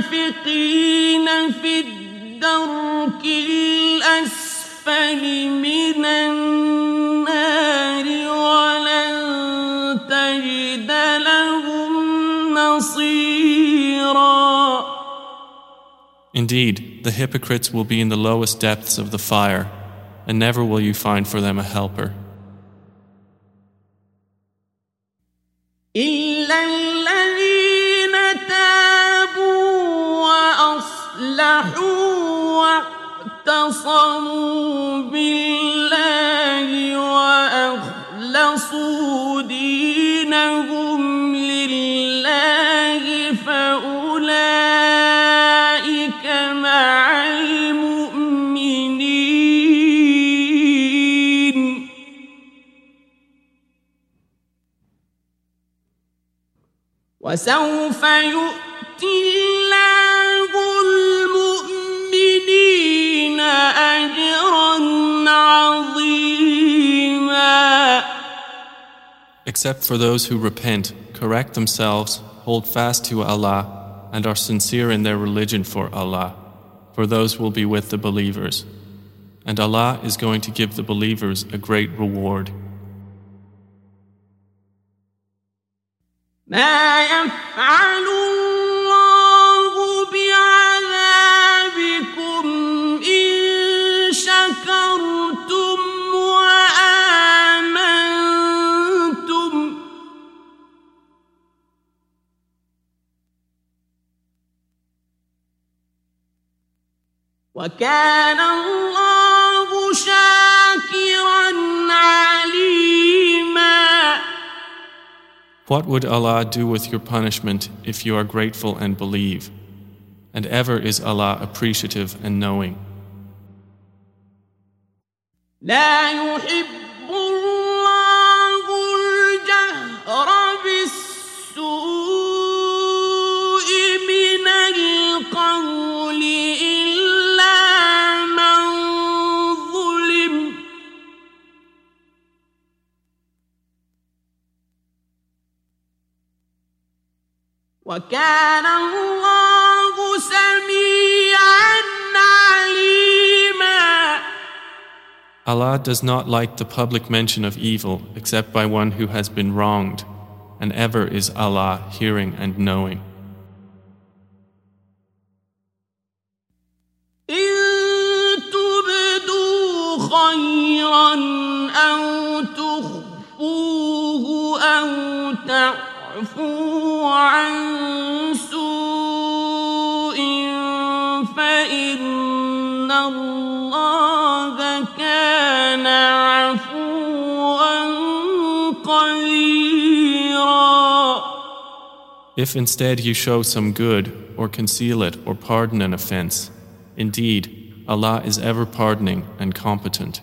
في الدرك الأسفل من النار Indeed, the hypocrites will be in the lowest depths of the fire, and never will you find for them a helper. إلا الذين تابوا وأصلحوا واعتصموا بالله وأخلصوا دينهم لله وسوف يؤتي الله المؤمنين أجرا عظيما Except for those who repent, correct themselves, hold fast to Allah, and are sincere in their religion for Allah, for those will be with the believers. And Allah is going to give the believers a great reward. ما يفعل الله بعذابكم إن شكرتم وآمنتم. وكان الله شاكرا What would Allah do with your punishment if you are grateful and believe? And ever is Allah appreciative and knowing. وكان الله سميعا عليما Allah does not like the public mention of evil except by one who has been wronged, and ever is Allah hearing and knowing. إن تبدوا خيرا أو تخفوه أو تعفوا عن سوء فإن الله كان عفوا قديرا If instead you show some good, or conceal it, or pardon an offense, indeed, Allah is ever pardoning and competent.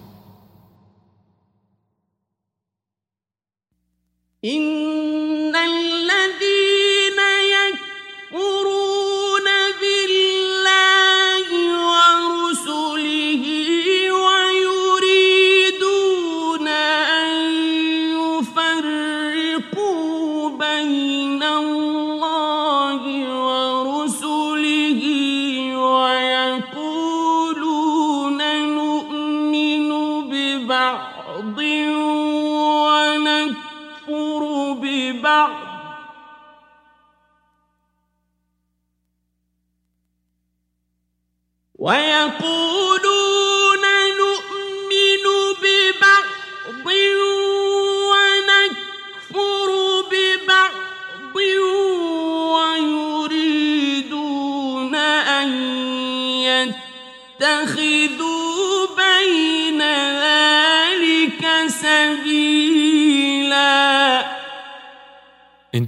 إن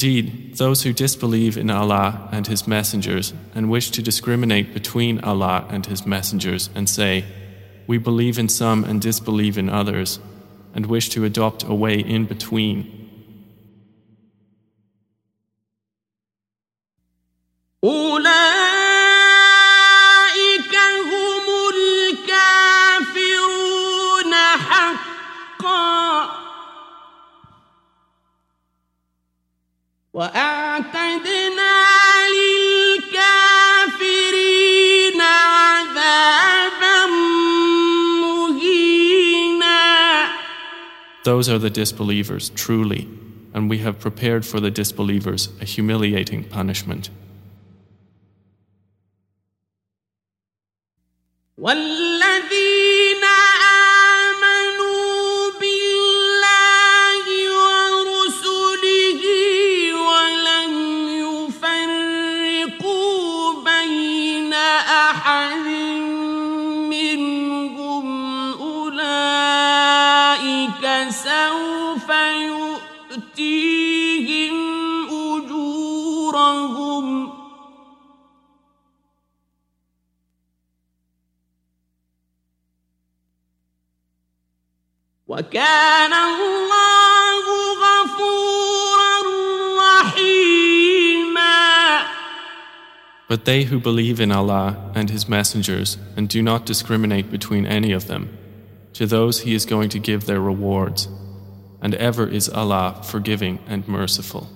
Indeed, those who disbelieve in Allah and His messengers and wish to discriminate between Allah and His messengers and say, We believe in some and disbelieve in others, and wish to adopt a way in between. Those are the disbelievers, truly, and we have prepared for the disbelievers a humiliating punishment. وكان الله غفورا رحيما But they who believe in Allah and His messengers and do not discriminate between any of them, to those He is going to give their rewards, and ever is Allah forgiving and merciful.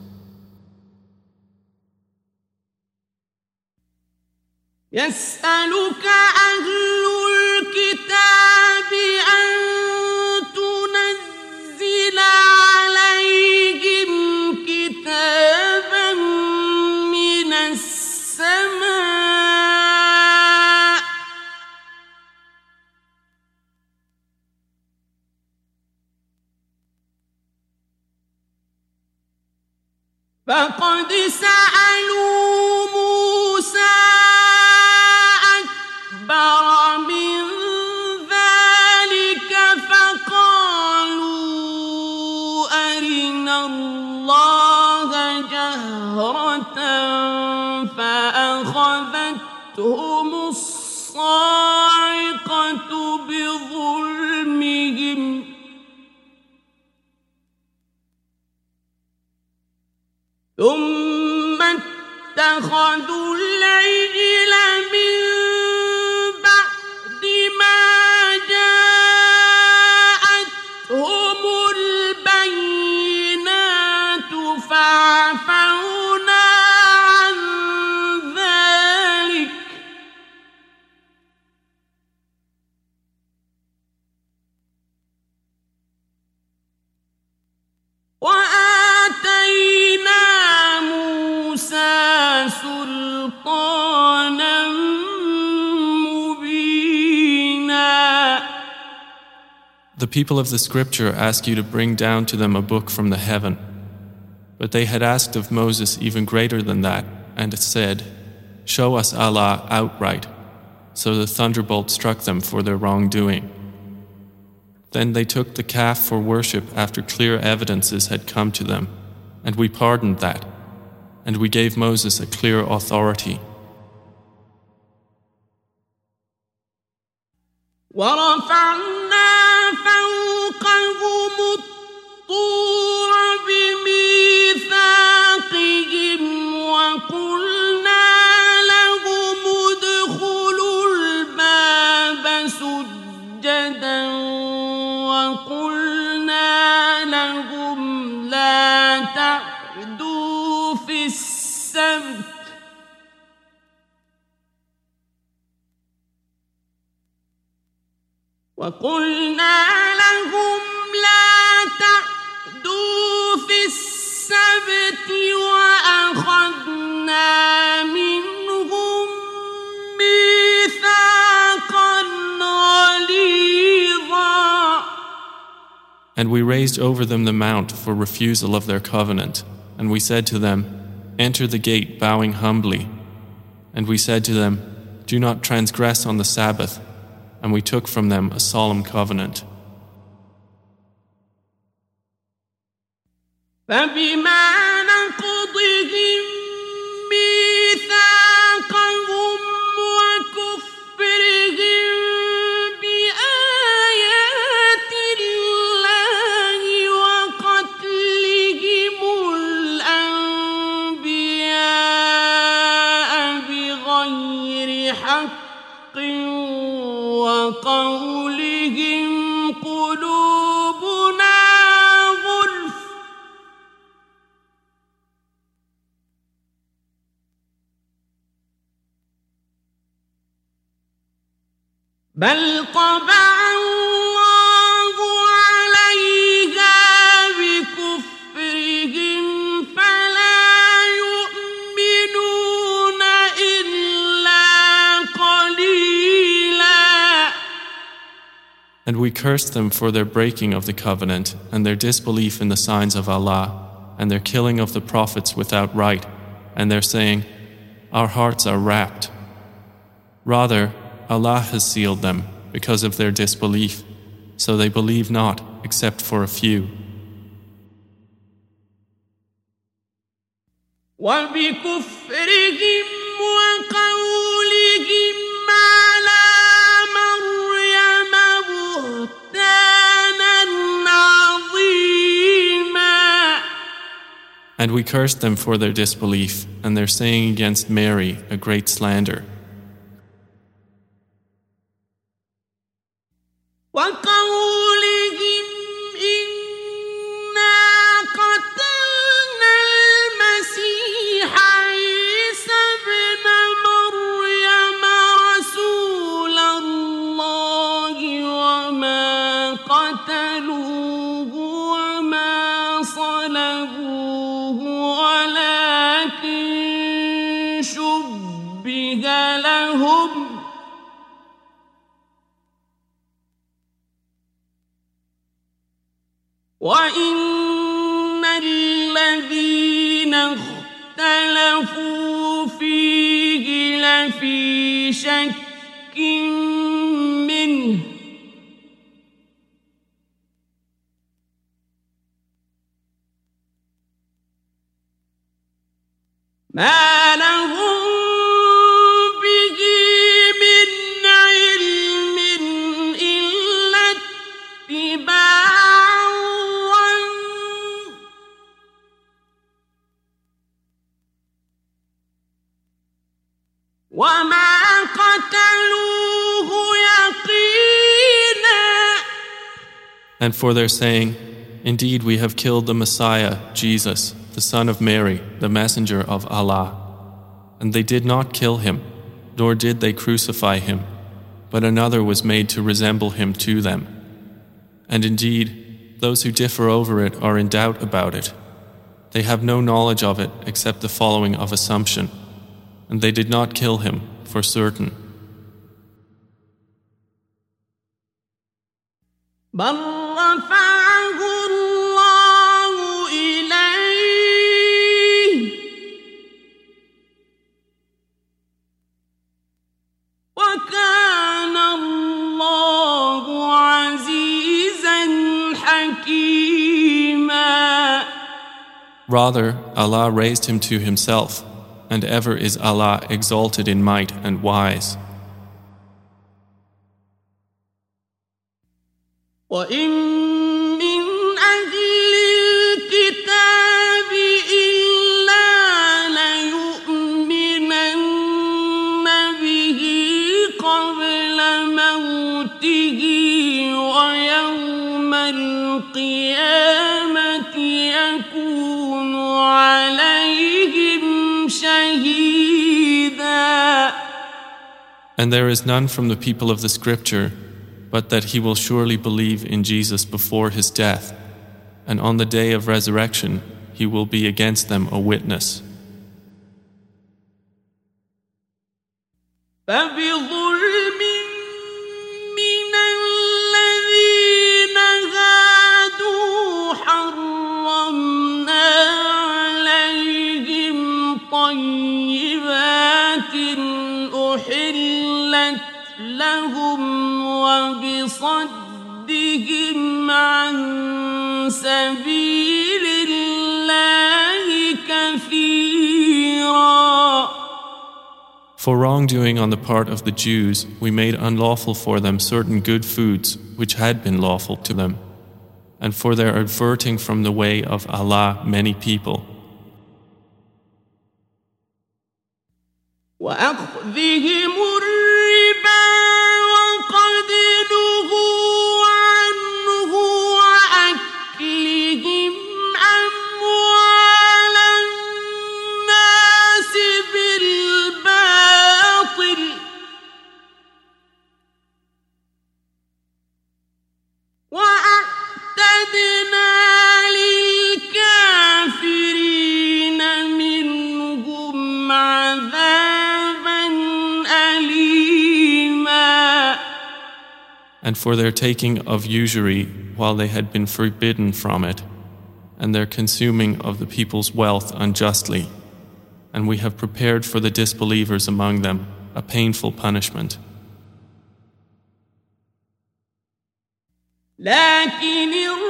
يسألك أهل اتخذوا الليل people of the scripture ask you to bring down to them a book from the heaven. But they had asked of Moses even greater than that, and said, Show us Allah outright. So the thunderbolt struck them for their wrongdoing. Then they took the calf for worship after clear evidences had come to them, and we pardoned that, and we gave Moses a clear authority. ورفعنا فوقهم الطور وقلنا لهم لا تعدوا في السبت وأخذنا منهم ميثاقا غليظا And we raised over them the mount for refusal of their covenant. And we said to them, Enter the gate bowing humbly. And we said to them, Do not transgress on the Sabbath. and we took from them a solemn covenant. And we cursed them for their breaking of the covenant and their disbelief in the signs of Allah and their killing of the prophets without right and their saying, Our hearts are wrapped. Rather, Allah has sealed them because of their disbelief, so they believe not except for a few. وبكفرهم وقولهم على مريم بهتانا عظيما And we cursed them for their disbelief and their saying against Mary a great slander. One شك And for their saying, Indeed, we have killed the Messiah, Jesus, the son of Mary, the messenger of Allah. And they did not kill him, nor did they crucify him, but another was made to resemble him to them. And indeed, those who differ over it are in doubt about it. They have no knowledge of it except the following of assumption. And they did not kill him for certain. بل رفعه الله إليه وكان الله عزيزا حكيما Rather, Allah raised him to himself, and ever is Allah exalted in might and wise. وإن And there is none from the people of the scripture but that he will surely believe in Jesus before his death, and on the day of resurrection he will be against them a witness. For wrongdoing on the part of the Jews, we made unlawful for them certain good foods which had been lawful to them, and for their averting from the way of Allah many people. وأخذهم for their taking of usury while they had been forbidden from it, and their consuming of the people's wealth unjustly. And we have prepared for the disbelievers among them a painful punishment. لكن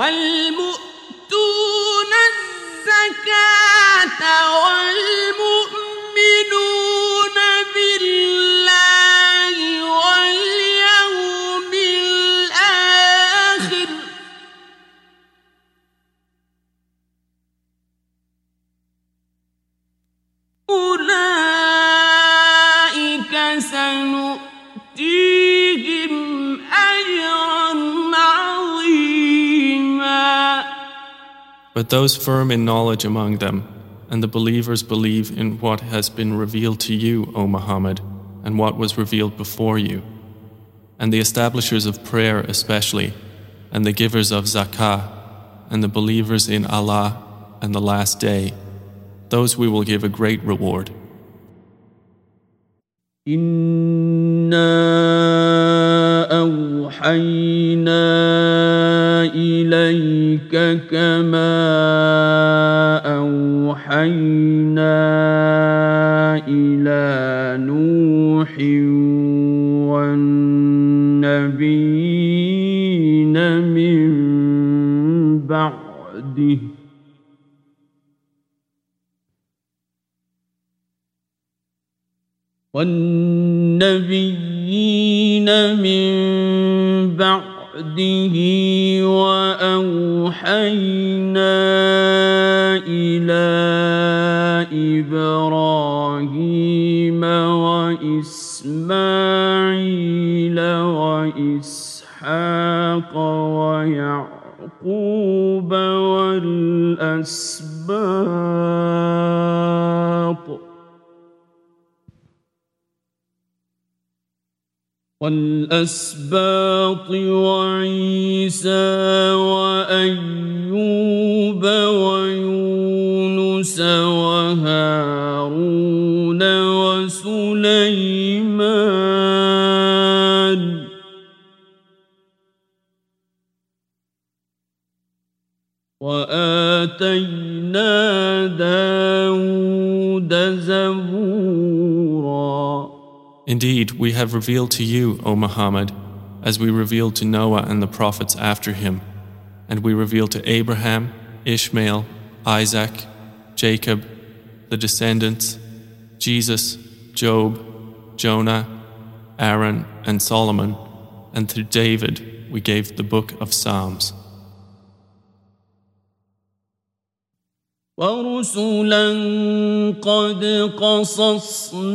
والمؤتون those firm in knowledge among them, and the believers believe in what has been revealed to you, O Muhammad, and what was revealed before you, and the establishers of prayer especially, and the givers of zakah, and the believers in Allah and the Last Day, those we will give a great reward. إنا أوحينا والنبيين من بعده وأوحينا إلى إبراهيم وإسماعيل وإسحاق ويعقوب والأسباط والأسباط وعيسى وأيوب ويونس وهارون وسليمان. وآتينا داود زبورا Indeed, we have revealed to you, O Muhammad, as we revealed to Noah and the prophets after him, and we revealed to Abraham, Ishmael, Isaac, Jacob, the descendants, Jesus, Job, Jonah, Aaron, and Solomon, and to David we gave the book of Psalms. ورسلا قد قصصناهم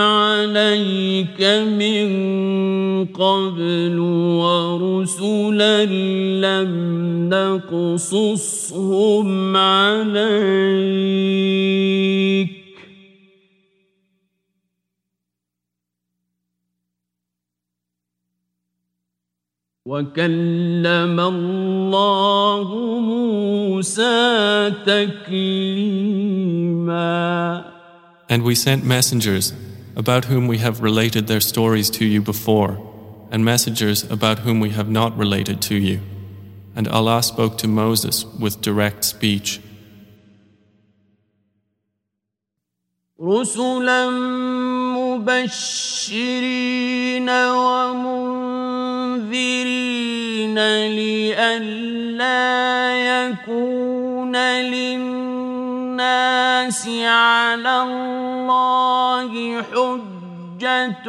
عليك من قبل ورسلا لم نقصصهم عليك. وكلم الله موسى تكليما And we sent messengers, about whom we have related their stories to you before, and messengers about whom we have not related to you. And Allah spoke to Moses with direct speech. رسلا مبشرين ومنذرين لئلا يكون للناس على الله حجة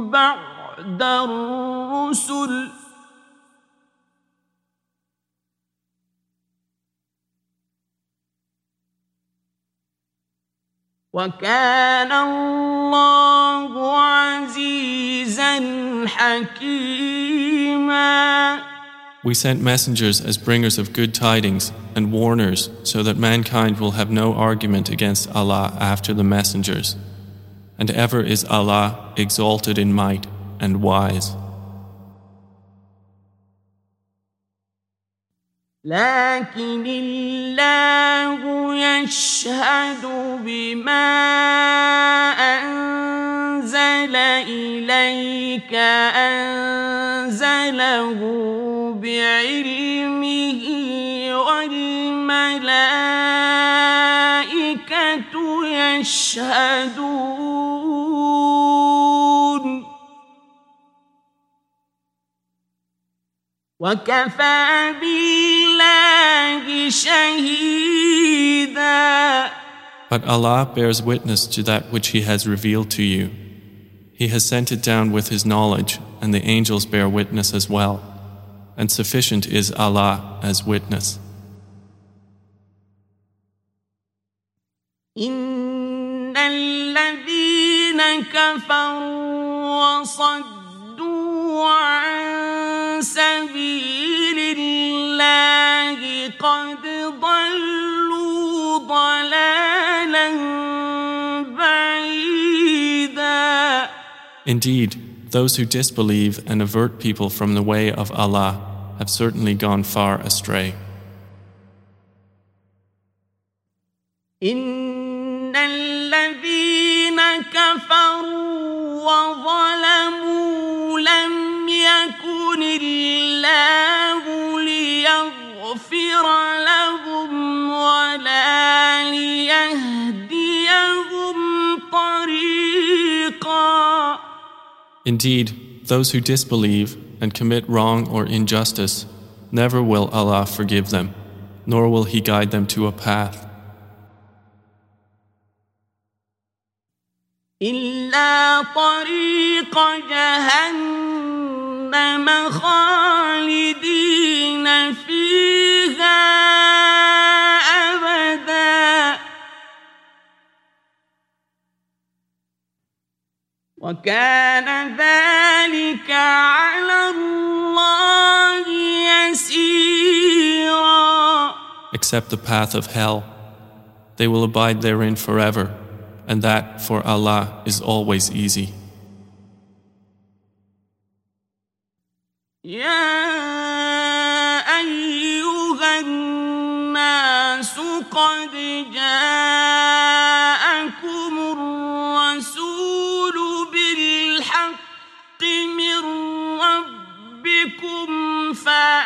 بعد الرسل وكان الله عزيزا حكيما We sent messengers as bringers of good tidings and warners so that mankind will have no argument against Allah after the messengers. And ever is Allah exalted in might and wise. لكن الله يشهد بما أنزل إليك أنزله بعلمه والملائكة يشهدون. وكفى بالله شهيدا But Allah bears witness to that which He has revealed to you. He has sent it down with His knowledge, and the angels bear witness as well. And sufficient is Allah as witness. إن الذين كفروا وصدوا عن سبيل الله قد ضلوا ضلالا بعيدا Indeed, those who disbelieve and avert people from the way of Allah have certainly gone far astray. إن الذين كفروا وظلموا لم يكن الله ليغفر لهم ولا ليهديهم طريقا Indeed, those who disbelieve and commit wrong or injustice, never will Allah forgive them, nor will He guide them to a path. إلا طريق جهنم خالدين فيها أبدا وكان ذلك على الله يسيرا Except the path of hell. They will abide therein forever, and that for Allah is always easy. يا أيها الناس قد جاءكم الرسول بالحق من ربكم فآمنوا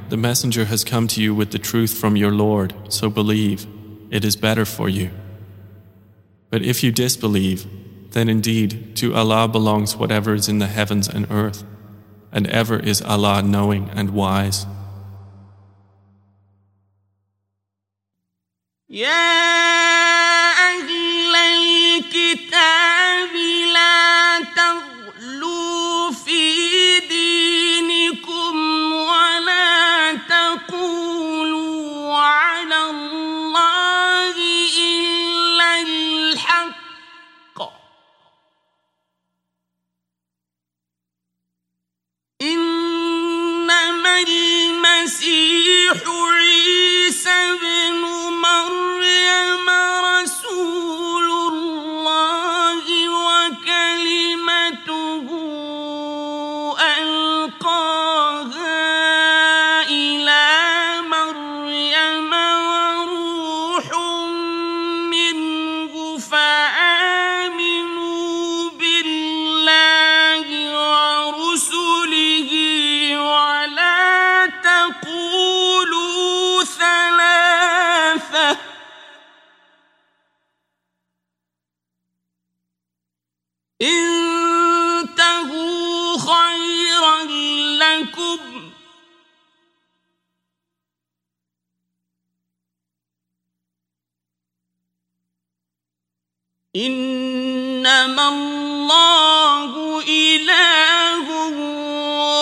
the Messenger has come to you with the truth from your Lord, so believe, it is better for you. But if you disbelieve, then indeed to Allah belongs whatever is in the heavens and earth, and ever is Allah knowing and wise. يا المسيح عيسى بن مريم إنما الله إله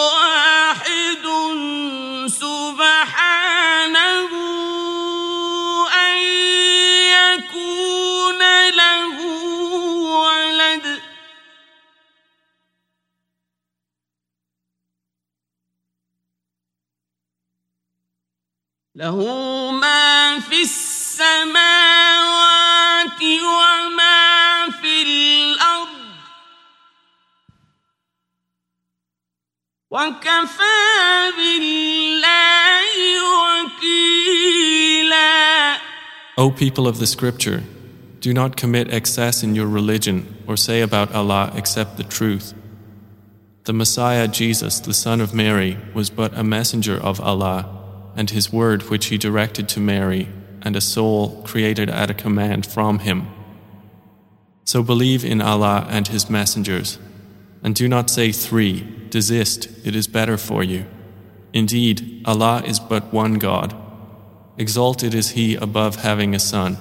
واحد سبحانه أن يكون له ولد. له ما في السماء السماوات وما في الأرض وكفى بالله وكيلا O people of the scripture, do not commit excess in your religion or say about Allah except the truth. The Messiah Jesus, the son of Mary, was but a messenger of Allah, and his word which he directed to Mary, and a soul created at a command from him. So believe in Allah and his messengers, and do not say three, desist, it is better for you. Indeed, Allah is but one God. Exalted is He above having a son.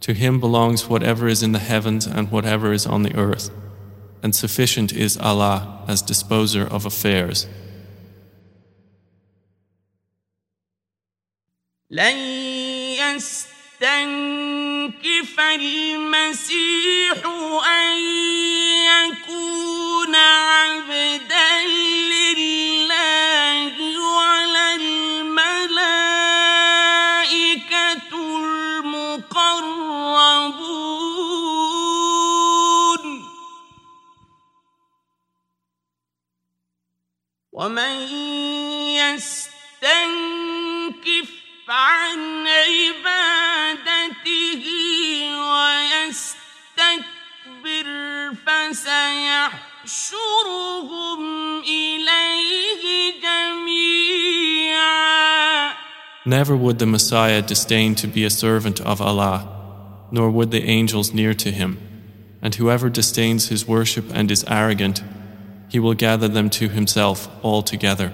To Him belongs whatever is in the heavens and whatever is on the earth, and sufficient is Allah as disposer of affairs. لن يستنكف المسيح أن يكون عبدا لله الملائكة المقربون. ومن يستنكف عن عبادته ويستكبر فسيحشرهم إليه جميعا Never would the Messiah disdain to be a servant of Allah, nor would the angels near to him. And whoever disdains his worship and is arrogant, he will gather them to himself all together.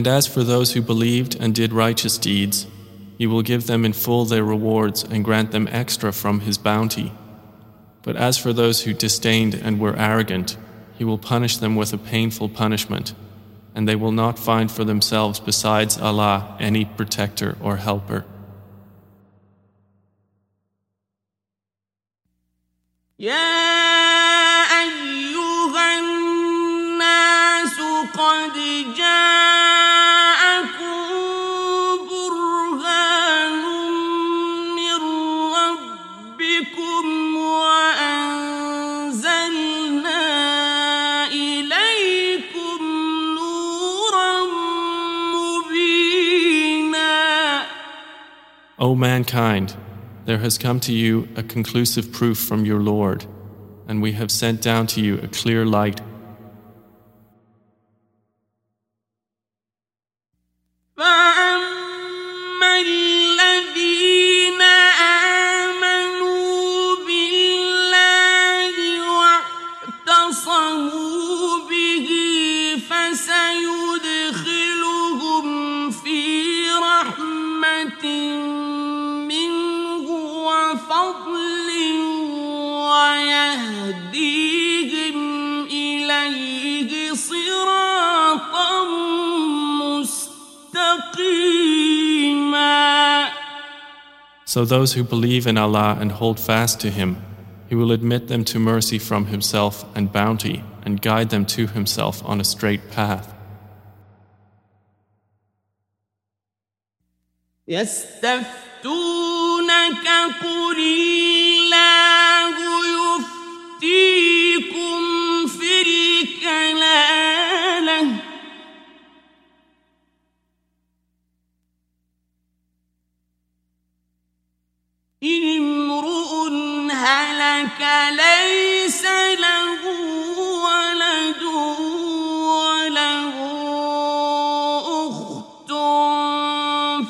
And as for those who believed and did righteous deeds, He will give them in full their rewards and grant them extra from His bounty. But as for those who disdained and were arrogant, He will punish them with a painful punishment, and they will not find for themselves besides Allah any protector or helper. يا O mankind, there has come to you a conclusive proof from your Lord, and we have sent down to you a clear light. So those who believe in Allah and hold fast to Him, He will admit them to mercy from Himself and bounty and guide them to Himself on a straight path. يستفتونك قل الله يفتيكم في الكلالة هلك ليس له ولد وله أخت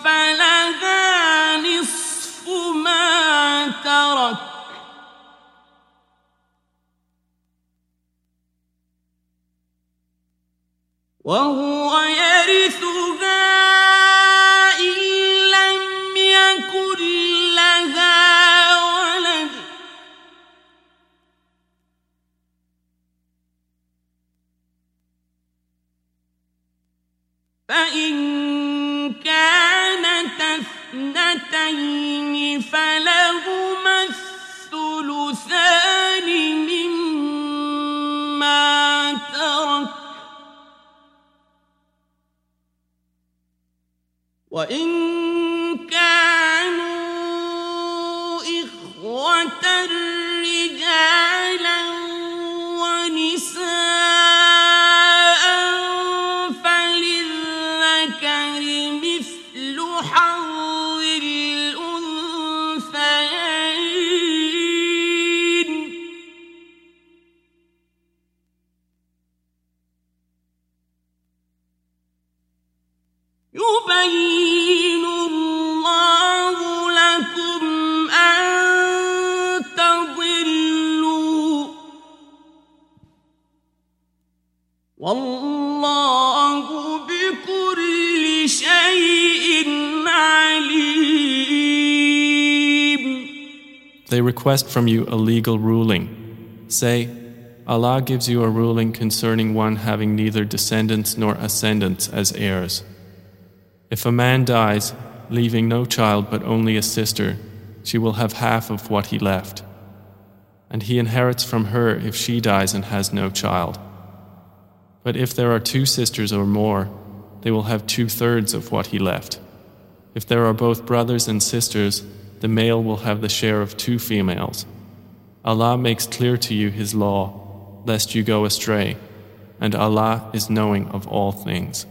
فلها نصف ما ترك. وهو يرثها فإن كانت اثنتين فلهما الثلثان مما ترك. وإن كانوا والله بكل شيء عليم They request from you a legal ruling. Say, Allah gives you a ruling concerning one having neither descendants nor ascendants as heirs. If a man dies, leaving no child but only a sister, she will have half of what he left. And he inherits from her if she dies and has no child. But if there are two sisters or more, they will have two thirds of what he left. If there are both brothers and sisters, the male will have the share of two females. Allah makes clear to you His law, lest you go astray, and Allah is knowing of all things.